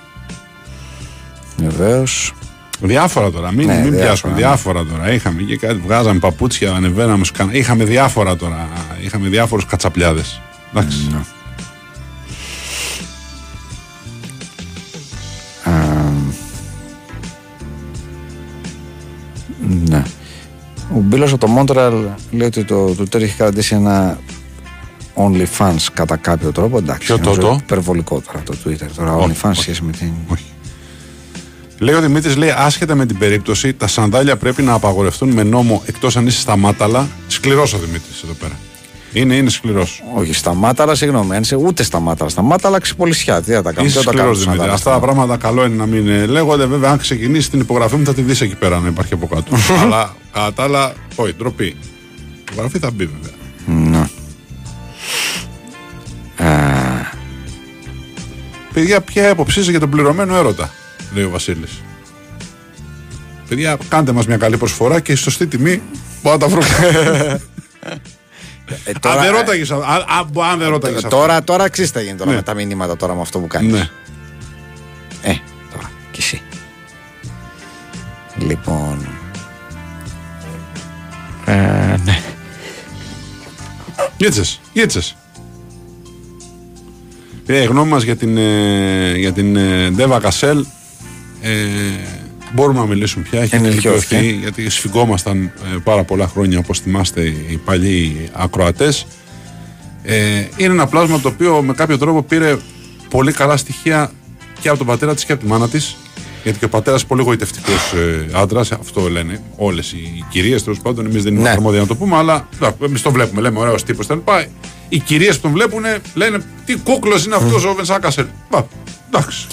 Βεβαίως. Διάφορα τώρα, μην, Ναι, μην διάφορα, πιάσουμε. ναι. Διάφορα τώρα. Είχαμε και κάτι, βγάζαμε παπούτσια, ανεβαίναμε. Σκανα... Είχαμε διάφορα τώρα. Είχαμε διάφορους κατσαπλιάδες. Εντάξει. Ναι. Ναι. Ο Μπίλος από το Μόντραλ λέει ότι το Twitter έχει κρατήσει ένα OnlyFans κατά κάποιο τρόπο. Εντάξει, Ποιο το, νομίζω το; Υπερβολικό τώρα το Twitter. Τώρα Όχι, OnlyFans όχι. σχέση με την. Όχι. Λέει ο Δημήτρης, λέει άσχετα με την περίπτωση, τα σανδάλια πρέπει να απαγορευτούν με νόμο εκτός αν είσαι στα μάταλα. Σκληρός ο Δημήτρης εδώ πέρα. Είναι, είναι σκληρός. Όχι στα μάταλα, συγγνώμη. Αν είσαι ούτε στα μάταλα. Στα μάταλα ξυπολισιά. Τι θα τα κάνουμε. Είσαι τι θα τα σκληρός κάνουμε στα Δημήτρη. μάταλα, Αυτά τα στα πράγματα καλό είναι να μην ε, λέγονται. Βέβαια, αν ξεκινήσεις την υπογραφή μου, θα τη δεις εκεί πέρα να υπάρχει από κάτω. *laughs* Αλλά κατά τα άλλα, όχι, ντροπή. Η υπογραφή θα μπει βέβαια. Ναι. Παιδιά, ποια άποψή σας για τον πληρωμένο έρωτα; Λέει ο Βασίλης. Παιδιά, κάντε μας μια καλή προσφορά και στη σωστή τιμή μπορώ να τα βρω. Ε, αν δεν ρώταγες αν, αν, αν δεν ρώταγες αυτό. τώρα, τώρα αξίζει τα γίνει τώρα Ναι. με τα μηνύματα τώρα με αυτό που κάνεις. Ναι. Ε, τώρα κι εσύ. Λοιπόν. Ε, ναι. Γίτσες, γίτσες. Ε, η γνώμη μας για την, ε, για την ε, Ντέβα Κασέλ ε, μπορούμε να μιλήσουμε πια. Έχει Ενηλικιώθηκε. ενηλικιωθεί γιατί σφιγγόμασταν ε, πάρα πολλά χρόνια όπως θυμάστε οι παλιοί ακροατές. Ε, είναι ένα πλάσμα το οποίο με κάποιο τρόπο πήρε πολύ καλά στοιχεία και από τον πατέρα της και από τη μάνα της γιατί και ο πατέρας πολύ γοητευτικός ε, άντρας, αυτό λένε όλες οι κυρίες τέλος πάντων. Εμείς δεν είμαστε Ναι. αρμόδιοι να το πούμε, αλλά εμείς το βλέπουμε. Λέμε ωραίος τύπος κτλ. Οι κυρίες που τον βλέπουν λένε τι κούκλος είναι αυτός ο Βενσάκασελ. Μπα, εντάξει.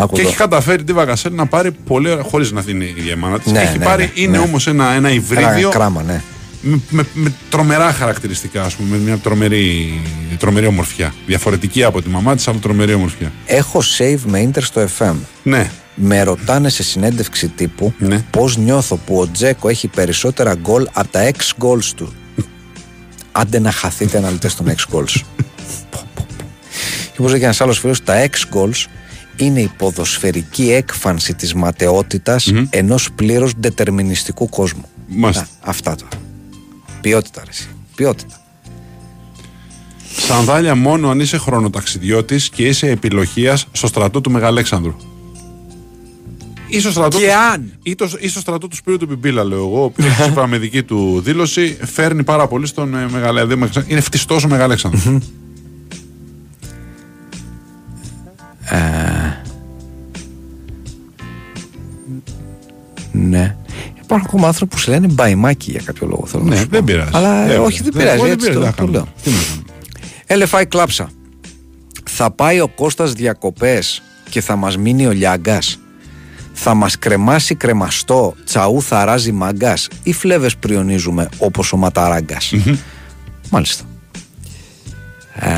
Άκου Και εδώ. έχει καταφέρει τη Βαγκασέλ να πάρει πολύ ωραία, χωρίς να είναι η ίδια η μάνα της. Ναι, έχει ναι, πάρει, ναι, είναι ναι. όμως ένα, ένα Ένα υβρίδιο κράμα, ναι. με, με, με τρομερά χαρακτηριστικά, ας πούμε, με μια τρομερή, τρομερή ομορφιά. Διαφορετική από τη μαμά της, αλλά τρομερή ομορφιά. Έχω save με Inter στο FM. Ναι, Με ρωτάνε σε συνέντευξη τύπου Ναι. πώς νιώθω που ο Τζέκο έχει περισσότερα γκολ από τα 6 goals του. Άντε να χαθείτε αναλυτές των 6 goals. Πω, πω, πω. Και όπως λέει και ένας άλλος φίλος, τα 6 goals είναι η ποδοσφαιρική έκφανση της ματαιότητας ενός πλήρως δετερμινιστικού κόσμου. μάλιστα. Α, αυτά τώρα. Ποιότητα, ρε. εσύ. Ποιότητα. Σανδάλια μόνο αν είσαι χρονοταξιδιώτης και είσαι επιλογίας στο στρατό του Μεγαλέξανδρου. Ή στο στρατό, Και του, αν. ή, το, ή στο στρατό του Σπύρου του Πιμπίλα, λέω εγώ, ο οποίος σύμφωνα με δική του δήλωση φέρνει πάρα πολύ στον ε, Μεγαλέξανδρο. Είναι φτιστός ο Μεγαλέξανδρος. Ναι. Υπάρχουν ακόμα άνθρωποι που σε λένε μπαϊμάκι για κάποιο λόγο. Θέλω να ναι, σου πω. δεν πειράζει. Αλλά ε, Ε, όχι, δεν δεν- πειράζει. δεν Έτσι πειράζει, το, να το κάνουμε. λέω. Τι να κάνουμε. LFI κλάψα. Θα πάει ο Κώστας διακοπές και θα μας μείνει ο Λιάγκας. Θα μας κρεμάσει κρεμαστό, τσαού θα ράζει μάγκας ή φλέβες πριονίζουμε όπως ο ματαραγκας Μάλιστα. Ε,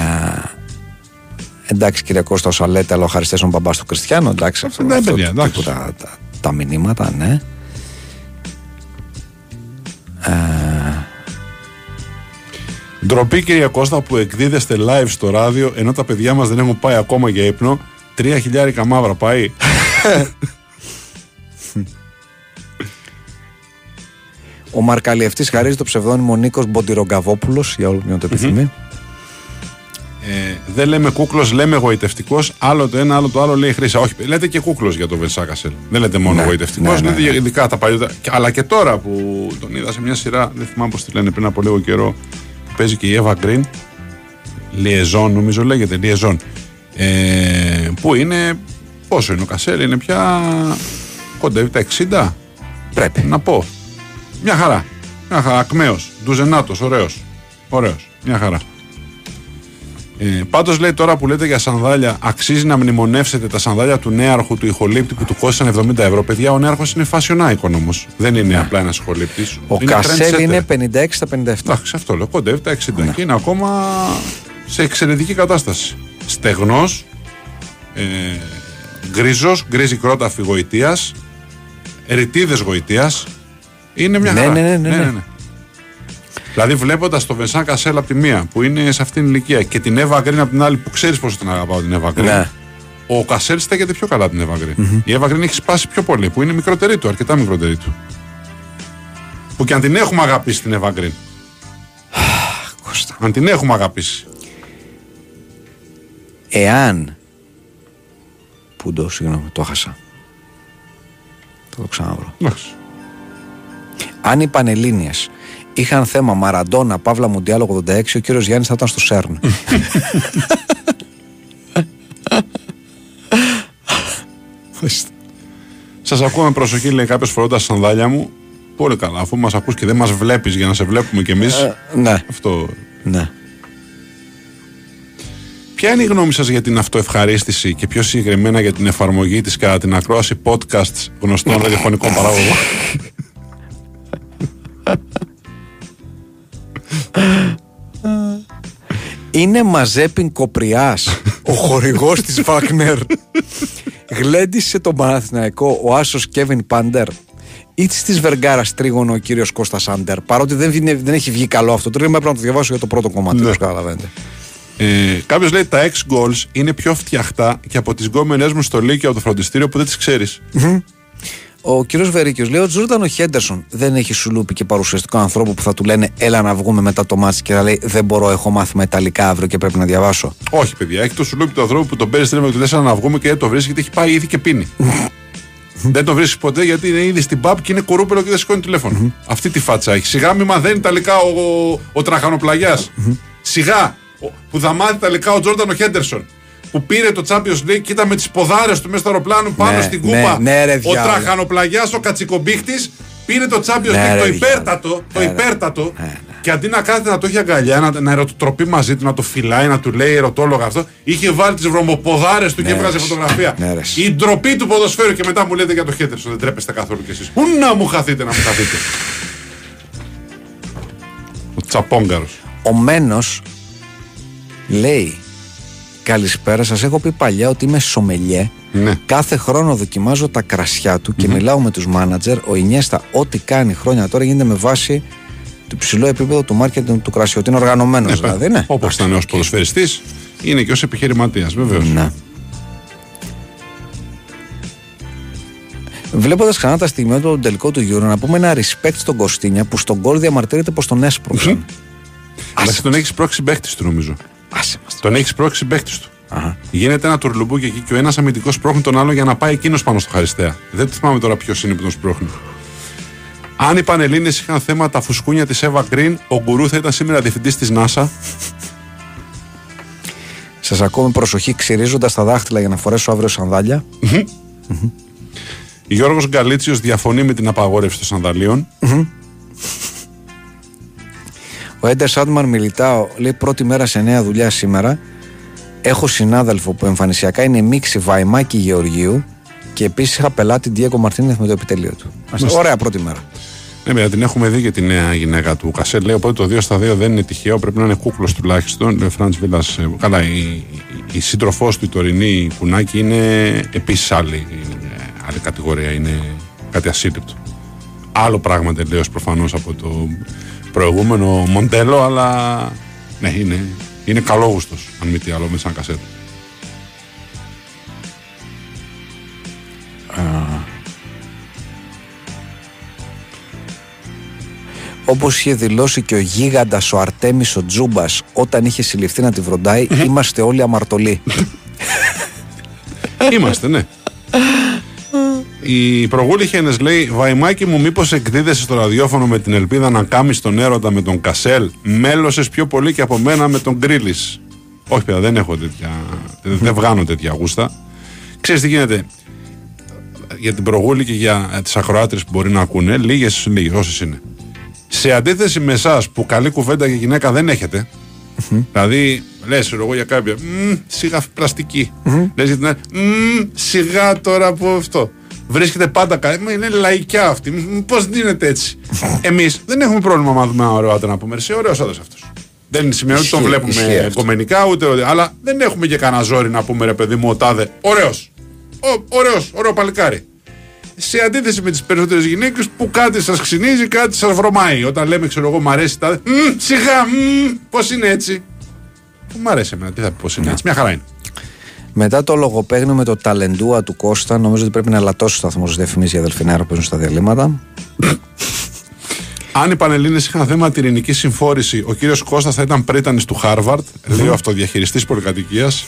εντάξει κύριε Κώστα, όσα λέτε, αλλά ο χαριστές ο μπαμπάς του Κριστιανό, εντάξει. Αυτό, Ναι, αυτό παιδιά, εντάξει. τίποτα, τα, τα μηνύματα, ναι. Ντροπή κυρία Κώστα που εκδίδεστε live στο ράδιο ενώ τα παιδιά μας δεν έχουν πάει ακόμα για ύπνο. Τρία χιλιάρικα μαύρα πάει. *laughs* Ο Μαρκαλιευτής χαρίζει το ψευδόνυμο Νίκος Μποντιρογκαβόπουλος, για όλο ποιον το επιθυμεί. Ε, δεν λέμε κούκλος, λέμε γοητευτικός. Άλλο το ένα, άλλο το άλλο λέει χρήσα. Όχι, λέτε και κούκλος για τον Βενσάκασελ. Δεν λέτε μόνο Ναι, γοητευτικός, ναι, ναι, λέτε ναι. ειδικά τα παλιότερα. Και- Αλλά και τώρα που τον είδα σε μια σειρά, δεν θυμάμαι πώς τη λένε πριν από λίγο καιρό, που παίζει και η Εύα Γκριν. Λιεζόν, νομίζω λέγεται, Λιεζόν. Ε, που είναι. Πόσο είναι ο Κασέλ, είναι πια. κοντεύει τα 60. Πρέπει. Να πω. Μια χαρά. Μια χαρά. Ακμαίος. Ντουζενάτος. Ωραίος. Ωραίος. Μια χαρά. Ε, Πάντως λέει τώρα που λέτε για σανδάλια, αξίζει να μνημονεύσετε τα σανδάλια του νέαρχου του ηχολήπτη που του κόστησαν 70 ευρώ. Παιδιά, ο νέαρχος είναι fashion icon όμως. Δεν είναι απλά ένας ηχολήπτης. Ο Κασέλ είναι 56 στα 57. Εντάξει, αυτό λέω. Κοντεύει τα 60 και είναι ακόμα σε εξαιρετική κατάσταση. Στεγνός, ε, γκρίζος, γκρίζη κρόταφη γοητεία, ρητίδε γοητείας. Είναι μια Ναι, χαρά. ναι, ναι, ναι, ναι. Δηλαδή, βλέποντας τον Βενσάν Κασέλ από τη μία που είναι σε αυτήν την ηλικία και την Εύα Γκριν από την άλλη που ξέρεις πόσο την αγαπάω την Εύα Γκριν. Ναι. Ο Κασέλ στέκεται πιο καλά την Εύα Γκριν. Η Εύα Γκριν έχει σπάσει πιο πολύ που είναι μικρότερη του, αρκετά μικρότερη του. Που και αν την έχουμε αγαπήσει την Εύα Γκριν. Κώστα. Αν την έχουμε αγαπήσει. Εάν. Πού το, συγγνώμη, το χάσα. Θα το ξαναβρω. Εντάξει. Αν οι Πανελλήνιες είχαν θέμα Μαραντόνα, Παύλα Μουντιάλο 86, ο κύριος Γιάννης θα ήταν στο ΣΕΡΝ. Σας ακούω με προσοχή, λέει κάποιος φορώντας τα σανδάλια μου. Πολύ καλά. Αφού μας ακούς και δεν μας βλέπεις για να σε βλέπουμε κι εμείς. ναι, αυτό. ναι. Ποια είναι η γνώμη σας για την αυτοευχαρίστηση και πιο συγκεκριμένα για την εφαρμογή της κατά την ακρόαση podcasts γνωστών ραδιοφωνικών παραγωγών; *laughs* Είναι Μαζέπιν Κοπριάς, ο χορηγός της Βάκνερ. Γλέντισε τον Παναθηναϊκό ο Άσος Κέβιν Πάντερ ή της Βεργάρας τρίγωνο ο κύριος Κώστας Άντερ. Παρότι δεν, βγει- δεν έχει βγει καλό αυτό το τρίγωνο, έπρεπε να το διαβάσω για το πρώτο κομμάτι. Ναι. όπως καταλαβαίνετε. Ε, Κάποιος λέει τα ex goals είναι πιο φτιαχτά και από τις γκόμενε μου στο Λύκειο από το φροντιστήριο που δεν τις ξέρεις. Ο κύριος Βερίκιος λέει: Ο Τζόρνταν ο Χέντερσον δεν έχει σουλούπι και παρουσιαστικό ανθρώπου που θα του λένε Έλα να βγούμε μετά το μάτι και θα λέει Δεν μπορώ, έχω μάθημα Ιταλικά αύριο και πρέπει να διαβάσω. Όχι, παιδιά, έχει το σουλούπι του ανθρώπου που τον παίρνει στην και του λες να βγούμε και δεν το βρίσκει γιατί έχει πάει ήδη και πίνει. *laughs* δεν το βρίσκει ποτέ γιατί είναι ήδη στην pub και είναι κουρούπελο και δεν σηκώνει τηλέφωνο. Αυτή τη φάτσα έχει. Σιγά μη μαθαίνει Ιταλικά ο, ο, ο τραχανοπλαγιάς. Σιγά ο- που θα μάθει Ιταλικά ο Τζόρνταν ο Χέντερσον. Που πήρε το Champions League και ήταν με τις ποδάρες του μέσα στο αεροπλάνο πάνω Ναι, στην ναι, κούπα. ναι, ρε, ο διάολο. τραχανοπλαγιάς, ο κατσικομπίχτης, πήρε το Champions Ναι, League ρε, το διάολο. υπέρτατο. Το Ναι, ρε. υπέρτατο. Ναι, ναι. Και αντί να κάθεται να το έχει αγκαλιά, να, να ερωτοτροπεί μαζί του, να το φυλάει, να του λέει ερωτόλογα αυτό, είχε βάλει τις βρωμοποδάρες του και Ναι, έβγαζε ρε. φωτογραφία. Ναι, ρε. Η ντροπή του ποδοσφαίρου και μετά μου λέτε για το Χέντερσον. Δεν τρέπεστε καθόλου κι εσείς. Πού να μου χαθείτε, να μου χαθείτε. Ο τσαπόγκαρος. Ο Μένος λέει Καλησπέρα, σας έχω πει παλιά ότι είμαι σομελιέ. Ναι. Κάθε χρόνο δοκιμάζω τα κρασιά του και μιλάω με τους μάνατζερ. Ο Ινιέστα, ό,τι κάνει χρόνια τώρα γίνεται με βάση το υψηλό επίπεδο του μάρκετινγκ του κρασιού. Ότι είναι οργανωμένος δηλαδή, ναι. Όπως ήταν ως ποδοσφαιριστής, είναι και ως επιχειρηματίας, βεβαίως. Ναι. Βλέποντας ξανά τα στιγμιότυπα του τελικού του Euro, να πούμε ένα respect στον Κωστίνια που στον γκολ διαμαρτύρεται πως τον έσπρωξαν. Αλλά εσύ τον έχεις πρόξει παίχτη του, νομίζω. Άσε μας. Τον έχεις πρόξει παίχτη του. Αχα. Γίνεται ένα τουρλουμπούκι εκεί και ο ένας αμυντικός σπρώχνει τον άλλο για να πάει εκείνος πάνω στο χαριστέα. Δεν θυμάμαι τώρα ποιος είναι που τον σπρώχνει. Αν οι Πανελλήνες είχαν θέμα τα φουσκούνια της Εύα Γκριν, ο Γκουρού θα ήταν σήμερα διευθυντής της NASA. Σας ακούω με προσοχή ξυρίζοντας τα δάχτυλα για να φορέσω αύριο σανδάλια. Γιώργος Γκαλίτσιος διαφωνεί με την απαγόρευση των σανδαλίων. Ο Έντερ Σάντμαν μιλητάω, λέει πρώτη μέρα σε νέα δουλειά σήμερα. Έχω συνάδελφο που εμφανισιακά είναι μίξη Βαϊμάκη Γεωργίου και επίσης είχα πελάτη Διέγκο Μαρτίνεθ με το επιτελείο του. Ωραία πρώτη μέρα. Ναι, παιδιά, την έχουμε δει και τη νέα γυναίκα του Κασέλ. Λέει οπότε το 2 στα 2 δεν είναι τυχαίο, πρέπει να είναι κούκλος τουλάχιστον. Λέει ο Φραντς Βίλας. Καλά, η, η, η σύντροφός του, η τωρινή η Κουνάκη, είναι επίσης άλλη, είναι άλλη κατηγορία. Είναι κάτι ασύλληπτο. Άλλο πράγμα τελείως προφανώς από το προηγούμενο μοντέλο, αλλά ναι, είναι, είναι καλόγουστος, αν μη τι άλλο, με σαν κασέτ. Όπως είχε δηλώσει και ο γίγαντας ο Αρτέμις ο Τζούμπας όταν είχε συλληφθεί να τη βροντάει, είμαστε όλοι αμαρτωλοί. Είμαστε, ναι. Η προγούλη Χένες λέει Βαϊμάκι μου μήπως εκδίδεσαι στο ραδιόφωνο με την ελπίδα να κάμεις τον έρωτα με τον Κασέλ; Μέλωσες πιο πολύ και από μένα με τον Γκρίλης Όχι παιδιά δεν έχω τέτοια Δεν βγάνω τέτοια γούστα Ξέρεις τι γίνεται; Για την προγούλη και για τις ακροάτρες που μπορεί να ακούνε Λίγες, λίγες όσες είναι Σε αντίθεση με εσάς που καλή κουβέντα για γυναίκα δεν έχετε Δηλαδή, λες, εγώ για κάποια. «Μμ, σιγά πλαστική. Λες για την άλλη. «Μμ, σιγά τώρα από αυτό. Βρίσκεται πάντα κάτι. Μα είναι λαϊκιά αυτή. Πώς δίνεται έτσι. *laughs* Εμείς δεν έχουμε πρόβλημα να δούμε ένα ωραίο άντρα να πούμε. Είσαι ωραίος άντρας αυτός. Δεν σημαίνει ότι τον Ισχύει, βλέπουμε ισχύει αυτό. κομμενικά ούτε. ούτε- Αλλά δεν έχουμε και κανένα ζόρι να πούμε ρε παιδί μου ο τάδε. Ωραίος. Ωραίος, ωραίο παλικάρι. Σε αντίθεση με τις περισσότερες γυναίκες που κάτι σας ξυνίζει, κάτι σας βρωμάει. Όταν λέμε, ξέρω εγώ, μ' αρέσει τα. Μμ, σιγά, πώς είναι έτσι. Που μ' αρέσει εμένα, τι θα πει, πώς είναι έτσι. Μια χαρά είναι. Μετά το λογοπαίγνιο με το ταλεντούα του Κώστα, νομίζω ότι πρέπει να λατώσει ο σταθμός της διαφημίσει για αδελφινάρα που παίζουν στα διαλύματα. Αν οι Πανελλήνες είχαν θέμα τη ειρηνική συμφόρηση, ο κύριος Κώστας θα ήταν πρίτανης του Χάρβαρτ, λέει ο αυτοδιαχειριστής πολυκατοικίας.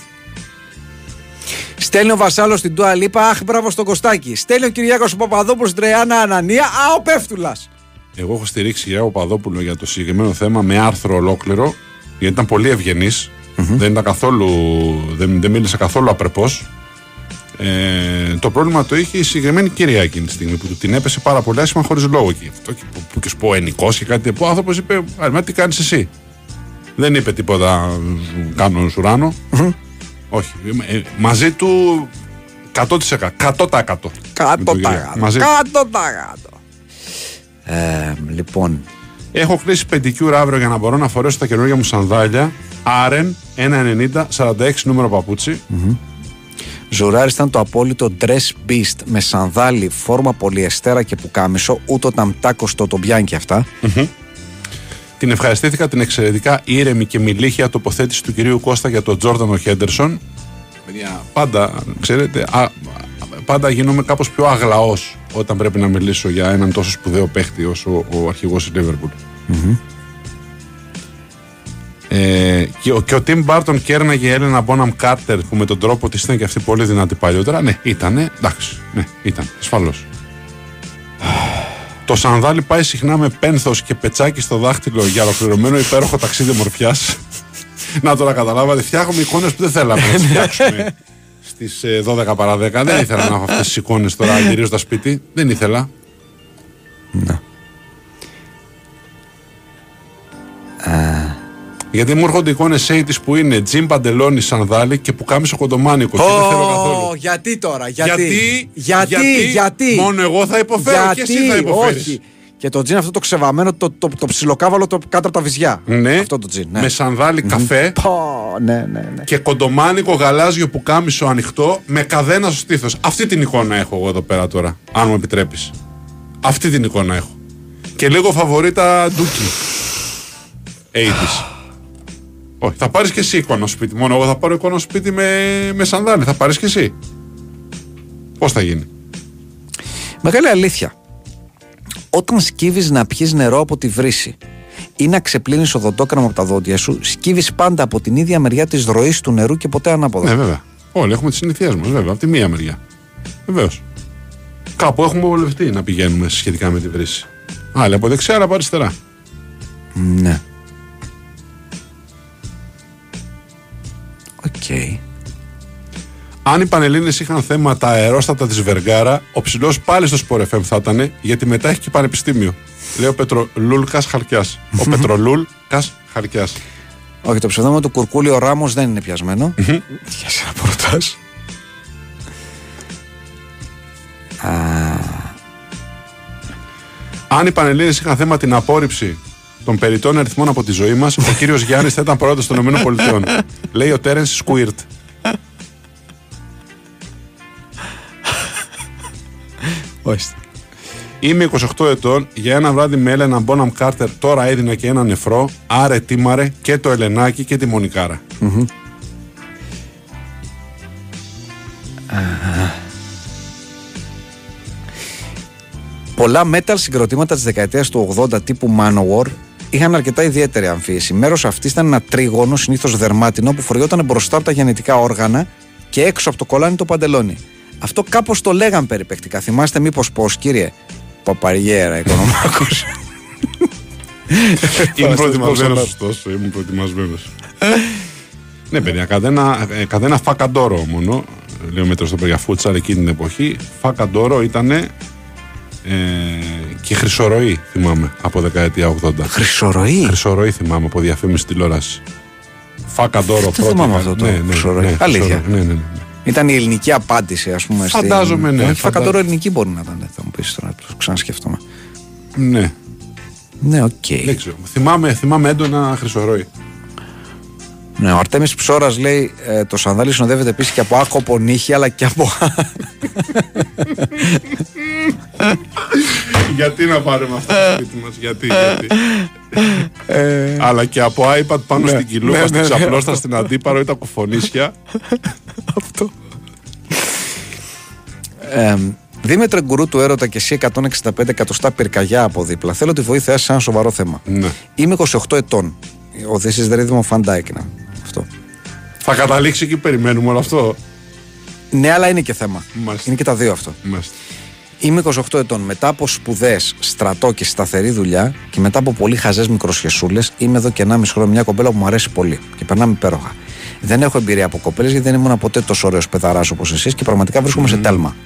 Στέλνει ο Βασάλος στην Τούα Λίπα, αχ, μπράβο στο Κωστάκι. Στέλνει ο Κυριάκος ο Παπαδόπουλος στην Τρεάνα Ανανία, α, ο Πέφτουλας. Εγώ έχω στηρίξει για Παπαδόπουλο για το συγκεκριμένο θέμα με άρθρο ολόκληρο, γιατί ήταν πολύ ευγενής. Δεν ήταν καθόλου. Δεν, δεν μίλησε καθόλου απρεπώς. Ε, το πρόβλημα το είχε η συγκεκριμένη κυρία εκείνη τη στιγμή που του την έπεσε πάρα πολύ άσχημα χωρίς λόγο. Και αυτό και που, που και σου πω ενικός και κάτι. Που ο άνθρωπος είπε: Αλμά, τι κάνεις εσύ; Δεν είπε τίποτα. «Μ, Κάνω σουράνο. Όχι. Ε, μαζί του 100%. 100%. Κάτω Με τα τον κύριο. κάτω. Μαζί. Κάτω τα κάτω. Ε, λοιπόν, Έχω κλείσει πεντικιούρα αύριο για να μπορώ να φορέσω τα καινούργια μου σανδάλια. Άρεν 1,90, 46 νούμερο παπούτσι. Ζουράρη ήταν το απόλυτο dress beast με σανδάλι, φόρμα πολυεστέρα και πουκάμισο, ούτε ο ταμτάκο τον πιάνει και αυτά. Την ευχαριστήθηκα την εξαιρετικά ήρεμη και μιλήχια τοποθέτηση του κυρίου Κώστα για τον Τζόρντανο Χέντερσον. Παιδιά, πάντα, ξέρετε, α, πάντα γίνομαι κάπως πιο αγλαός όταν πρέπει να μιλήσω για έναν τόσο σπουδαίο παίχτη όσο ο αρχηγός της Liverpool. Ε, και, ο, και ο Τιμ Μπάρτον κέρναγε η Έλενα Μπόναμ Κάρτερ που με τον τρόπο της ήταν και αυτή πολύ δυνατή παλιότερα. Ναι, ήτανε. Εντάξει. Ναι, ήταν. Ασφαλώς. Το σανδάλι πάει συχνά με πένθος και πετσάκι στο δάχτυλο για ολοκληρωμένο υπέροχο ταξίδι ομορφιά. Να τώρα καταλάβατε, φτιάχνουμε εικόνες που δεν θέλαμε να τις *laughs* φτιάξουμε στις 12 παρά 10. δεν ήθελα να έχω αυτές τις εικόνες τώρα γυρίζω σπίτι. Δεν ήθελα. Ναι. Γιατί μου έρχονται εικόνες τη που είναι τζιμ παντελόνι σανδάλι και που κάμισο κοντομάνικο. και δεν θέλω καθόλου. Ω, γιατί τώρα, γιατί; Γιατί, γιατί, γιατί. μόνο εγώ θα υποφέρω και εσύ θα υποφέρεις. Όχι. Και το τζιν αυτό το ξεβαμένο, το, το, το ψιλοκάβαλο το κάτω από τα βυζιά. Ναι, Αυτό το τζιν. Ναι. με σανδάλι καφέ Πω, ναι, ναι, ναι. και κοντομάνικο γαλάζιο που κάμισο ανοιχτό με καδένα στο στήθος. Αυτή την εικόνα έχω εγώ εδώ πέρα τώρα, αν μου επιτρέπεις. Αυτή την εικόνα έχω. Και λίγο φαβορίτα ντούκι. 80's. Όχι, θα πάρεις και εσύ εικόνα στο σπίτι. Μόνο εγώ θα πάρω εικόνα στο σπίτι με, με σανδάλι. Θα πάρεις και εσύ. Πώς θα γίνει; Μεγάλη αλήθεια. Όταν σκύβεις να πιεις νερό από τη βρύση ή να ξεπλύνεις οδοντόκραμα από τα δόντια σου, σκύβεις πάντα από την ίδια μεριά της ροής του νερού και ποτέ ανάποδα. Ναι, βέβαια. Όλοι έχουμε τις συνήθειες μας, βέβαια. Από τη μία μεριά. Βεβαίως. Κάπου έχουμε βολευτεί να πηγαίνουμε σχετικά με τη βρύση. Άλλοι από δεξιά, άλλοι από αριστερά. Ναι. Οκ. Αν οι Πανελλήνιες είχαν θέμα τα αερόστατα της Βεργάρα, ο ψηλός πάλι στο Sport FM θα ήταν, γιατί μετά έχει και πανεπιστήμιο. Λέει ο Πετρολούλκα Χαρκιά. ο Πετρολούλκα Χαρκιά. Όχι, το ψευδόνιμο του Κουρκούλη ο Ράμος δεν είναι πιασμένο. Για σένα που ρωτάς. Αν οι Πανελλήνες είχαν θέμα την απόρριψη των περιττών αριθμών από τη ζωή μας, ο κύριος Γιάννης θα ήταν πρώτο των ΗΠΑ. *laughs* Λέει ο Τέρεν Σκουίρτ. Ορίστε. Είμαι 28 ετών. Για ένα βράδυ με Έλενα Μπόναμ Κάρτερ τώρα έδινα και ένα νεφρό. Άρε τίμαρε και το Ελενάκι και τη Μονικάρα. Πολλά metal συγκροτήματα της δεκαετίας του 80 τύπου Manowar είχαν αρκετά ιδιαίτερη αμφίεση. Μέρος αυτή ήταν ένα τρίγωνο, συνήθως δερμάτινο, που φοριόταν μπροστά από τα γεννητικά όργανα και έξω από το κολάνι το παντελόνι. Αυτό κάπως το λέγαν περιπεκτικά. Θυμάστε μήπως πώς, κύριε Παπαριέρα, οικονομάκος. *laughs* Ήμουν προετοιμασμένος, ωστόσο. Ήμουν προετοιμασμένος. ναι, παιδιά, καθένα, ε, καθένα φακαντόρο μόνο. Λέω μέτρο στο για φούτσαρ εκείνη την εποχή. Φακαντόρο ήταν ε, και χρυσοροή, θυμάμαι, από δεκαετία 80. Χρυσοροή. Χρυσοροή θυμάμαι από διαφήμιση τηλεόραση. Φακαντόρο Δεν θυμάμαι αυτό το χρυσοροή. Αλήθεια. Ναι, ναι, ναι. Ήταν η ελληνική απάντηση, ας πούμε. στην- Φαντάζομαι, ναι. Όχι, Φαντα- φακατόρο ελληνική μπορεί να ήταν, θα μου πεις τώρα, το ξανασκέφτομαι. ναι. Ναι, οκ. Δεν ξέρω. Θυμάμαι, θυμάμαι έντονα χρυσοροή. Ναι, ο Αρτέμις Ψώρας λέει ε, το σανδάλι συνοδεύεται επίσης και από άκοπο νύχι αλλά και από. *laughs* γιατί να πάρουμε αυτό το σπίτι μας, γιατί, γιατί. Αλλά και από iPad πάνω στην κιλούβα, ναι, στην ναι, ξαπλώστα, στην αντίπαρο ή τα κουφονίσια. αυτό. Ε, Δήμετρε γκουρού του έρωτα και εσύ 165 εκατοστά πυρκαγιά από δίπλα. Θέλω τη βοήθειά σας σε ένα σοβαρό θέμα. ναι. Είμαι 28 ετών. Ο This is the rhythm of Van Dijk είναι αυτό. Θα καταλήξει εκεί, περιμένουμε όλο αυτό. Ναι, αλλά είναι και θέμα. Μάλιστα. Είναι και τα δύο αυτό. Μάλιστα. Είμαι 28 ετών. Μετά από σπουδές, στρατό και σταθερή δουλειά και μετά από πολύ χαζές μικροσχεσούλε, είμαι εδώ και 1,5 χρόνο μια κοπέλα που μου αρέσει πολύ και περνάμε υπέροχα. Δεν έχω εμπειρία από κοπέλες γιατί δεν ήμουν ποτέ τόσο ωραίος πεδαράς όπως εσείς και πραγματικά βρίσκομαι σε τέλμα.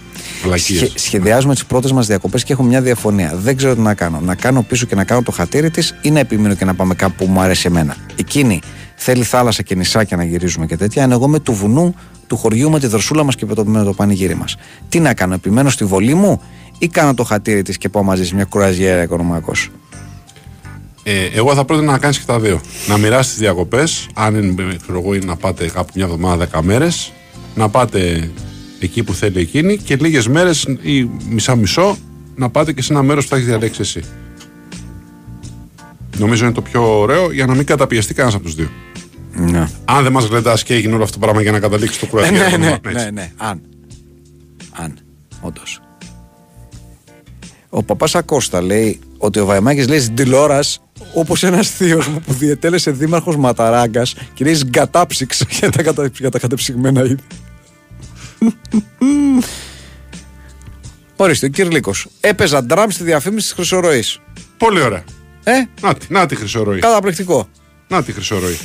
Βλακίες. σχεδιάζουμε τις πρώτες μας διακοπές και έχω μια διαφωνία. Δεν ξέρω τι να κάνω. Να κάνω πίσω και να κάνω το χατήρι της ή να επιμείνω και να πάμε κάπου που μου αρέσει εμένα. Εκείνη θέλει θάλασσα και νησάκια να γυρίζουμε και τέτοια. Ενώ εγώ με του βουνού, του χωριού με τη δροσούλα μας και με το, με το πανηγύρι μας. Τι να κάνω, επιμένω στη βολή μου ή κάνω το χατήρι της και πάω μαζί σε μια κουραζιέρα οικονομάκος; Ε, εγώ θα πρότεινα να κάνεις και τα δύο. Να μοιράσει τις διακοπές, αν είναι, ξέρω εγώ, είναι να πάτε κάπου μια εβδομάδα, 10 μέρες, να πάτε εκεί που θέλει εκείνη και λίγες μέρες ή μισά-μισό να πάτε και σε ένα μέρος που θα έχεις διαλέξει εσύ. Νομίζω είναι το πιο ωραίο για να μην καταπιεστεί κανένας από τους δύο. Ναι. Αν δεν μας γλεντάς και έγινε όλο αυτό το πράγμα για να καταλήξει το Ε, κουρασμό. ναι, ναι, ναι, ναι. Αν. Αν. Όντως. Ο παπάς Ακώστα λέει ότι ο Βαϊμάκης λέει στην τηλεόραση όπως ένας θείος μου που διετέλεσε δήμαρχος Ματαράγκας και λέει γκατάψυξ *laughs* για τα, κατα... για τα κατεψυγμένα είδη. Ορίστε, ο Κυρλίκος. Έπαιζα ντραμ στη διαφήμιση της Χρυσορροή. Πολύ ωραία. Ε, Να τη, να τη χρυσορροή. καταπληκτικό. Να τη χρυσορροή.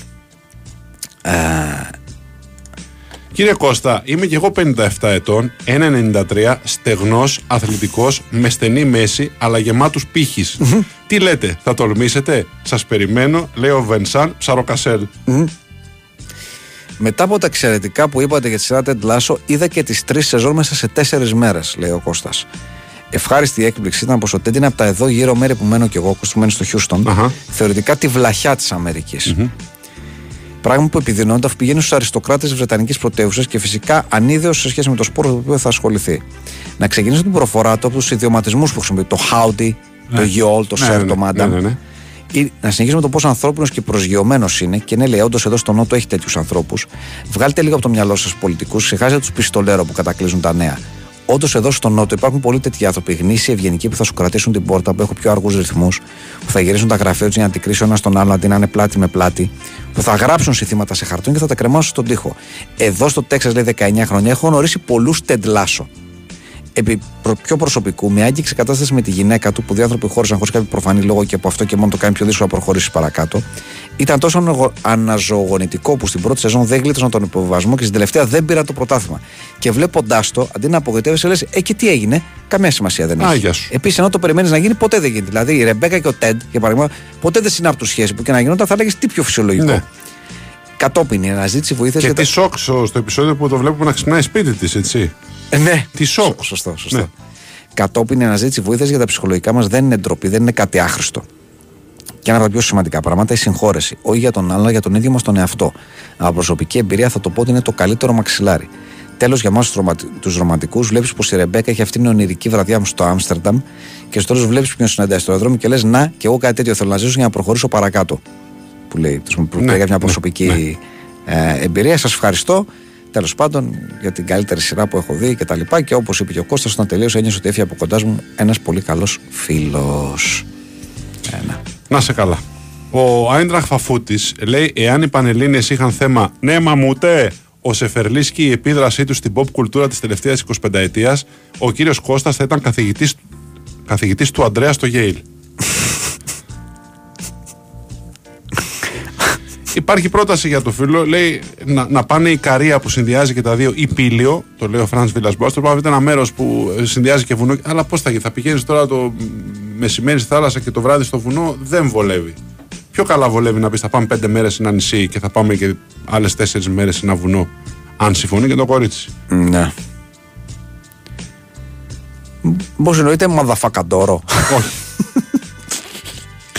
Κύριε Κώστα, είμαι και εγώ 57 ετών, 1,93, στεγνός, αθλητικός, με στενή μέση, αλλά γεμάτους πύχης. Τι λέτε, θα τολμήσετε, σας περιμένω, λέει ο Βενσάν Ψαροκασέλ. Μετά από τα εξαιρετικά που είπατε για τη σειρά Ted Lasso, είδα και τις τρεις σεζόν μέσα σε τέσσερις μέρες, λέει ο Κώστας. Ευχάριστη έκπληξη ήταν πως ο Ted είναι από τα εδώ γύρω μέρη που μένω κι εγώ, που μένει στο Χιούστον, Αχα. θεωρητικά τη βλαχιά της αμερικη Πράγμα που επιδεινώνεται αφού πηγαίνει στους αριστοκράτες της Βρετανικής πρωτεύουσας και φυσικά ανίδεως σε σχέση με το σπόρο το οποίο θα ασχοληθεί. Να ξεκινήσω την προφορά του από τους ιδιωματισμούς που χρησιμοποιεί. Το howdy, το yall, το Ναι, sir, ναι, το ναι, madam. ναι, ναι. Ή να συνεχίσουμε το πόσο ανθρώπινος και προσγειωμένος είναι και ναι, λέει, όντως εδώ στο Νότο έχει τέτοιους ανθρώπους. Βγάλτε λίγο από το μυαλό σας πολιτικούς, ξεχάστε τους πιστολέρο που κατακλείζουν τα νέα. Όντως εδώ στο Νότο υπάρχουν πολλοί τέτοιοι άνθρωποι, γνήσιοι, ευγενικοί που θα σου κρατήσουν την πόρτα, που έχουν πιο αργούς ρυθμούς, που θα γυρίσουν τα γραφεία τους για να την κρίσει ο ένα τον άλλο αντί να είναι πλάτη με πλάτη, που θα γράψουν συνθήματα σε χαρτόν και θα τα κρεμάσουν στον τοίχο. Εδώ στο Τέξας, λέει 19 χρόνια, έχω γνωρίσει πολλούς τεντλάσο επί προ- πιο προσωπικού, με άγγιξη κατάσταση με τη γυναίκα του, που δύο άνθρωποι χώρισαν χωρίς κάποιο προφανή λόγο και από αυτό και μόνο το κάνει πιο δύσκολο να προχωρήσει παρακάτω, ήταν τόσο αναγω- αναζωογονητικό που στην πρώτη σεζόν δεν γλίτωσαν τον υποβιβασμό και στην τελευταία δεν πήραν το πρωτάθλημα. Και βλέποντάς το, αντί να απογοητεύεσαι, λες: Ε, και τι έγινε, καμία σημασία δεν Α, έχει. γεια σου. Επίσης, ενώ το περιμένεις να γίνει, ποτέ δεν γίνεται. Δηλαδή, η Ρεμπέκα και ο Τεντ, για παράδειγμα, ποτέ δεν συνάπτουν σχέση που και να γινόταν, θα έλεγε τι πιο φυσιολογικό. Ναι. Κατόπιν, η αναζήτηση βοήθεια Και για τι σοκ στο στο επεισόδιο που το βλέπουμε να ξυπνάει σπίτι της, έτσι. Ε, ναι. Τι σοκ. Σωστό, σωστό. Ναι. Κατόπιν η αναζήτηση βοήθειας για τα ψυχολογικά μας δεν είναι ντροπή, δεν είναι κάτι άχρηστο. Και ένα από τα πιο σημαντικά πράγματα, η συγχώρεση. Όχι για τον άλλο, αλλά για τον ίδιο μας τον εαυτό. Από προσωπική εμπειρία θα το πω ότι είναι το καλύτερο μαξιλάρι. Τέλος, για εμά τους ρομαντικούς, βλέπεις πως η Ρεμπέκα έχει αυτήν την ονειρική βραδιά μου στο Άμστερνταμ και στο τέλος βλέπεις ποιον συναντάει στο αεροδρόμιο και λες: Να, και εγώ κάτι τέτοιο θέλω να ζήσω για να προχωρήσω παρακάτω. Που λέει, που Ναι, λέει για μια ναι, προσωπική ε, εμπειρία. Σας ευχαριστώ. Τέλος πάντων, για την καλύτερη σειρά που έχω δει και τα λοιπά. Και όπως είπε και ο Κώστας, όταν τελείωσε, ένιωσε ότι έφυγε από κοντά μου ένας πολύ καλός φίλος. Ένα. Να σε καλά. Ο Άιντραχ Φαφούτης λέει: Εάν οι Πανελλήνιες είχαν θέμα Ναι, μαμούτε, ο Σεφερλής και η επίδρασή του στην pop κουλτούρα της τελευταίας 25 ετία, ο κύριος Κώστας θα ήταν καθηγητής καθηγητής του Αντρέα στο Yale. Υπάρχει πρόταση για το φίλο, λέει να, να πάνε η Καρία που συνδυάζει και τα δύο, ή Πήλιο, το λέει ο Φραντ Βίλα Μπόστρο. Πάμε ένα μέρος που συνδυάζει και βουνό. Αλλά πώς θα γίνει, θα πηγαίνεις τώρα το μεσημέρι στη θάλασσα και το βράδυ στο βουνό, δεν βολεύει. Πιο καλά βολεύει να πεις θα πάμε πέντε μέρες σε ένα νησί και θα πάμε και άλλες τέσσερις μέρες σε ένα βουνό. Αν συμφωνεί και το κορίτσι. Ναι. Πώς εννοείται μαδαφακαντόρο. Όχι.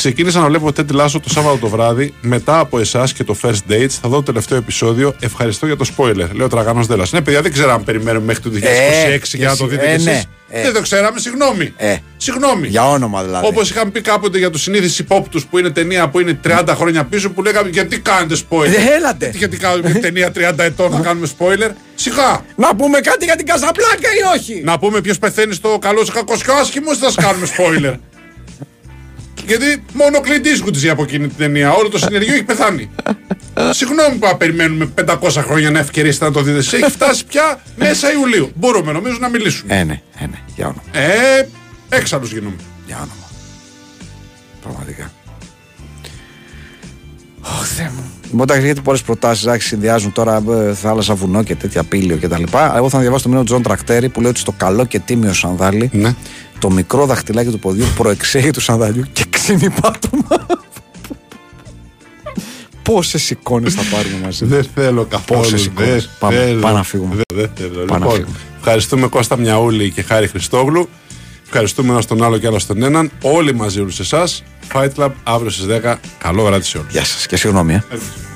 Ξεκίνησα να βλέπω Ted Lasso το Σάββατο το βράδυ. Μετά από εσάς και το First Dates θα δω το τελευταίο επεισόδιο. Ευχαριστώ για το spoiler. Λέω τραγανό Δέλλα. Ναι, παιδιά, δεν ξέραμε περιμένουμε μέχρι το 2026 Ε, για να το εσύ, δείτε ε, κι ναι, εσείς. ε. Δεν το ξέραμε, συγγνώμη. Ε. Συγγνώμη. Για όνομα δηλαδή. Όπως είχαμε πει κάποτε για τους συνήθεις υπόπτους που είναι ταινία που είναι 30 χρόνια πίσω που λέγαμε γιατί κάνετε spoiler; Ε, έλατε. Γιατί κάνουμε ταινία 30 ετών να κάνουμε spoiler; Σιγά. Να πούμε κάτι για την Καζαπλάκα ή όχι; Να πούμε ποιος πεθαίνει στο καλό, στο κακό και ο άσχημος, δεν θα σας κάνουμε spoiler. Γιατί μόνο ο Clint Eastwood ζει από εκείνη την ταινία. Όλο το συνεργείο έχει πεθάνει. *laughs* Συγγνώμη που περιμένουμε 500 χρόνια να ευκαιρήσετε να το δείτε. Έχει φτάσει πια μέσα Ιουλίου. Μπορούμε νομίζω να μιλήσουμε. Ε, ναι, ε, ναι, για όνομα. Ε, έξαλλος γίνομαι. Για όνομα. Πραγματικά. Ωχ, Θεέ μου. Λοιπόν, τα έχετε πολλές προτάσεις. Εντάξει, συνδυάζουν τώρα ε, θάλασσα, βουνό και τέτοια Πήλιο κτλ. Εγώ θα διαβάσω το μήνυμα του Τζον Τρακτέρη που λέει ότι στο καλό και τίμιο σανδάλι Ναι. Το μικρό δαχτυλάκι του ποδιού προεξέχει του σανδαλιού και ξύνει πάτωμα. Πόσες εικόνες θα πάρουμε μαζί. Δεν θέλω καθόλου. Πόσες δεν εικόνες. Πάμε, θέλω. πάμε να φύγουμε. Δεν, δεν θέλω. Πάμε να λοιπόν, φύγουμε. ευχαριστούμε Κώστα Μιαούλη και Χάρη Χριστόγλου. Ευχαριστούμε ένα τον άλλο και άλλο τον έναν. Όλοι μαζί όλους εσάς. Fight Club αύριο στις 10. Καλό βράδυ σε όλους. Γεια σας και συγγνώμη. Ε. Ευχαριστώ.